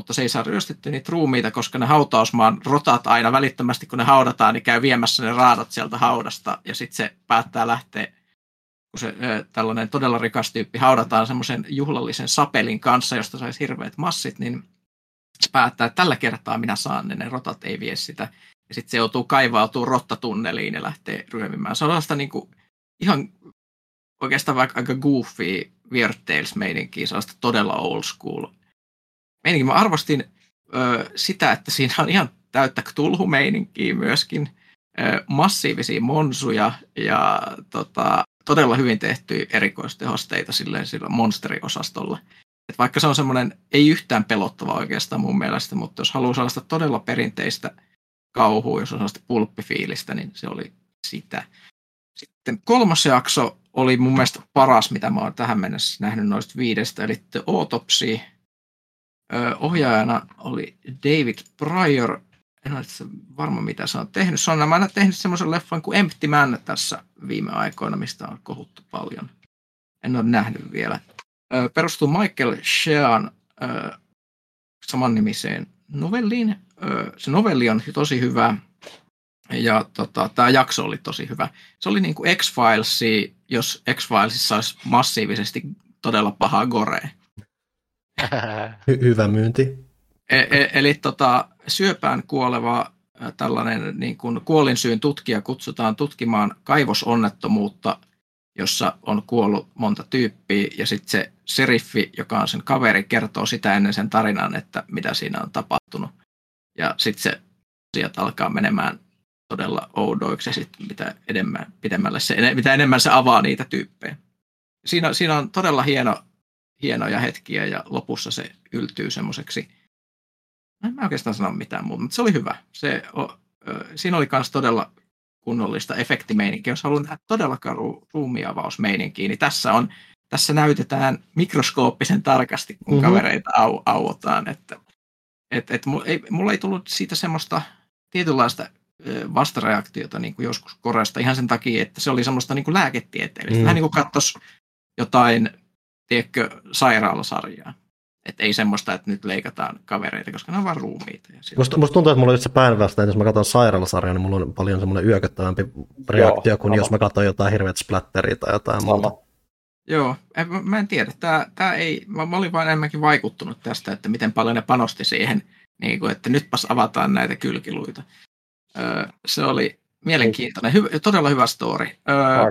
mutta se ei saa ryöstetty niitä ruumiita, koska ne hautausmaan rotat aina välittömästi, kun ne haudataan, niin käy viemässä ne raadat sieltä haudasta, ja sitten se päättää lähteä kun se tällainen todella rikas tyyppi haudataan semmoisen juhlallisen sapelin kanssa, josta saisi hirveät massit, niin se päättää, että tällä kertaa minä saan ne, ne rotat ei vie sitä. Ja sitten se joutuu kaivautuu rottatunneliin ja lähtee ryömimään. Se on sellaista niin kuin, ihan oikeastaan vaikka aika goofy Weird Tales-meininkiä, sellaista todella old school meininkiä. Mä arvostin ö, sitä, että siinä on ihan täyttä tulhumeininkiä myöskin, ö, massiivisia monsuja ja tota, todella hyvin tehtyjä erikoistehosteita silleen sillä monsteriosastolla. Et vaikka se on semmoinen, ei yhtään pelottava oikeastaan mun mielestä, mutta jos haluaa sellaista todella perinteistä kauhua, jos on sellaista pulppifiilistä, niin se oli sitä. Sitten kolmas jakso oli mun mielestä paras, mitä mä oon tähän mennessä nähnyt noista viidestä, eli The Autopsy. Ohjaajana oli David Pryor, en ole varma mitä se on tehnyt. Se on nämä tehnyt semmoisen leffan kuin Empty Man tässä viime aikoina, mistä on kohuttu paljon. En ole nähnyt vielä. Perustuu Michael Shean samannimiseen novelliin. Se novelli on tosi hyvä ja tota, tämä jakso oli tosi hyvä. Se oli niin kuin X-Files, jos X-Filesissa olisi massiivisesti todella pahaa gorea. Hy- hyvä myynti. E- e- eli tota, syöpään kuoleva tällainen niin kuin kuolinsyyn tutkija kutsutaan tutkimaan kaivosonnettomuutta, jossa on kuollut monta tyyppiä, ja sitten se seriffi, joka on sen kaveri, kertoo sitä ennen sen tarinan, että mitä siinä on tapahtunut. Ja sitten se asiat alkaa menemään todella oudoiksi, ja sitten mitä, enemmän, pidemmälle se, mitä enemmän se avaa niitä tyyppejä. Siinä, siinä on todella hieno, hienoja hetkiä, ja lopussa se yltyy semmoiseksi en mä oikeastaan sano mitään muuta, mutta se oli hyvä. Se, o, ö, siinä oli myös todella kunnollista efektimeininkiä. Jos haluan tehdä todella karu ruumiavausmeininkiä, niin tässä on tässä näytetään mikroskooppisen tarkasti, kun mm-hmm. kavereita au, auotaan. Että, et, et, mulla, ei, mulla ei tullut siitä semmoista tietynlaista vastareaktiota niin kuin joskus Koreasta ihan sen takia, että se oli semmoista niin kuin lääketieteellistä. Mm. Vähän niin kuin katsoisi jotain, tiedätkö, sairaalasarjaa. Että ei semmoista, että nyt leikataan kavereita, koska ne on vaan ruumiita. Ja musta, musta tuntuu, että mulla on itse päinvastoin, jos mä katson sairaalasarjaa, niin mulla on paljon semmoinen yököttävämpi reaktio, Joo, kuin sama. jos mä katson jotain hirveät splatteria tai jotain sama. muuta. Joo, en, mä en tiedä. Tää, tää ei, mä, mä olin vain enemmänkin vaikuttunut tästä, että miten paljon ne panosti siihen, niin kuin, että nytpäs avataan näitä kylkiluita. Öö, se oli mielenkiintoinen, hy, todella hyvä story. Öö,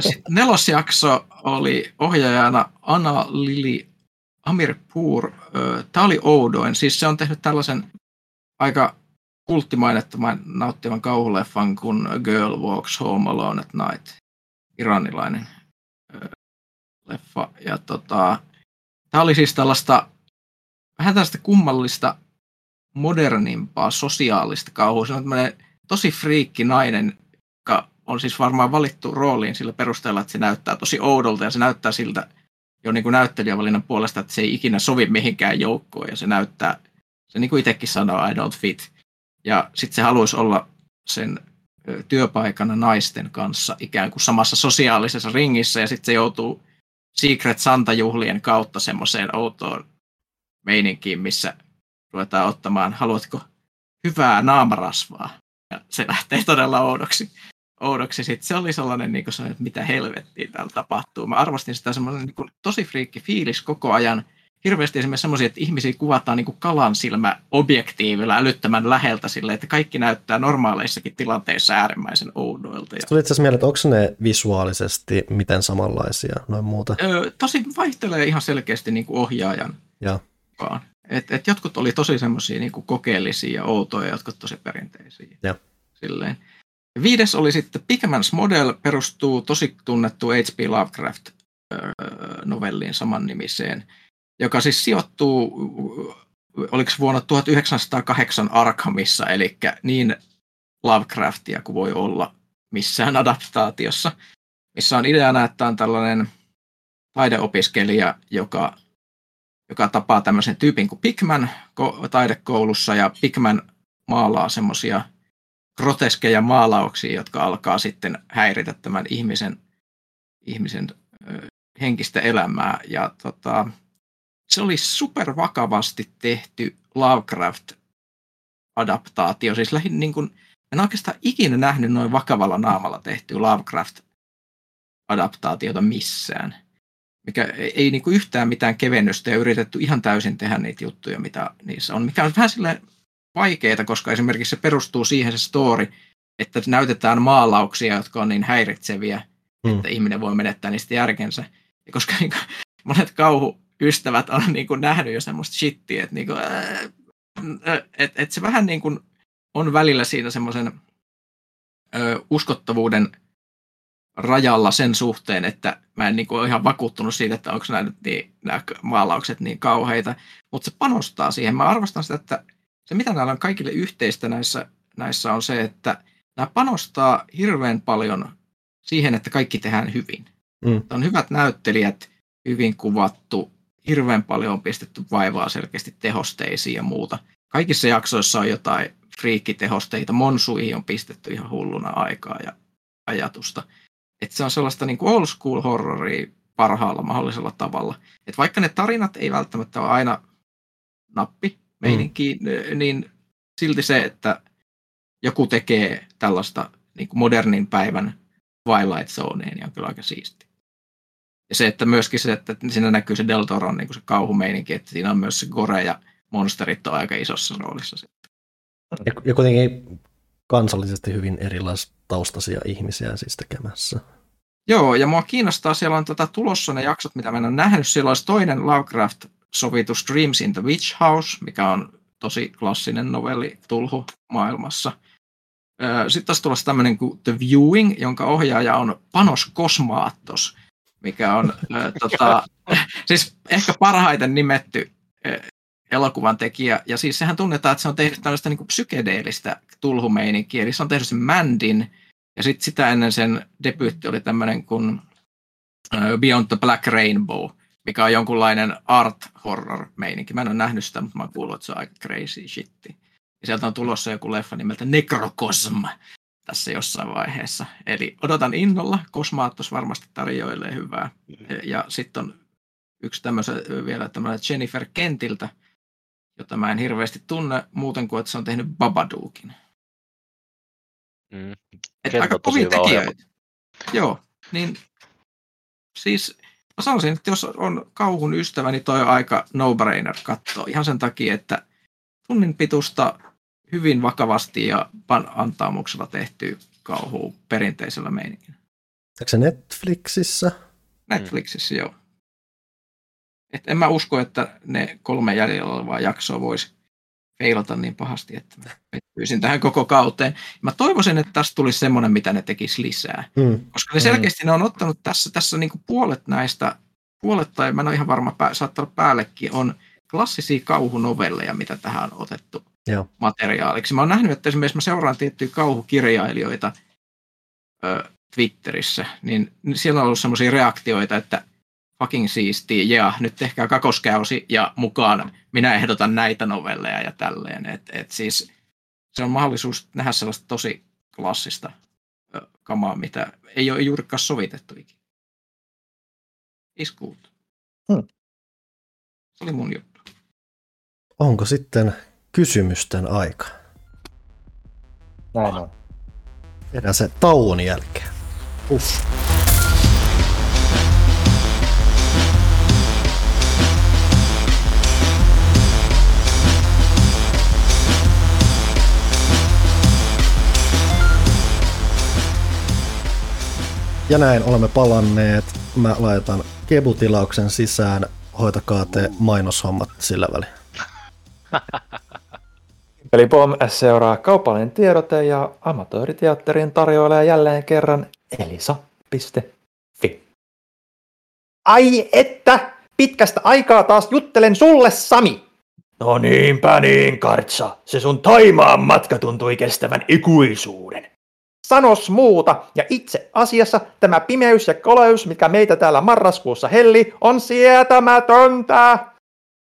Sitten nelosjakso oli ohjaajana Anna Lili Amir Pur, tämä oli oudoin. Siis se on tehnyt tällaisen aika kulttimainettoman nauttivan kauhuleffan kuin Girl Walks Home Alone at Night. Iranilainen leffa. Ja tota, tämä oli siis tällaista vähän tällaista kummallista modernimpaa sosiaalista kauhua. Se on tosi friikki nainen, joka on siis varmaan valittu rooliin sillä perusteella, että se näyttää tosi oudolta ja se näyttää siltä, jo niin kuin näyttelijävalinnan puolesta, että se ei ikinä sovi mihinkään joukkoon ja se näyttää, se niin kuin itsekin sanoo, I don't fit. Ja sitten se haluaisi olla sen työpaikana naisten kanssa ikään kuin samassa sosiaalisessa ringissä ja sitten se joutuu Secret Santa-juhlien kautta semmoiseen outoon meininkiin, missä ruvetaan ottamaan, haluatko hyvää naamarasvaa? Ja se lähtee todella oudoksi oudoksi. Sitten se oli sellainen, niin kuin että mitä helvettiä täällä tapahtuu. Mä arvostin sitä semmoinen niin kuin, tosi friikki fiilis koko ajan. Hirveästi esimerkiksi semmoisia, että ihmisiä kuvataan niin kuin kalan silmä objektiivilla älyttömän läheltä sille, että kaikki näyttää normaaleissakin tilanteissa äärimmäisen oudoilta. Tuli itse asiassa mieleen, että onko ne visuaalisesti miten samanlaisia noin muuta? Öö, tosi vaihtelee ihan selkeästi niin kuin ohjaajan ja. Et, et jotkut oli tosi semmoisia niin kokeellisia ja outoja, jotkut tosi perinteisiä. Ja. Silleen. Viides oli sitten Pigman's Model, perustuu tosi tunnettu H.P. Lovecraft-novelliin samannimiseen, joka siis sijoittuu, oliko vuonna 1908 Arkhamissa, eli niin Lovecraftia kuin voi olla missään adaptaatiossa. missä on ideana, että on tällainen taideopiskelija, joka, joka tapaa tämmöisen tyypin kuin Pikman taidekoulussa, ja Pikman maalaa semmoisia groteskeja maalauksia, jotka alkaa sitten häiritä tämän ihmisen, ihmisen henkistä elämää. Ja tota, se oli super vakavasti tehty Lovecraft-adaptaatio. Siis lähin niin kuin, en oikeastaan ikinä nähnyt noin vakavalla naamalla tehty Lovecraft-adaptaatiota missään. Mikä ei niin kuin yhtään mitään kevennystä ja yritetty ihan täysin tehdä niitä juttuja, mitä niissä on. Mikä on vähän silleen vaikeita, koska esimerkiksi se perustuu siihen se story, että näytetään maalauksia, jotka on niin häiritseviä, hmm. että ihminen voi menettää niistä järkensä. Ja koska niin kuin, monet kauhuystävät on niin kuin, nähnyt jo semmoista shittiä, että, niin kuin, että, että se vähän niin kuin, on välillä siinä semmoisen uskottavuuden rajalla sen suhteen, että mä en niin kuin, ole ihan vakuuttunut siitä, että onko nämä, niin, nämä maalaukset niin kauheita, mutta se panostaa siihen. Mä arvostan sitä, että se mitä näillä on kaikille yhteistä näissä, näissä on se, että nämä panostaa hirveän paljon siihen, että kaikki tehdään hyvin. Mm. On hyvät näyttelijät, hyvin kuvattu, hirveän paljon on pistetty vaivaa selkeästi tehosteisiin ja muuta. Kaikissa jaksoissa on jotain friikkitehosteita, monsuihin on pistetty ihan hulluna aikaa ja ajatusta. Että se on sellaista niin kuin old school horroria parhaalla mahdollisella tavalla. Et vaikka ne tarinat ei välttämättä ole aina nappi, meininkiin, mm. niin silti se, että joku tekee tällaista niin kuin modernin päivän Twilight Zoneen, niin on kyllä aika siisti. Ja se, että myöskin se, että siinä näkyy se Del Toron niin kuin se kauhumeininki, että siinä on myös se gore ja monsterit on aika isossa roolissa sitten. Ja, ja kuitenkin kansallisesti hyvin erilaistaustaisia ihmisiä siis tekemässä. Joo, ja mua kiinnostaa, siellä on tota, tulossa ne jaksot, mitä mä en ole nähnyt. Siellä olisi toinen Lovecraft sovitus Dreams in the Witch House, mikä on tosi klassinen novelli tulhu maailmassa. Sitten taas tulossa tämmöinen kuin The Viewing, jonka ohjaaja on Panos Kosmaattos, mikä on äh, tota, siis ehkä parhaiten nimetty äh, elokuvan tekijä. Ja siis sehän tunnetaan, että se on tehnyt tällaista niin psykedeellistä tulhumeininkiä. Eli se on tehnyt sen Mandin, ja sitten sitä ennen sen debyytti oli tämmöinen kuin Beyond the Black Rainbow, mikä on jonkunlainen art horror meininki. Mä en ole nähnyt sitä, mutta mä oon kuullut, että se on aika crazy shitti. Ja sieltä on tulossa joku leffa nimeltä Necrocosm tässä jossain vaiheessa. Eli odotan innolla, Kosmaattos varmasti tarjoilee hyvää. Ja sitten on yksi tämmöisen, vielä tämmöinen Jennifer Kentiltä, jota mä en hirveästi tunne muuten kuin, että se on tehnyt Babadookin. Mm. Että aika kovia tekijöitä. Joo, niin siis Mä sanoisin, että jos on kauhun ystävä, niin toi on aika no-brainer katsoa. Ihan sen takia, että tunnin pitusta hyvin vakavasti ja antaamuksella tehty kauhu perinteisellä meiningillä. Onko se Netflixissä? Netflixissä, mm. joo. Et en mä usko, että ne kolme jäljellä olevaa jaksoa voisi feilata niin pahasti, että mä pettyisin tähän koko kauteen. Mä toivoisin, että tästä tulisi semmoinen, mitä ne tekisi lisää. Mm. Koska ne selkeästi mm. ne on ottanut tässä, tässä niin kuin puolet näistä, puolet tai mä en ole ihan varma, saattaa olla päällekin, on klassisia kauhunovelleja, mitä tähän on otettu Joo. materiaaliksi. Mä oon nähnyt, että esimerkiksi mä seuraan tiettyjä kauhukirjailijoita ö, Twitterissä, niin siellä on ollut semmoisia reaktioita, että fucking siistiä, ja nyt tehkää kakoskäysi ja mukaan minä ehdotan näitä novelleja ja tälleen. Et, et siis se on mahdollisuus nähdä sellaista tosi klassista kamaa, mitä ei ole juurikaan sovitettu ikinä. Is good. Hmm. Se oli mun juttu. Onko sitten kysymysten aika? Näin on. Tehdään se tauon jälkeen. Uff. Ja näin olemme palanneet. Mä laitan kebutilauksen sisään. Hoitakaa te mainoshommat sillä välin. Eli POM seuraa kaupallinen tiedote ja amatööriteatterin tarjoilee jälleen kerran elisa.fi. Ai että! Pitkästä aikaa taas juttelen sulle, Sami! No niinpä niin, Kartsa. Se sun Taimaan matka tuntui kestävän ikuisuuden. Sanos muuta. Ja itse asiassa tämä pimeys ja koleus, mikä meitä täällä marraskuussa helli, on sietämätöntä.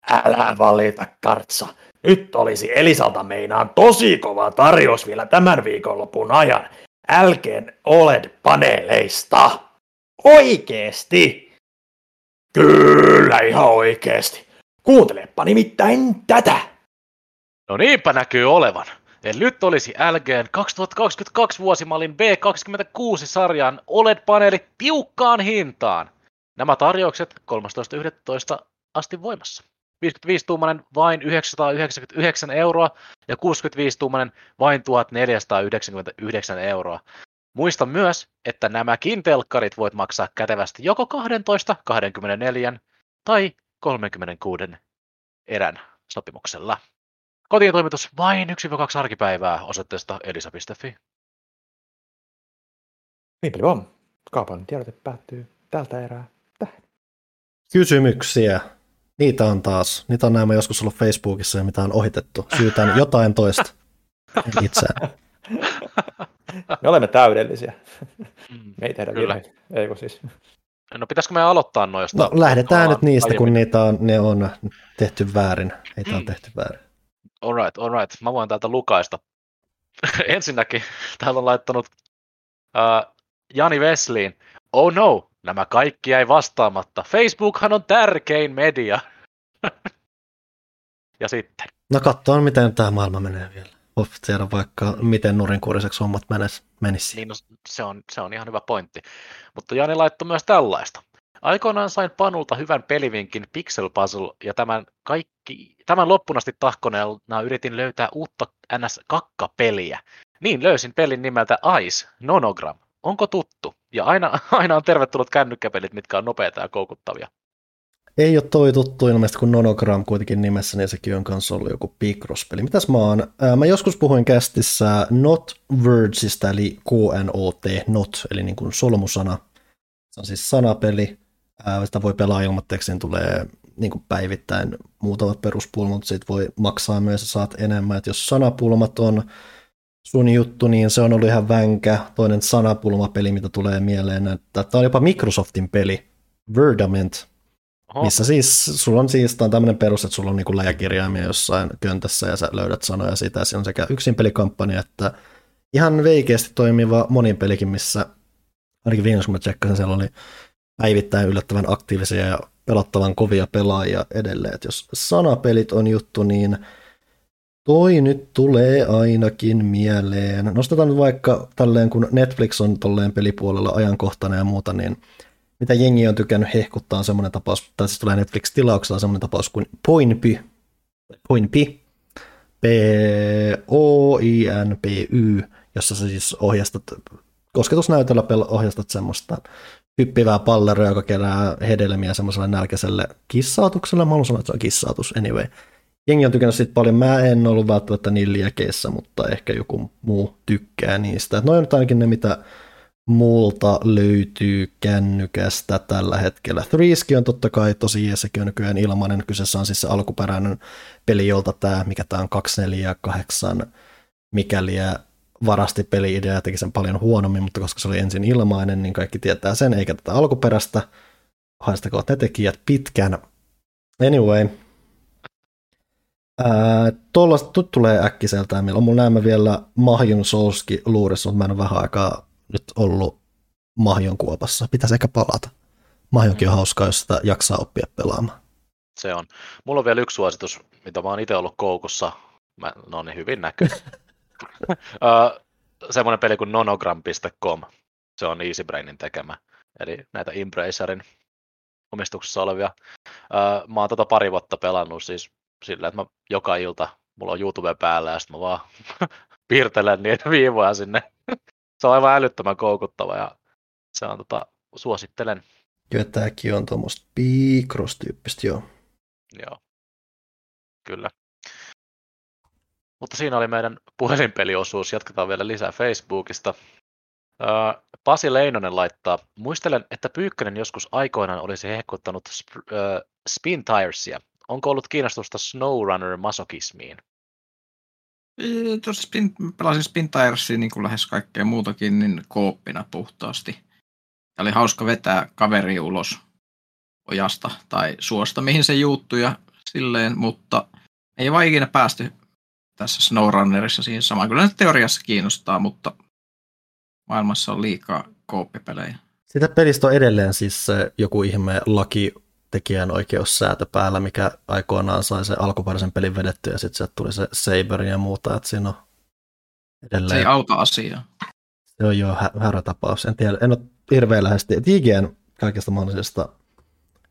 Älä valita, Kartsa. Nyt olisi Elisalta meinaan tosi kova tarjous vielä tämän viikonlopun ajan. Älkeen OLED-paneeleista. Oikeesti. Kyllä, ihan oikeesti. Kuuntelepa nimittäin tätä. No niinpä näkyy olevan. Eli nyt olisi LGn 2022 vuosimallin B26-sarjan OLED-paneelit tiukkaan hintaan. Nämä tarjoukset 13.11. asti voimassa. 55-tuumainen vain 999 euroa ja 65-tuumainen vain 1499 euroa. Muista myös, että nämäkin telkkarit voit maksaa kätevästi joko 12, 24 tai 36 erän sopimuksella. Kotiin toimitus vain 1-2 arkipäivää osoitteesta elisa.fi. Niinpä vaan. Kaupan tiedote päättyy tältä erää tähän. Kysymyksiä. Niitä on taas. Niitä on näemmä joskus ollut Facebookissa ja mitä on ohitettu. Syytän jotain toista. En itseään. Me olemme täydellisiä. Mm, Me ei tehdä Kyllä. virheitä. Eikö siis? No pitäisikö me aloittaa noista? No lähdetään nyt niistä, kun aiemmin? niitä on, ne on tehty väärin. Niitä on Mm. tehty väärin. Alright, alright. Mä voin täältä lukaista. Ensinnäkin täällä on laittanut uh, Jani Vesliin. Oh no, nämä kaikki jäi vastaamatta. Facebookhan on tärkein media. ja sitten, No katsotaan, miten tämä maailma menee vielä. Voi tiedä vaikka, miten nurinkuriseksi hommat menis, menisi. niin no, se, on, se on ihan hyvä pointti. Mutta Jani laittoi myös tällaista. Aikoinaan sain Panulta hyvän pelivinkin Pixel Puzzle ja tämän, kaikki, tämän loppuun asti tahkoneena yritin löytää uutta NS2-peliä. Niin löysin pelin nimeltä Ice Nonogram. Onko tuttu? Ja aina, aina on tervetullut kännykkäpelit, mitkä on nopeita ja koukuttavia. Ei ole toi tuttu ilmeisesti, kun Nonogram kuitenkin nimessä, niin sekin on kanssa ollut joku Picross-peli. Mitäs mä oon? Mä joskus puhuin kästissä Not Wordsista, eli KNOT, Not, eli niin kuin solmusana. Se on siis sanapeli. Ää, Sitä voi pelaa ilmatteeksi, niin tulee niin kuin päivittäin muutamat peruspulmat, siitä voi maksaa myös ja saat enemmän. Et jos sanapulmat on sun juttu, niin se on ollut ihan vänkä. Toinen sanapulmapeli, mitä tulee mieleen, että tämä on jopa Microsoftin peli, Verdament, Oho, missä siis, sulla on siis, tämä on tämmöinen perus, että sulla on niinku läjäkirjaimia jossain köntässä ja sä löydät sanoja siitä, ja siinä on sekä yksin pelikampanja, että ihan veikeästi toimiva monin pelikin, missä ainakin viimeksi kun mä tsekkasin, siellä oli päivittäin yllättävän aktiivisia ja pelattavan kovia pelaajia edelleen. Et jos sanapelit on juttu, niin toi nyt tulee ainakin mieleen. Nostetaan nyt vaikka tälleen, kun Netflix on tolleen pelipuolella ajankohtainen ja muuta, niin mitä jengi on tykännyt hehkuttaa on semmoinen tapaus, tai siis tulee Netflix-tilauksella semmoinen tapaus kuin Poinpy, Poinpy, P-O-I-N-P-Y, jossa sä siis ohjastat, kosketusnäytöllä ohjastat semmoista hyppivää palleroa, joka kerää hedelmiä semmoiselle nälkäiselle kissautukselle. Mä haluan sanoa, että se on kissautus anyway. Jengi on tykännyt siitä paljon. Mä en ollut välttämättä niin liekeissä, mutta ehkä joku muu tykkää niistä. Noin on ainakin ne, mitä multa löytyy kännykästä tällä hetkellä. Threeski on totta kai tosi jees, sekin on nykyään ilmainen. Kyseessä on siis se alkuperäinen peli, jolta tämä, mikä tämä on 248 mikäliä varasti peli-idea ja teki sen paljon huonommin, mutta koska se oli ensin ilmainen, niin kaikki tietää sen, eikä tätä alkuperäistä. Haistakoon ne tekijät pitkän. Anyway, tut- tulee äkkiseltään. Meillä on mun näemmä vielä Mahjon Soulski luurissa, mutta mä en ole vähän aikaa nyt ollut Mahjon kuopassa. Pitäisi ehkä palata. Mahjonkin on hauskaa, jos sitä jaksaa oppia pelaamaan. se on. Mulla on vielä yksi suositus, mitä mä oon itse ollut koukussa. Mä, no niin, hyvin näkyy. uh, semmoinen peli kuin nonogram.com. Se on EasyBrainin tekemä. Eli näitä Embracerin omistuksessa olevia. Uh, mä oon tota pari vuotta pelannut siis sillä, että mä joka ilta, mulla on YouTube päällä ja sitten mä vaan piirtelen niitä viivoja sinne. se on aivan älyttömän koukuttava ja se on tota, suosittelen. Kyllä tämäkin on tuommoista Picross-tyyppistä, joo. Joo, kyllä. Mutta siinä oli meidän puhelinpeliosuus. Jatketaan vielä lisää Facebookista. Pasi Leinonen laittaa, muistelen, että Pyykkönen joskus aikoinaan olisi hehkuttanut sp- öö, Spin Tiresia. Onko ollut kiinnostusta SnowRunner-masokismiin? Spin, pelasin Spin Tiresia niin kuin lähes kaikkea muutakin niin kooppina puhtaasti. Ja oli hauska vetää kaveri ulos ojasta tai suosta, mihin se juuttui ja silleen, mutta ei vaan ikinä päästy tässä SnowRunnerissa siihen samaan. Kyllä teoriassa kiinnostaa, mutta maailmassa on liikaa kooppipelejä. Sitä pelistä on edelleen siis se joku ihme laki tekijän oikeussäätö päällä, mikä aikoinaan sai se alkuperäisen pelin vedetty ja sitten sieltä tuli se Saber ja muuta, että siinä on edelleen. Se ei auta asiaa. Se on jo hä- härötapaus. En tiedä, en ole hirveän läheisesti. IGN kaikista mahdollisista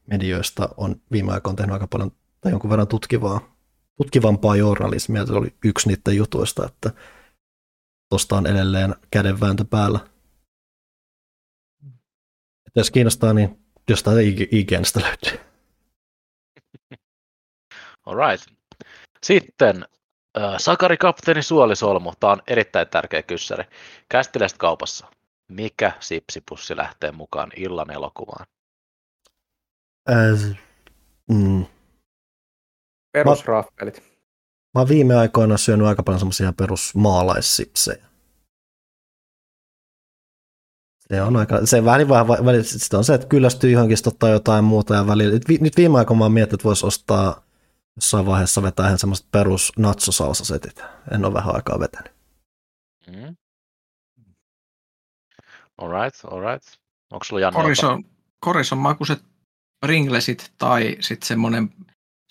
medioista on viime aikoina tehnyt aika paljon tai jonkun verran tutkivaa, tutkivampaa journalismia. Se oli yksi niiden jutuista, että tuosta on edelleen kädenvääntö päällä. Että jos kiinnostaa, niin jostain IGNstä löytyy. Alright. Sitten äh, Sakari Kapteeni Suolisolmu. Tämä on erittäin tärkeä kyssäri. Kästiläiset kaupassa. Mikä sipsipussi lähtee mukaan illan elokuvaan? Äh, mm. Perusraffelit. Mä oon viime aikoina syönyt aika paljon semmoisia perusmaalaissipsejä. Se on aika, se vähän, vähän välillä, on se, että kyllästyy johonkin ottaa jotain muuta ja välillä. Nyt viime aikoina mä oon miettinyt, että voisi ostaa jossain vaiheessa vetää ihan semmoiset perus natsosalsasetit. En ole vähän aikaa vetänyt. Mm. Alright, alright. Onko sulla Janne Korison, korison makuiset ringlesit tai sitten semmoinen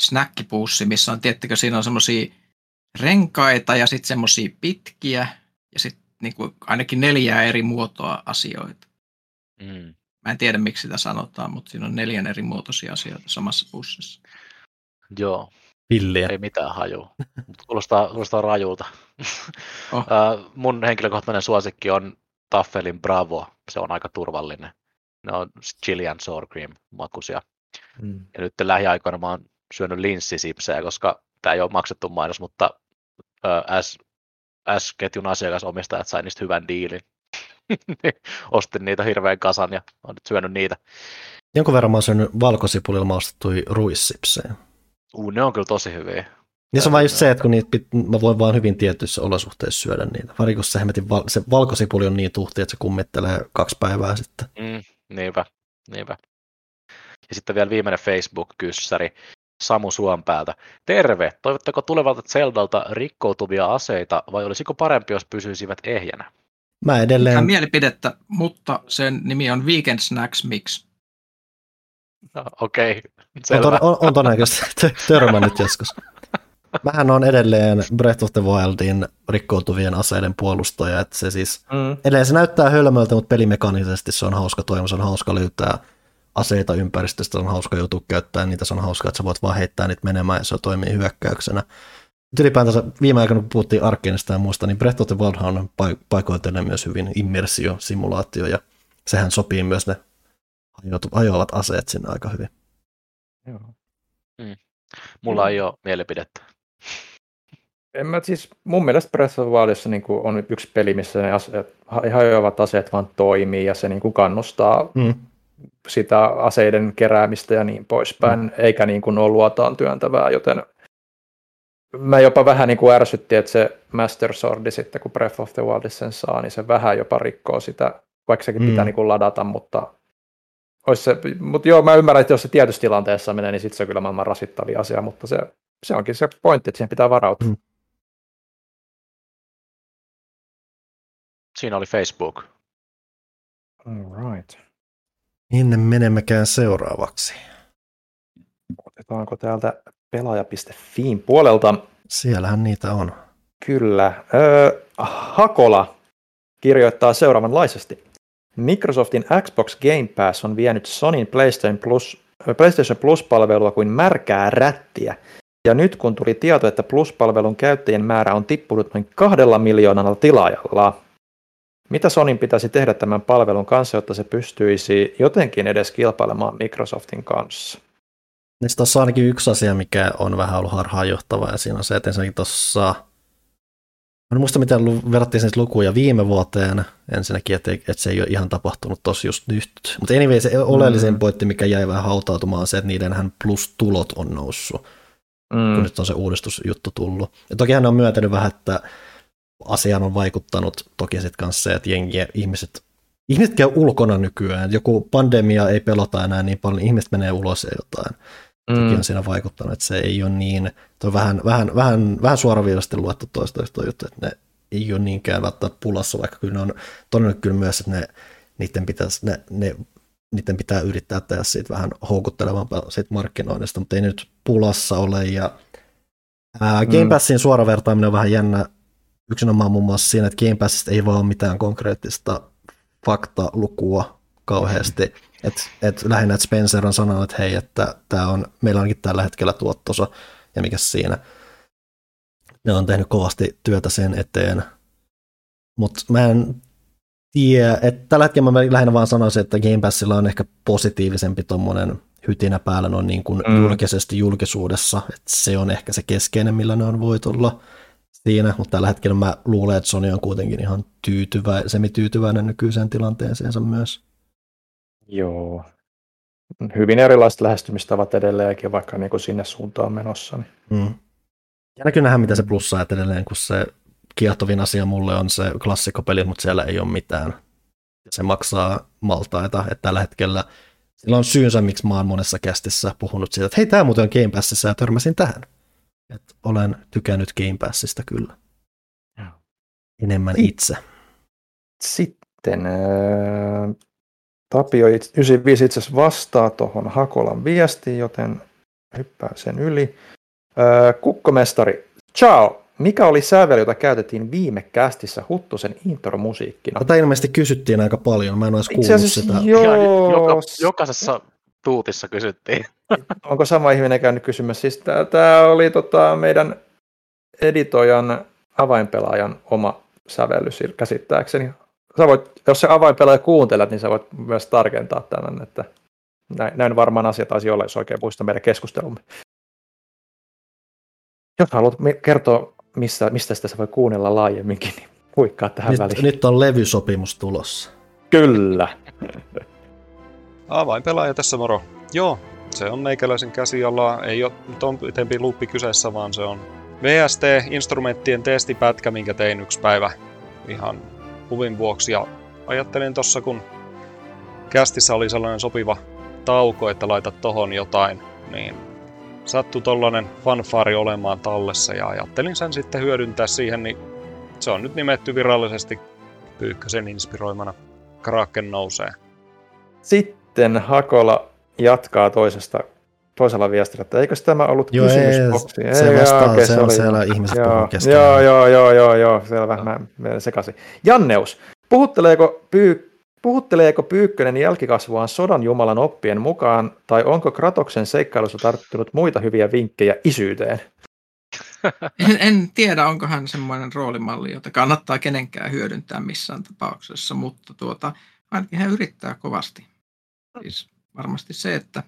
snäkkipussi, missä on, tiettikö, siinä on semmoisia renkaita ja sitten semmoisia pitkiä ja sitten niinku ainakin neljää eri muotoa asioita. Mm. Mä en tiedä, miksi sitä sanotaan, mutta siinä on neljän eri muotoisia asioita samassa pussissa. Joo. Villiä. Ei mitään haju. kuulostaa, kuulostaa rajulta. Oh. mun henkilökohtainen suosikki on Taffelin Bravo. Se on aika turvallinen. Ne on chili and sour cream makuisia. Mm. Ja nyt lähiaikoina mä oon syönyt linssisipsejä, koska tämä ei ole maksettu mainos, mutta S, S-ketjun asiakasomistajat sai niistä hyvän diilin. Ostin niitä hirveän kasan ja olen nyt syönyt niitä. Jonkun verran mä oon syönyt valkosipulilla maustettuja ruissipsejä. Uu, ne on kyllä tosi hyviä. Niin se on vain just se, että kun niitä, mä voin vaan hyvin tietyissä olosuhteissa syödä niitä. Varsinkin kun se, val, se valkosipuli on niin tuhti, että se kummittelee kaksi päivää sitten. Mm, niinpä, niinpä. Ja sitten vielä viimeinen Facebook-kyssäri. Samu Suompäältä. Terve! Toivotteko tulevalta Zeldalta rikkoutuvia aseita vai olisiko parempi, jos pysyisivät ehjänä? Mä edelleen... Mä mielipidettä, mutta sen nimi on Weekend Snacks Mix. No, Okei, okay. On, on, on todennäköisesti törmännyt joskus. Mähän on edelleen Breath of the Wildin rikkoutuvien aseiden puolustaja, että se siis, mm. edelleen se näyttää hölmöltä, mutta pelimekanisesti se on hauska toimi, se on hauska löytää aseita ympäristöstä, on hauska joutua käyttämään niitä, se on hauska, että sä voit vaan heittää niitä menemään ja se toimii hyökkäyksenä. Nyt ylipäätänsä viime aikoina, kun puhuttiin Arkenista ja muusta, niin Breath of the Wild on paikoitellen myös hyvin immersio-simulaatio, ja sehän sopii myös ne hajoavat aseet sinne aika hyvin. Joo. Mm. Mulla ei ole mielipidettä. En mä siis, mun mielestä Breath of the Wildissa niin on yksi peli, missä ne aseet, hajoavat aseet vaan toimii ja se niin kuin kannustaa mm sitä aseiden keräämistä ja niin poispäin, mm. eikä niin kuin ole luotaan työntävää, joten mä jopa vähän niin kuin ärsytti, että se Master Swordi sitten, kun Breath of the Wild sen saa, niin se vähän jopa rikkoo sitä, vaikka sekin mm. pitää niin kuin ladata, mutta olisi se, mutta joo, mä ymmärrän, että jos se tietyssä tilanteessa menee, niin sitten se on kyllä maailman rasittavia asia, mutta se, se onkin se pointti, että siihen pitää varautua. Mm. Siinä oli Facebook. All right. Minne menemmekään seuraavaksi? Otetaanko täältä pelaaja.fiin puolelta? Siellähän niitä on. Kyllä. Öö, Hakola kirjoittaa seuraavanlaisesti. Microsoftin Xbox Game Pass on vienyt Sonin PlayStation Plus, PlayStation Plus-palvelua kuin märkää rättiä. Ja nyt kun tuli tieto, että Plus-palvelun käyttäjien määrä on tippunut noin kahdella miljoonalla tilaajalla, mitä Sonin pitäisi tehdä tämän palvelun kanssa, jotta se pystyisi jotenkin edes kilpailemaan Microsoftin kanssa? Niin tuossa on ainakin yksi asia, mikä on vähän ollut harhaanjohtava, ja siinä on se, että ensinnäkin tuossa, en muista miten verrattiin sen lukuja viime vuoteen, ensinnäkin, että, että se ei ole ihan tapahtunut tossa just nyt. Mutta anyway, se oleellisin mm. pointti, mikä jäi vähän hautautumaan, on se, että niidenhän plus-tulot on noussut. mm. kun nyt on se uudistusjuttu tullut. Ja toki hän on myöntänyt vähän, että asiaan on vaikuttanut toki sitten kanssa se, että jengi, ihmiset, ihmiset käy ulkona nykyään. Joku pandemia ei pelota enää niin paljon, ihmiset menee ulos ja jotain. Mm. Toki on siinä vaikuttanut, että se ei ole niin, toi vähän, vähän, vähän, vähän suoraviivasti luettu toista juttu, että ne ei ole niinkään välttämättä pulassa, vaikka kyllä ne on todennut kyllä myös, että ne, niiden, pitäisi, ne, ne, niiden pitää yrittää tehdä siitä vähän houkuttelevampaa siitä markkinoinnista, mutta ei nyt pulassa ole. Ja, ää, Game mm. Passin suora vertaaminen on vähän jännä yksinomaan muun muassa siinä, että Game Passista ei vaan ole mitään konkreettista faktalukua kauheasti. että et lähinnä, että Spencer on sanonut, että hei, että tää on, meillä onkin tällä hetkellä tuottosa, ja mikä siinä ne on tehnyt kovasti työtä sen eteen. Mutta mä en tiedä, että tällä hetkellä mä lähinnä vaan sanoisin, että Game Passilla on ehkä positiivisempi tuommoinen hytinä päällä noin niin kuin mm. julkisesti julkisuudessa, että se on ehkä se keskeinen, millä ne on voitolla siinä, mutta tällä hetkellä mä luulen, että Sony on kuitenkin ihan tyytyvä, semi-tyytyväinen nykyiseen tilanteeseensa myös. Joo. Hyvin erilaiset lähestymistavat edelleenkin, vaikka niin kuin sinne suuntaan menossa. Niin. Mm. Ja näkyy nähdä, mitä se plussaa edelleen, kun se kiehtovin asia mulle on se klassikkopeli, mutta siellä ei ole mitään. Se maksaa maltaita, että tällä hetkellä sillä on syynsä, miksi mä oon monessa kästissä puhunut siitä, että hei, tämä muuten on Game Passissa ja törmäsin tähän. Et olen tykännyt Game Passista kyllä. Enemmän itse. Sitten äh, Tapio 95 itse asiassa vastaa tuohon Hakolan viestiin, joten hyppää sen yli. Kukkomestari, ciao! Mikä oli sävel, jota käytettiin viime kästissä Huttusen intromusiikkina? Tätä ilmeisesti kysyttiin aika paljon, mä en olisi kuullut sitä. Joo. Joka, jokaisessa tuutissa kysyttiin. Onko sama ihminen käynyt kysymässä? Siis tämä oli tota, meidän editoijan avainpelaajan oma sävellys käsittääkseni. Sä voit, jos se avainpelaaja kuuntelet, niin sä voit myös tarkentaa tämän, että näin, näin varmaan asiat taisi olla, jos oikein muista meidän keskustelumme. Jos haluat kertoa, mistä, mistä sitä voi kuunnella laajemminkin, niin huikkaa tähän nyt, väliin. Nyt on levysopimus tulossa. Kyllä. pelaaja tässä moro. Joo, se on meikäläisen käsiala. Ei ole nyt on pitempi luppi kyseessä, vaan se on VST-instrumenttien testipätkä, minkä tein yksi päivä ihan huvin vuoksi. Ja ajattelin tossa, kun kästissä oli sellainen sopiva tauko, että laitat tohon jotain, niin sattui tollanen fanfaari olemaan tallessa ja ajattelin sen sitten hyödyntää siihen, niin se on nyt nimetty virallisesti Pyykkösen inspiroimana Kraken nousee. Sitten Hakola jatkaa toisesta toisella viestillä, että eikö tämä ollut joo, kysymysboksi? Ei, se vastaa, okay, se, se on oli, siellä ihmiset joo, joo, joo, joo, joo, joo, selvä, mä sekaisin. Janneus, puhutteleeko Pyykkä Puhutteleeko Pyykkönen jälkikasvuaan sodan jumalan oppien mukaan, tai onko Kratoksen seikkailussa tarttunut muita hyviä vinkkejä isyyteen? En, en tiedä, onko hän semmoinen roolimalli, jota kannattaa kenenkään hyödyntää missään tapauksessa, mutta tuota, ainakin hän yrittää kovasti. Siis varmasti se, että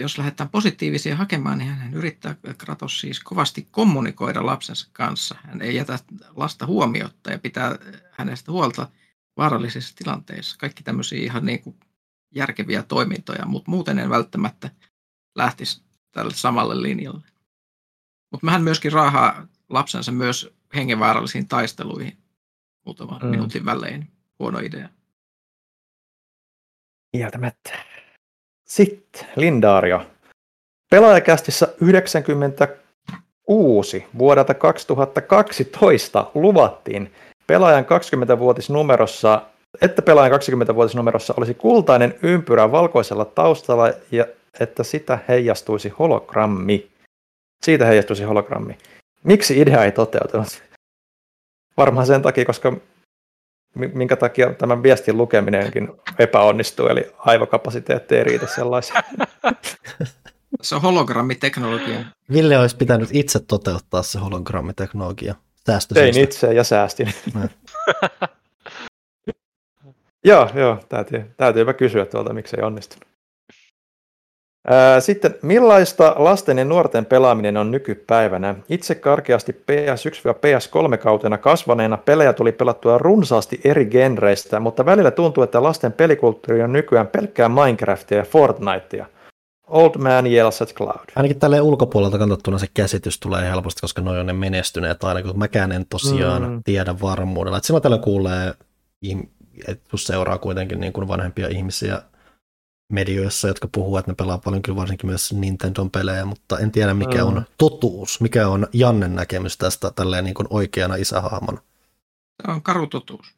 jos lähdetään positiivisia hakemaan, niin hän yrittää Kratos siis kovasti kommunikoida lapsensa kanssa. Hän ei jätä lasta huomiota ja pitää hänestä huolta – vaarallisissa tilanteissa. Kaikki tämmöisiä ihan niin kuin järkeviä toimintoja, mutta muuten en välttämättä lähtisi tälle samalle linjalle. Mutta mähän myöskin raahaa lapsensa myös hengenvaarallisiin taisteluihin muutaman mm. minuutin välein. Huono idea. Kieltämättä. Sitten Lindaario. Pelaajakästissä 96 vuodelta 2012 luvattiin pelaajan 20-vuotisnumerossa, että pelaajan 20-vuotisnumerossa olisi kultainen ympyrä valkoisella taustalla ja että sitä heijastuisi hologrammi. Siitä heijastuisi hologrammi. Miksi idea ei toteutunut? Varmaan sen takia, koska minkä takia tämän viestin lukeminenkin epäonnistuu, eli aivokapasiteetti ei riitä sellaisen. Se on hologrammiteknologia. Ville olisi pitänyt itse toteuttaa se hologrammiteknologia. Tein itse ja säästin. joo, joo, täytyy, täytyypä kysyä tuolta, miksei onnistunut. Sitten, millaista lasten ja nuorten pelaaminen on nykypäivänä? Itse karkeasti PS1-PS3-kautena kasvaneena pelejä tuli pelattua runsaasti eri genreistä, mutta välillä tuntuu, että lasten pelikulttuuri on nykyään pelkkää Minecraftia ja Fortnitea. Old man yells at cloud. Ainakin tälle ulkopuolelta katsottuna se käsitys tulee helposti, koska noin on ne menestyneet aina, kun mäkään en tosiaan mm. tiedä varmuudella. Että silloin tällä kuulee, että seuraa kuitenkin niin kuin vanhempia ihmisiä medioissa, jotka puhuu, että ne pelaa paljon kyllä varsinkin myös Nintendon pelejä, mutta en tiedä mikä mm. on totuus, mikä on Jannen näkemys tästä tälleen niin kuin oikeana isähahmona. Se on karu totuus.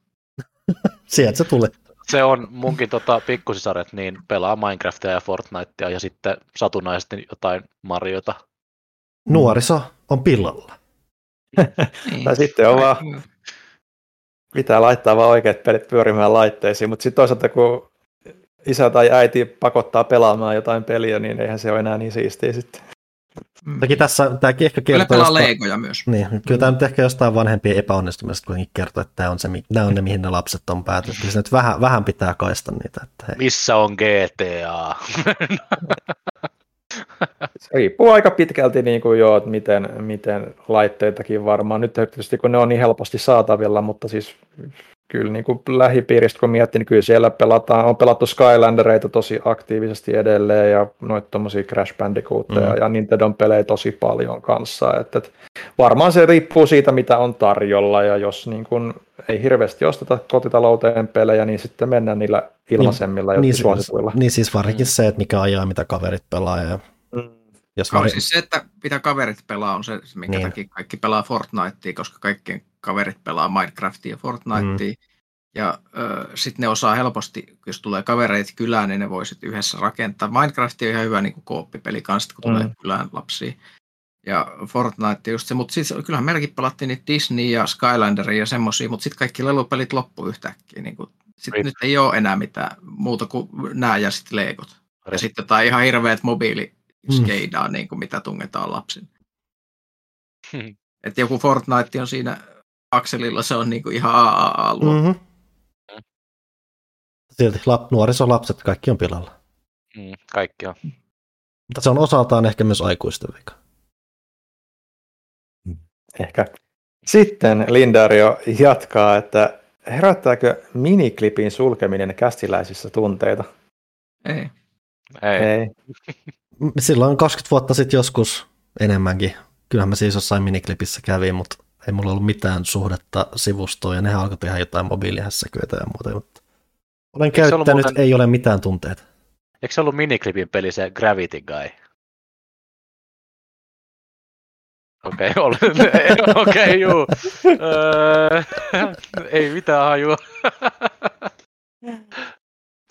Sieltä se tulee. Se on munkin tota, pikkusisaret, niin pelaa Minecraftia ja Fortnitea ja sitten satunnaisesti jotain Mariota. Nuoriso on pillalla. niin. tai sitten on vaan, pitää laittaa vaan oikeat pelit pyörimään laitteisiin, mutta sitten toisaalta kun isä tai äiti pakottaa pelaamaan jotain peliä, niin eihän se ole enää niin siistiä sitten. Mm. Toki tässä tämäkin ehkä kertoo... Kyllä pelaa jostain, Legoja myös. Niin, kyllä mm. tämä nyt ehkä jostain vanhempien epäonnistumisesta kuitenkin kertoo, että tämä on, se, nämä on ne, mihin ne lapset on päätynyt. Kyllä se nyt vähän, vähän pitää kaista niitä. Että hei. Missä on GTA? se riippuu aika pitkälti niin kuin jo, että miten, miten laitteitakin varmaan. Nyt tietysti kun ne on niin helposti saatavilla, mutta siis kyllä niin kuin lähipiiristä kun miettii, niin kyllä siellä pelataan, on pelattu Skylandereita tosi aktiivisesti edelleen ja noita tuommoisia Crash Bandicootteja mm. ja Nintendon pelejä tosi paljon kanssa. että et varmaan se riippuu siitä, mitä on tarjolla ja jos niin kuin ei hirveästi osteta kotitalouteen pelejä, niin sitten mennään niillä ilmaisemmilla niin, ja niin, suosituilla. Niin siis varsinkin mm. se, että mikä ajaa, mitä kaverit pelaa ja mm. Jos var... siis se, että mitä kaverit pelaa, on se, minkä niin. takia kaikki pelaa Fortnitea, koska kaikkien kaverit pelaa Minecraftia ja Fortnitea. Mm. Ja sitten ne osaa helposti, jos tulee kavereita kylään, niin ne voi sitten yhdessä rakentaa. Minecraft on ihan hyvä niin kooppipeli kanssa, kun tulee mm. kylään lapsia. Ja Fortnite just se, mutta siis kyllähän meilläkin pelattiin niitä Disney ja Skylanderia ja semmoisia, mutta sitten kaikki lelupelit loppu yhtäkkiä. Niin sitten nyt ei ole enää mitään muuta kuin nämä ja sitten Legot. Ja sitten jotain ihan hirveät mobiiliskeidaa, mm. niin kuin mitä tungetaan lapsille. Hmm. Että joku Fortnite on siinä akselilla, se on niin kuin ihan AAA-alue. Mm-hmm silti lap, nuorisolapset, kaikki on pilalla. Mm, kaikki on. Mutta se on osaltaan ehkä myös aikuisten vika. Ehkä. Sitten Lindario jatkaa, että herättääkö miniklipin sulkeminen kästiläisissä tunteita? Ei. Ei. Ei. Silloin 20 vuotta sitten joskus enemmänkin. Kyllähän mä siis jossain miniklipissä kävin, mutta ei mulla ollut mitään suhdetta sivustoon ja nehän alkoi tehdä jotain mobiilihässäköitä ja muuta. Mutta olen Eikö käyttänyt, muuten... ei ole mitään tunteita. Eikö se ollut miniklipin peli se Gravity Guy? Okei, okay, okei, okay, juu. Öö, ei mitään hajua.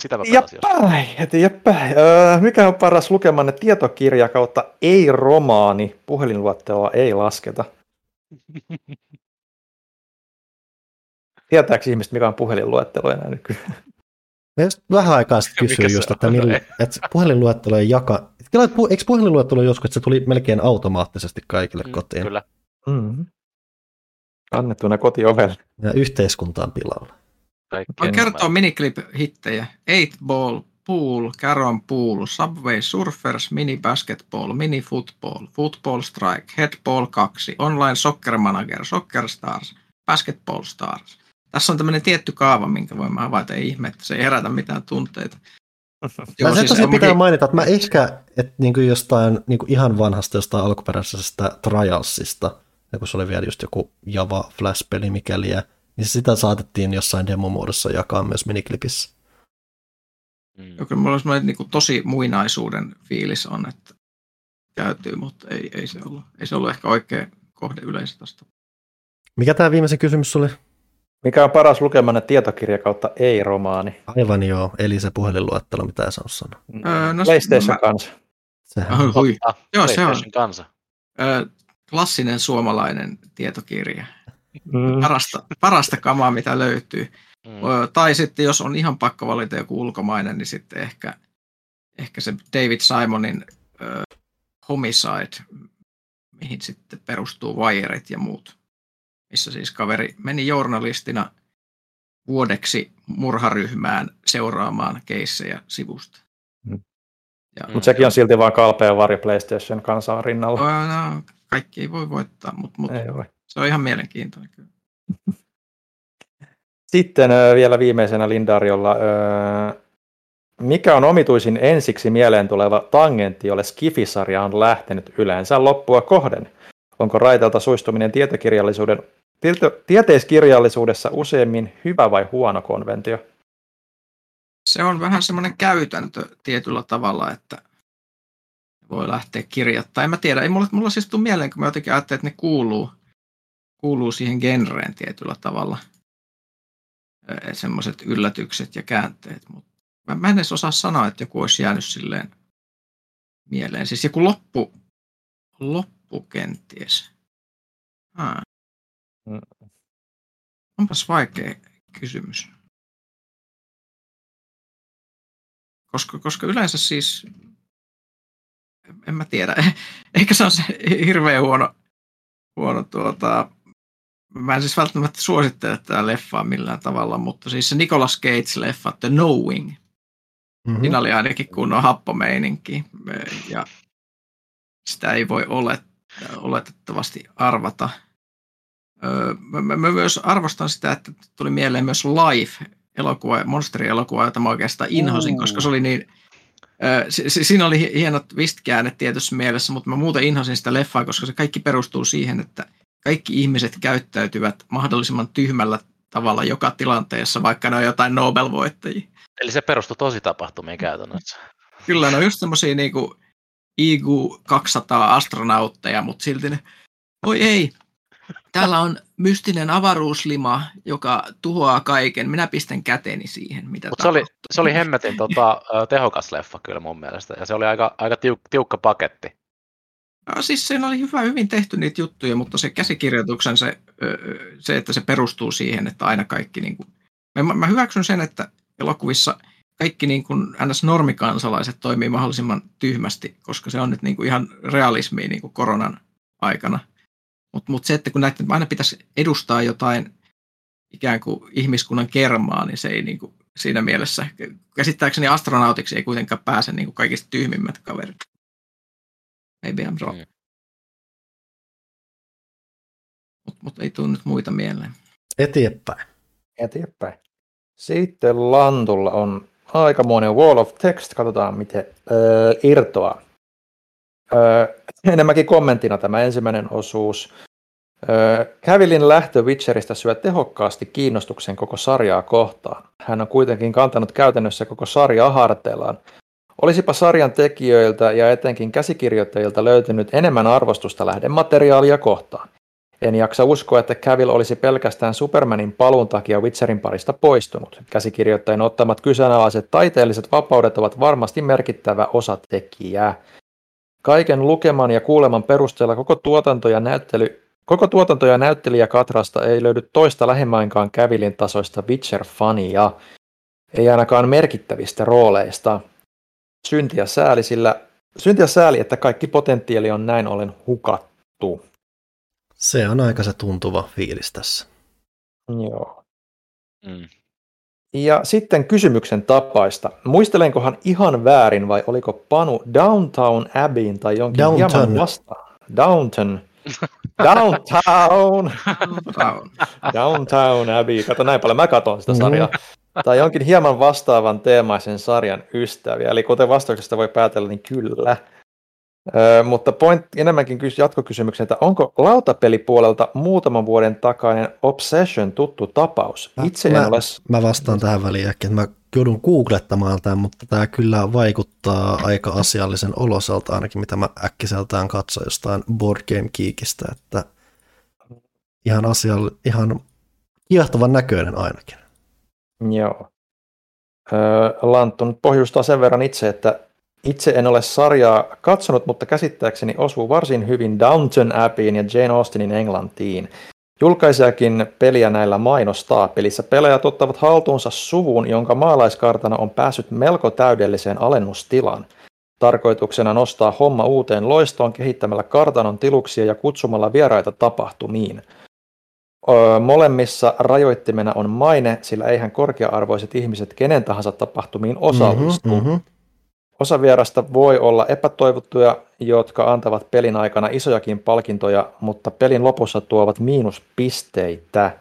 Sitä mä Jäppäi, jäppäi. Öö, mikä on paras lukemanne tietokirja kautta ei-romaani? Puhelinluetteloa ei lasketa. Tietääkö ihmiset, mikä on puhelinluettelo enää nykyään? vähän aikaa sitten kysyin just, että, millä, että puhelinluettelojen jaka... Eikö puhelinluettelo joskus, että se tuli melkein automaattisesti kaikille mm, kotiin? Kyllä. Mm-hmm. Annettuna kotiovelle. Ja yhteiskuntaan pilalla. Voin kertoa miniclip-hittejä. 8 Ball, Pool, Carom Pool, Subway Surfers, Mini Basketball, Mini Football, Football Strike, Headball 2, Online Soccer Manager, Soccer Stars, Basketball Stars. Tässä on tämmöinen tietty kaava, minkä voimme havaita. Ei ihme, että se ei herätä mitään tunteita. Joo, se siis tosiaan pitää mainita, että mä ehkä että niin kuin jostain niin kuin ihan vanhasta jostain alkuperäisestä Trialsista, kun se oli vielä just joku Java Flash-peli mikäliä, niin sitä saatettiin jossain demomuodossa jakaa myös miniklipissä. Mm. Kyllä mulla on niin kuin tosi muinaisuuden fiilis on, että käytyy, mutta ei, ei, se ollut, ei se ollut ehkä oikea kohde yleisesti. Mikä tämä viimeisen kysymys oli? Mikä on paras lukemanne tietokirja kautta ei-romaani? Aivan joo, eli se puhelinluettelo, mitä sä sanoa. Öö, no, PlayStation mä... kanssa. Sehän on. Hui. Joo, se on. kanssa. Öö, klassinen suomalainen tietokirja. Mm. Parasta, parasta kamaa, mitä löytyy. Mm. Tai sitten, jos on ihan pakko valita joku ulkomainen, niin sitten ehkä, ehkä se David Simonin öö, Homicide, mihin sitten perustuu Wiret ja muut missä siis kaveri meni journalistina vuodeksi murharyhmään seuraamaan keissejä sivusta. Mm. Mutta sekin on silti vain kalpea varjo PlayStation kanssa rinnalla. No, no, kaikki ei voi voittaa, mutta mut se on ihan mielenkiintoinen kyllä. Sitten vielä viimeisenä Lindariolla mikä on omituisin ensiksi mieleen tuleva tangentti, jolle Skifisarja on lähtenyt yleensä loppua kohden? Onko raitelta suistuminen tietokirjallisuuden, tieto, tieteiskirjallisuudessa useimmin hyvä vai huono konventio? Se on vähän semmoinen käytäntö tietyllä tavalla, että voi lähteä kirjoittamaan. En mä tiedä, ei mulla, mulla siis tule mieleen, kun mä jotenkin ajattelin, että ne kuuluu, kuuluu siihen genreen tietyllä tavalla. Semmoiset yllätykset ja käänteet, mutta mä, mä en edes osaa sanoa, että joku olisi jäänyt silleen mieleen. Siis joku loppu, loppu kenties. Ah. Onpas vaikea kysymys. Koska, koska yleensä siis, en mä tiedä, ehkä se on se hirveän huono, huono tuota, mä en siis välttämättä suosittele tätä leffaa millään tavalla, mutta siis se Nicolas Cage-leffa The Knowing, mm-hmm. siinä oli ainakin kunnon happomeininki ja sitä ei voi olet, oletettavasti arvata. Mä, mä, mä myös arvostan sitä, että tuli mieleen myös Life, elokuva, monsterielokuva, jota mä oikeastaan inhosin, mm. koska se oli niin, si, si, siinä oli hienot twist-käännet tietyssä mielessä, mutta mä muuten inhosin sitä leffaa, koska se kaikki perustuu siihen, että kaikki ihmiset käyttäytyvät mahdollisimman tyhmällä tavalla joka tilanteessa, vaikka ne on jotain Nobel-voittajia. Eli se perustuu tosi tapahtumiin käytännössä. Kyllä, ne on just semmoisia niinku IQ 200 astronautteja, mutta silti ne, oi ei, Täällä on mystinen avaruuslima, joka tuhoaa kaiken. Minä pistän käteni siihen, mitä Mut se, oli, se oli hemmetin tota, tehokas leffa kyllä mun mielestä, ja se oli aika, aika tiuk, tiukka paketti. No, siis siinä oli hyvä, hyvin tehty niitä juttuja, mutta se käsikirjoituksen, se, se että se perustuu siihen, että aina kaikki... Niin kuin, mä, mä hyväksyn sen, että elokuvissa kaikki niin kuin ns. normikansalaiset toimii mahdollisimman tyhmästi, koska se on nyt niin kuin ihan realismia niin kuin koronan aikana – mutta mut se, että kun näiden aina pitäisi edustaa jotain ikään kuin ihmiskunnan kermaa, niin se ei niin kuin siinä mielessä, käsittääkseni astronautiksi ei kuitenkaan pääse niin kuin kaikista tyhmimmät kaverit. Maybe I'm wrong. Mm. Mutta mut ei tule nyt muita mieleen. Eteenpäin. Eteenpäin. Sitten Lantulla on aikamoinen wall of text. Katsotaan, miten öö, irtoaa. Öö, enemmänkin kommenttina tämä ensimmäinen osuus. Kävilin lähtö Witcheristä syö tehokkaasti kiinnostuksen koko sarjaa kohtaan. Hän on kuitenkin kantanut käytännössä koko sarjaa harteillaan. Olisipa sarjan tekijöiltä ja etenkin käsikirjoittajilta löytynyt enemmän arvostusta lähdemateriaalia kohtaan. En jaksa uskoa, että Cavill olisi pelkästään Supermanin paluun takia Witcherin parista poistunut. Käsikirjoittajien ottamat kyseenalaiset taiteelliset vapaudet ovat varmasti merkittävä osatekijä. Kaiken lukeman ja kuuleman perusteella koko tuotanto ja näyttely Koko tuotanto- ja näyttelijäkatrasta ei löydy toista lähimmäinkaan Kävilin tasoista Witcher-fania, ei ainakaan merkittävistä rooleista. Syntiä sääli, sillä syntiä sääli, että kaikki potentiaali on näin ollen hukattu. Se on aika se tuntuva fiilis tässä. Joo. Mm. Ja sitten kysymyksen tapaista. Muistelenkohan ihan väärin vai oliko Panu Downtown Abbeyin tai jonkin Downton. hieman vasta? Downton Downtown! Downtown Abbey. Kato näin paljon, mä katon sitä sarjaa. Mm. Tai jonkin hieman vastaavan teemaisen sarjan ystäviä. Eli kuten vastauksesta voi päätellä, niin kyllä. Ö, mutta point, enemmänkin kys, jatkokysymyksen, että onko lautapelipuolelta muutaman vuoden takainen Obsession tuttu tapaus? Itse mä, en ole... Mä vastaan tähän väliin että mä joudun googlettamaan tämän, mutta tämä kyllä vaikuttaa aika asiallisen oloselta, ainakin mitä mä äkkiseltään katsoin jostain Board Game Geekistä, että ihan, asiall, ihan kiehtovan näköinen ainakin. Joo. Öö, Lantun pohjustaa sen verran itse, että itse en ole sarjaa katsonut, mutta käsittääkseni osuu varsin hyvin Downton Abbeyin ja Jane Austenin Englantiin. Julkaisijakin peliä näillä mainostaa. Pelissä pelaajat ottavat haltuunsa suvun, jonka maalaiskartana on päässyt melko täydelliseen alennustilaan. Tarkoituksena nostaa homma uuteen loistoon kehittämällä kartanon tiluksia ja kutsumalla vieraita tapahtumiin. Öö, molemmissa rajoittimena on maine, sillä eihän korkea-arvoiset ihmiset kenen tahansa tapahtumiin osallistu. Mm-hmm, mm-hmm. Osa vierasta voi olla epätoivottuja, jotka antavat pelin aikana isojakin palkintoja, mutta pelin lopussa tuovat miinuspisteitä.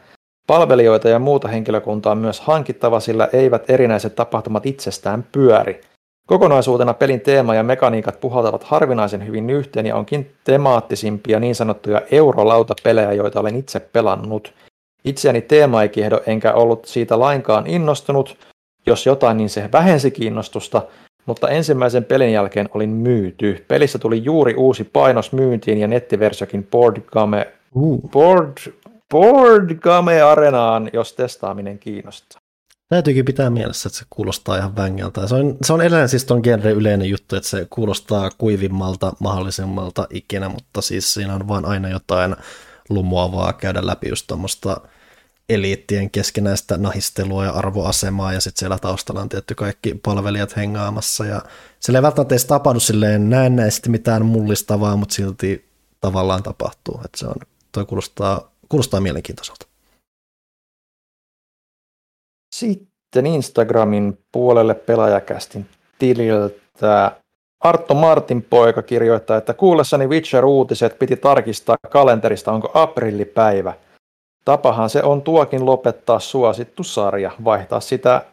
Palvelijoita ja muuta henkilökuntaa on myös hankittava, sillä eivät erinäiset tapahtumat itsestään pyöri. Kokonaisuutena pelin teema ja mekaniikat puhaltavat harvinaisen hyvin yhteen ja onkin temaattisimpia niin sanottuja eurolautapelejä, joita olen itse pelannut. Itseäni teema ei kiehdo enkä ollut siitä lainkaan innostunut. Jos jotain, niin se vähensi kiinnostusta, mutta ensimmäisen pelin jälkeen olin myyty. Pelissä tuli juuri uusi painos myyntiin ja nettiversiokin Board Game, uh. Board, Board Game Arenaan, jos testaaminen kiinnostaa. Täytyykin pitää mielessä, että se kuulostaa ihan vängältä. Se on, se on edelleen siis ton genre yleinen juttu, että se kuulostaa kuivimmalta mahdollisimmalta ikinä, mutta siis siinä on vaan aina jotain lumoavaa käydä läpi just tuommoista eliittien keskinäistä nahistelua ja arvoasemaa, ja sitten siellä taustalla on tietty kaikki palvelijat hengaamassa, ja sillä ei välttämättä edes tapahdu silleen näennäisesti mitään mullistavaa, mutta silti tavallaan tapahtuu, että se on, toi kuulostaa, kuulostaa mielenkiintoiselta. Sitten Instagramin puolelle pelaajakästin tililtä Artto Martin poika kirjoittaa, että kuullessani Witcher-uutiset piti tarkistaa kalenterista, onko aprillipäivä. Tapahan se on tuokin lopettaa suosittu sarja, vaihtaa sitä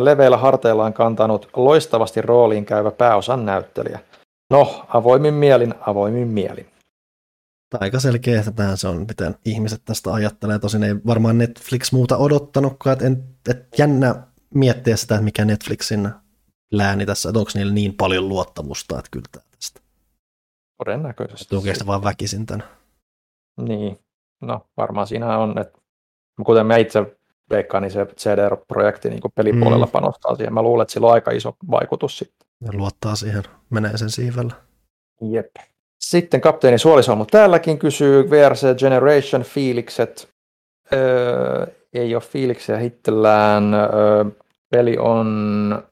leveillä harteillaan kantanut loistavasti rooliin käyvä pääosan näyttelijä. No, avoimin mielin, avoimin mielin. Aika selkeä, että tähän se on, miten ihmiset tästä ajattelee. Tosin ei varmaan Netflix muuta odottanutkaan, että, että jännä miettiä sitä, että mikä Netflixin lääni tässä, että onko niillä niin paljon luottamusta, että kyllä tästä. Todennäköisesti. Tukeeko vaan väkisin tämän? Niin, no varmaan siinä on, että kuten mä itse veikkaan, niin se CDR-projekti niin pelipuolella mm. panostaa siihen. Mä luulen, että sillä on aika iso vaikutus sitten. Ja luottaa siihen, menee sen siivellä. Jep. Sitten kapteeni Suolisolmu täälläkin kysyy VRC Generation fiilikset. Öö, ei ole fiiliksiä hittellään. Öö, peli on...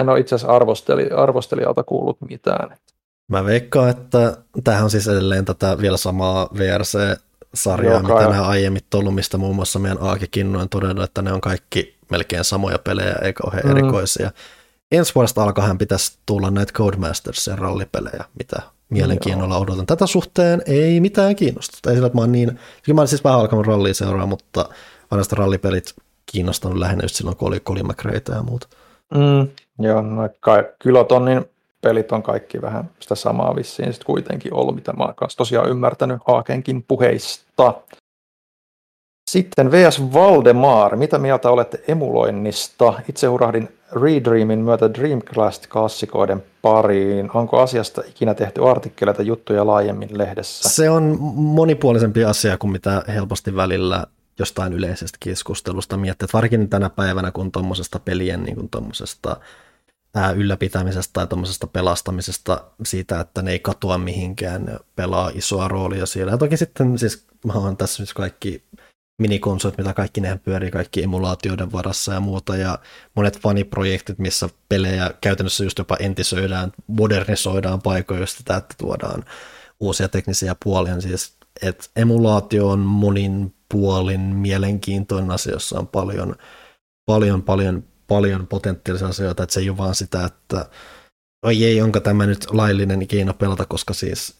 En ole itse asiassa arvosteli, arvostelijalta kuullut mitään. Mä veikkaan, että tämähän on siis edelleen tätä vielä samaa Joka mitä nämä aiemmin ollut, mistä muun muassa meidän Aaki Kinnunen todennut, että ne on kaikki melkein samoja pelejä, eikä kauhean mm. erikoisia. Ensi vuodesta alkaen pitäisi tulla näitä Codemastersin rallipelejä, mitä mielenkiinnolla Joo. odotan. Tätä suhteen ei mitään kiinnostusta. Ei sillä, että mä oon niin, mä olen siis vähän alkanut rallia seuraa, mutta vanhasta rallipelit kiinnostanut lähinnä just silloin, kun oli Colin McRaeita ja muuta. Mm, joo, no kai, kilotonnin pelit on kaikki vähän sitä samaa vissiin sitten kuitenkin ollut, mitä mä oon tosiaan ymmärtänyt Haakenkin puheista. Sitten VS Valdemar, mitä mieltä olette emuloinnista? Itse hurahdin Redreamin myötä Dreamcast-klassikoiden pariin. Onko asiasta ikinä tehty artikkeleita juttuja laajemmin lehdessä? Se on monipuolisempi asia kuin mitä helposti välillä jostain yleisestä keskustelusta miettii. Varsinkin tänä päivänä, kun tuommoisesta pelien niin kuin tuommoisesta ylläpitämisestä tai pelastamisesta siitä, että ne ei katoa mihinkään, ne pelaa isoa roolia siellä. Ja toki sitten siis mä oon tässä nyt kaikki minikonsolit, mitä kaikki nehän pyörii, kaikki emulaatioiden varassa ja muuta, ja monet faniprojektit, missä pelejä käytännössä just jopa entisöidään, modernisoidaan paikoja just sitä, että tuodaan uusia teknisiä puolia, siis että emulaatio on monin puolin mielenkiintoinen asia, jossa on paljon, paljon, paljon, paljon potentiaalisia asioita, että se ei ole vaan sitä, että oi ei, onko tämä nyt laillinen keino pelata, koska siis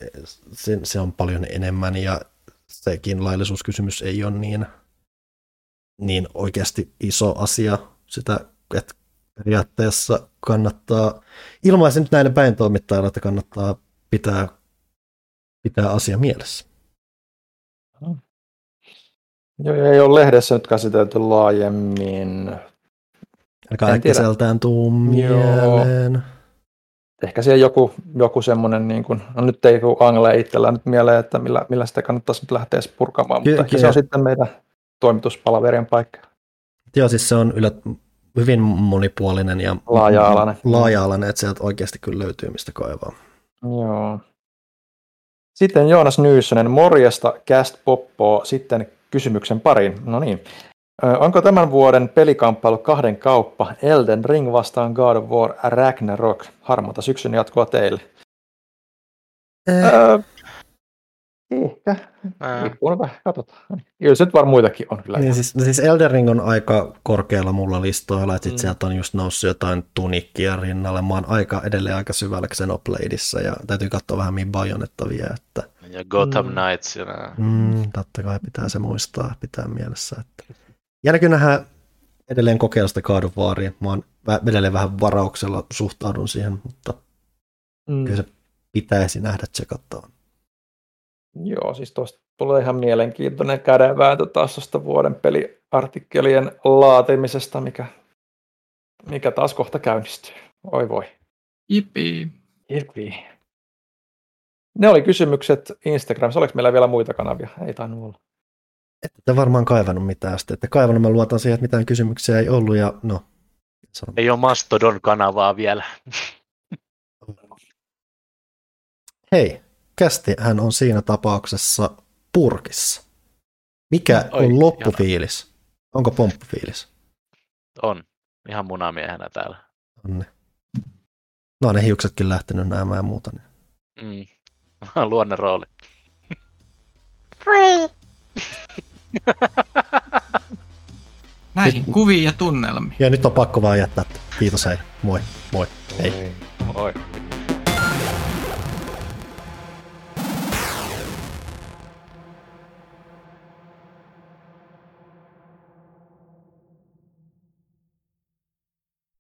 se, se on paljon enemmän ja sekin laillisuuskysymys ei ole niin, niin oikeasti iso asia sitä, että periaatteessa kannattaa, ilmaisen nyt näille päin toimittajille, että kannattaa pitää, pitää asia mielessä. Joo, ei ole lehdessä nyt käsitelty laajemmin. Älkää äkkiseltään tuu mieleen. Joo ehkä siellä joku, joku semmoinen, niin kuin, no nyt ei Angle itsellään nyt mieleen, että millä, millä sitä kannattaisi nyt lähteä purkamaan, mutta ehkä se on sitten meidän toimituspalaverien paikka. Joo, siis se on ylät, hyvin monipuolinen ja laaja-alainen. laaja-alainen, että sieltä oikeasti kyllä löytyy mistä kaivaa. Joo. Sitten Joonas Nyyssönen, morjesta, Cast Poppo, sitten kysymyksen pariin. No niin, Onko tämän vuoden pelikamppailu kahden kauppa Elden Ring vastaan God of War Ragnarok? Harmata syksyn jatkoa teille. Eh. Öö, ehkä. Riippuu vähän, katsotaan. Kyllä se nyt varmaan muitakin on kyllä. Niin, siis, siis Elden Ring on aika korkealla mulla listoilla, että mm. sieltä on just noussut jotain tunikkia rinnalle. Mä oon aika, edelleen aika syvällä Xenobladeissa ja täytyy katsoa vähän mihin Bajonetta vie. Että... Ja Gotham Mm. Knights ja. Mm, totta kai pitää se muistaa, pitää mielessä. Että... Jälkeen nähdään edelleen kokeilla sitä God of Waria. Mä oon edelleen vähän varauksella suhtaudun siihen, mutta Mm. kyllä se pitäisi nähdä tsekattavan. Joo, siis tuosta tulee ihan mielenkiintoinen kädenvääntö taas tuosta vuoden peliartikkelien laatimisesta, mikä, mikä taas kohta käynnistyy. Oi voi. Jippi. Hirvi. Ne oli kysymykset Instagramissa. Oliko meillä vielä muita kanavia? Ei tainnut olla. Ette te varmaan kaivannut mitään sitten. Ette kaivannut, mä luotan siihen, että mitään kysymyksiä ei ollut ja no. sanon- Ei ole Mastodon-kanavaa vielä. Hei, kästi hän on siinä tapauksessa purkissa. Mikä Oi, on loppufiilis? Onko pomppufiilis? On. Ihan munamiehenä täällä. Onne. No ne hiuksetkin lähtenyt näemään ja muuta. Niin. Mm. Luonne rooli. Näihin kuviin ja tunnelmiin. Ja nyt on pakko vaan jättää. Kiitos hei. Moi. Moi. Hei. Oi. Oi.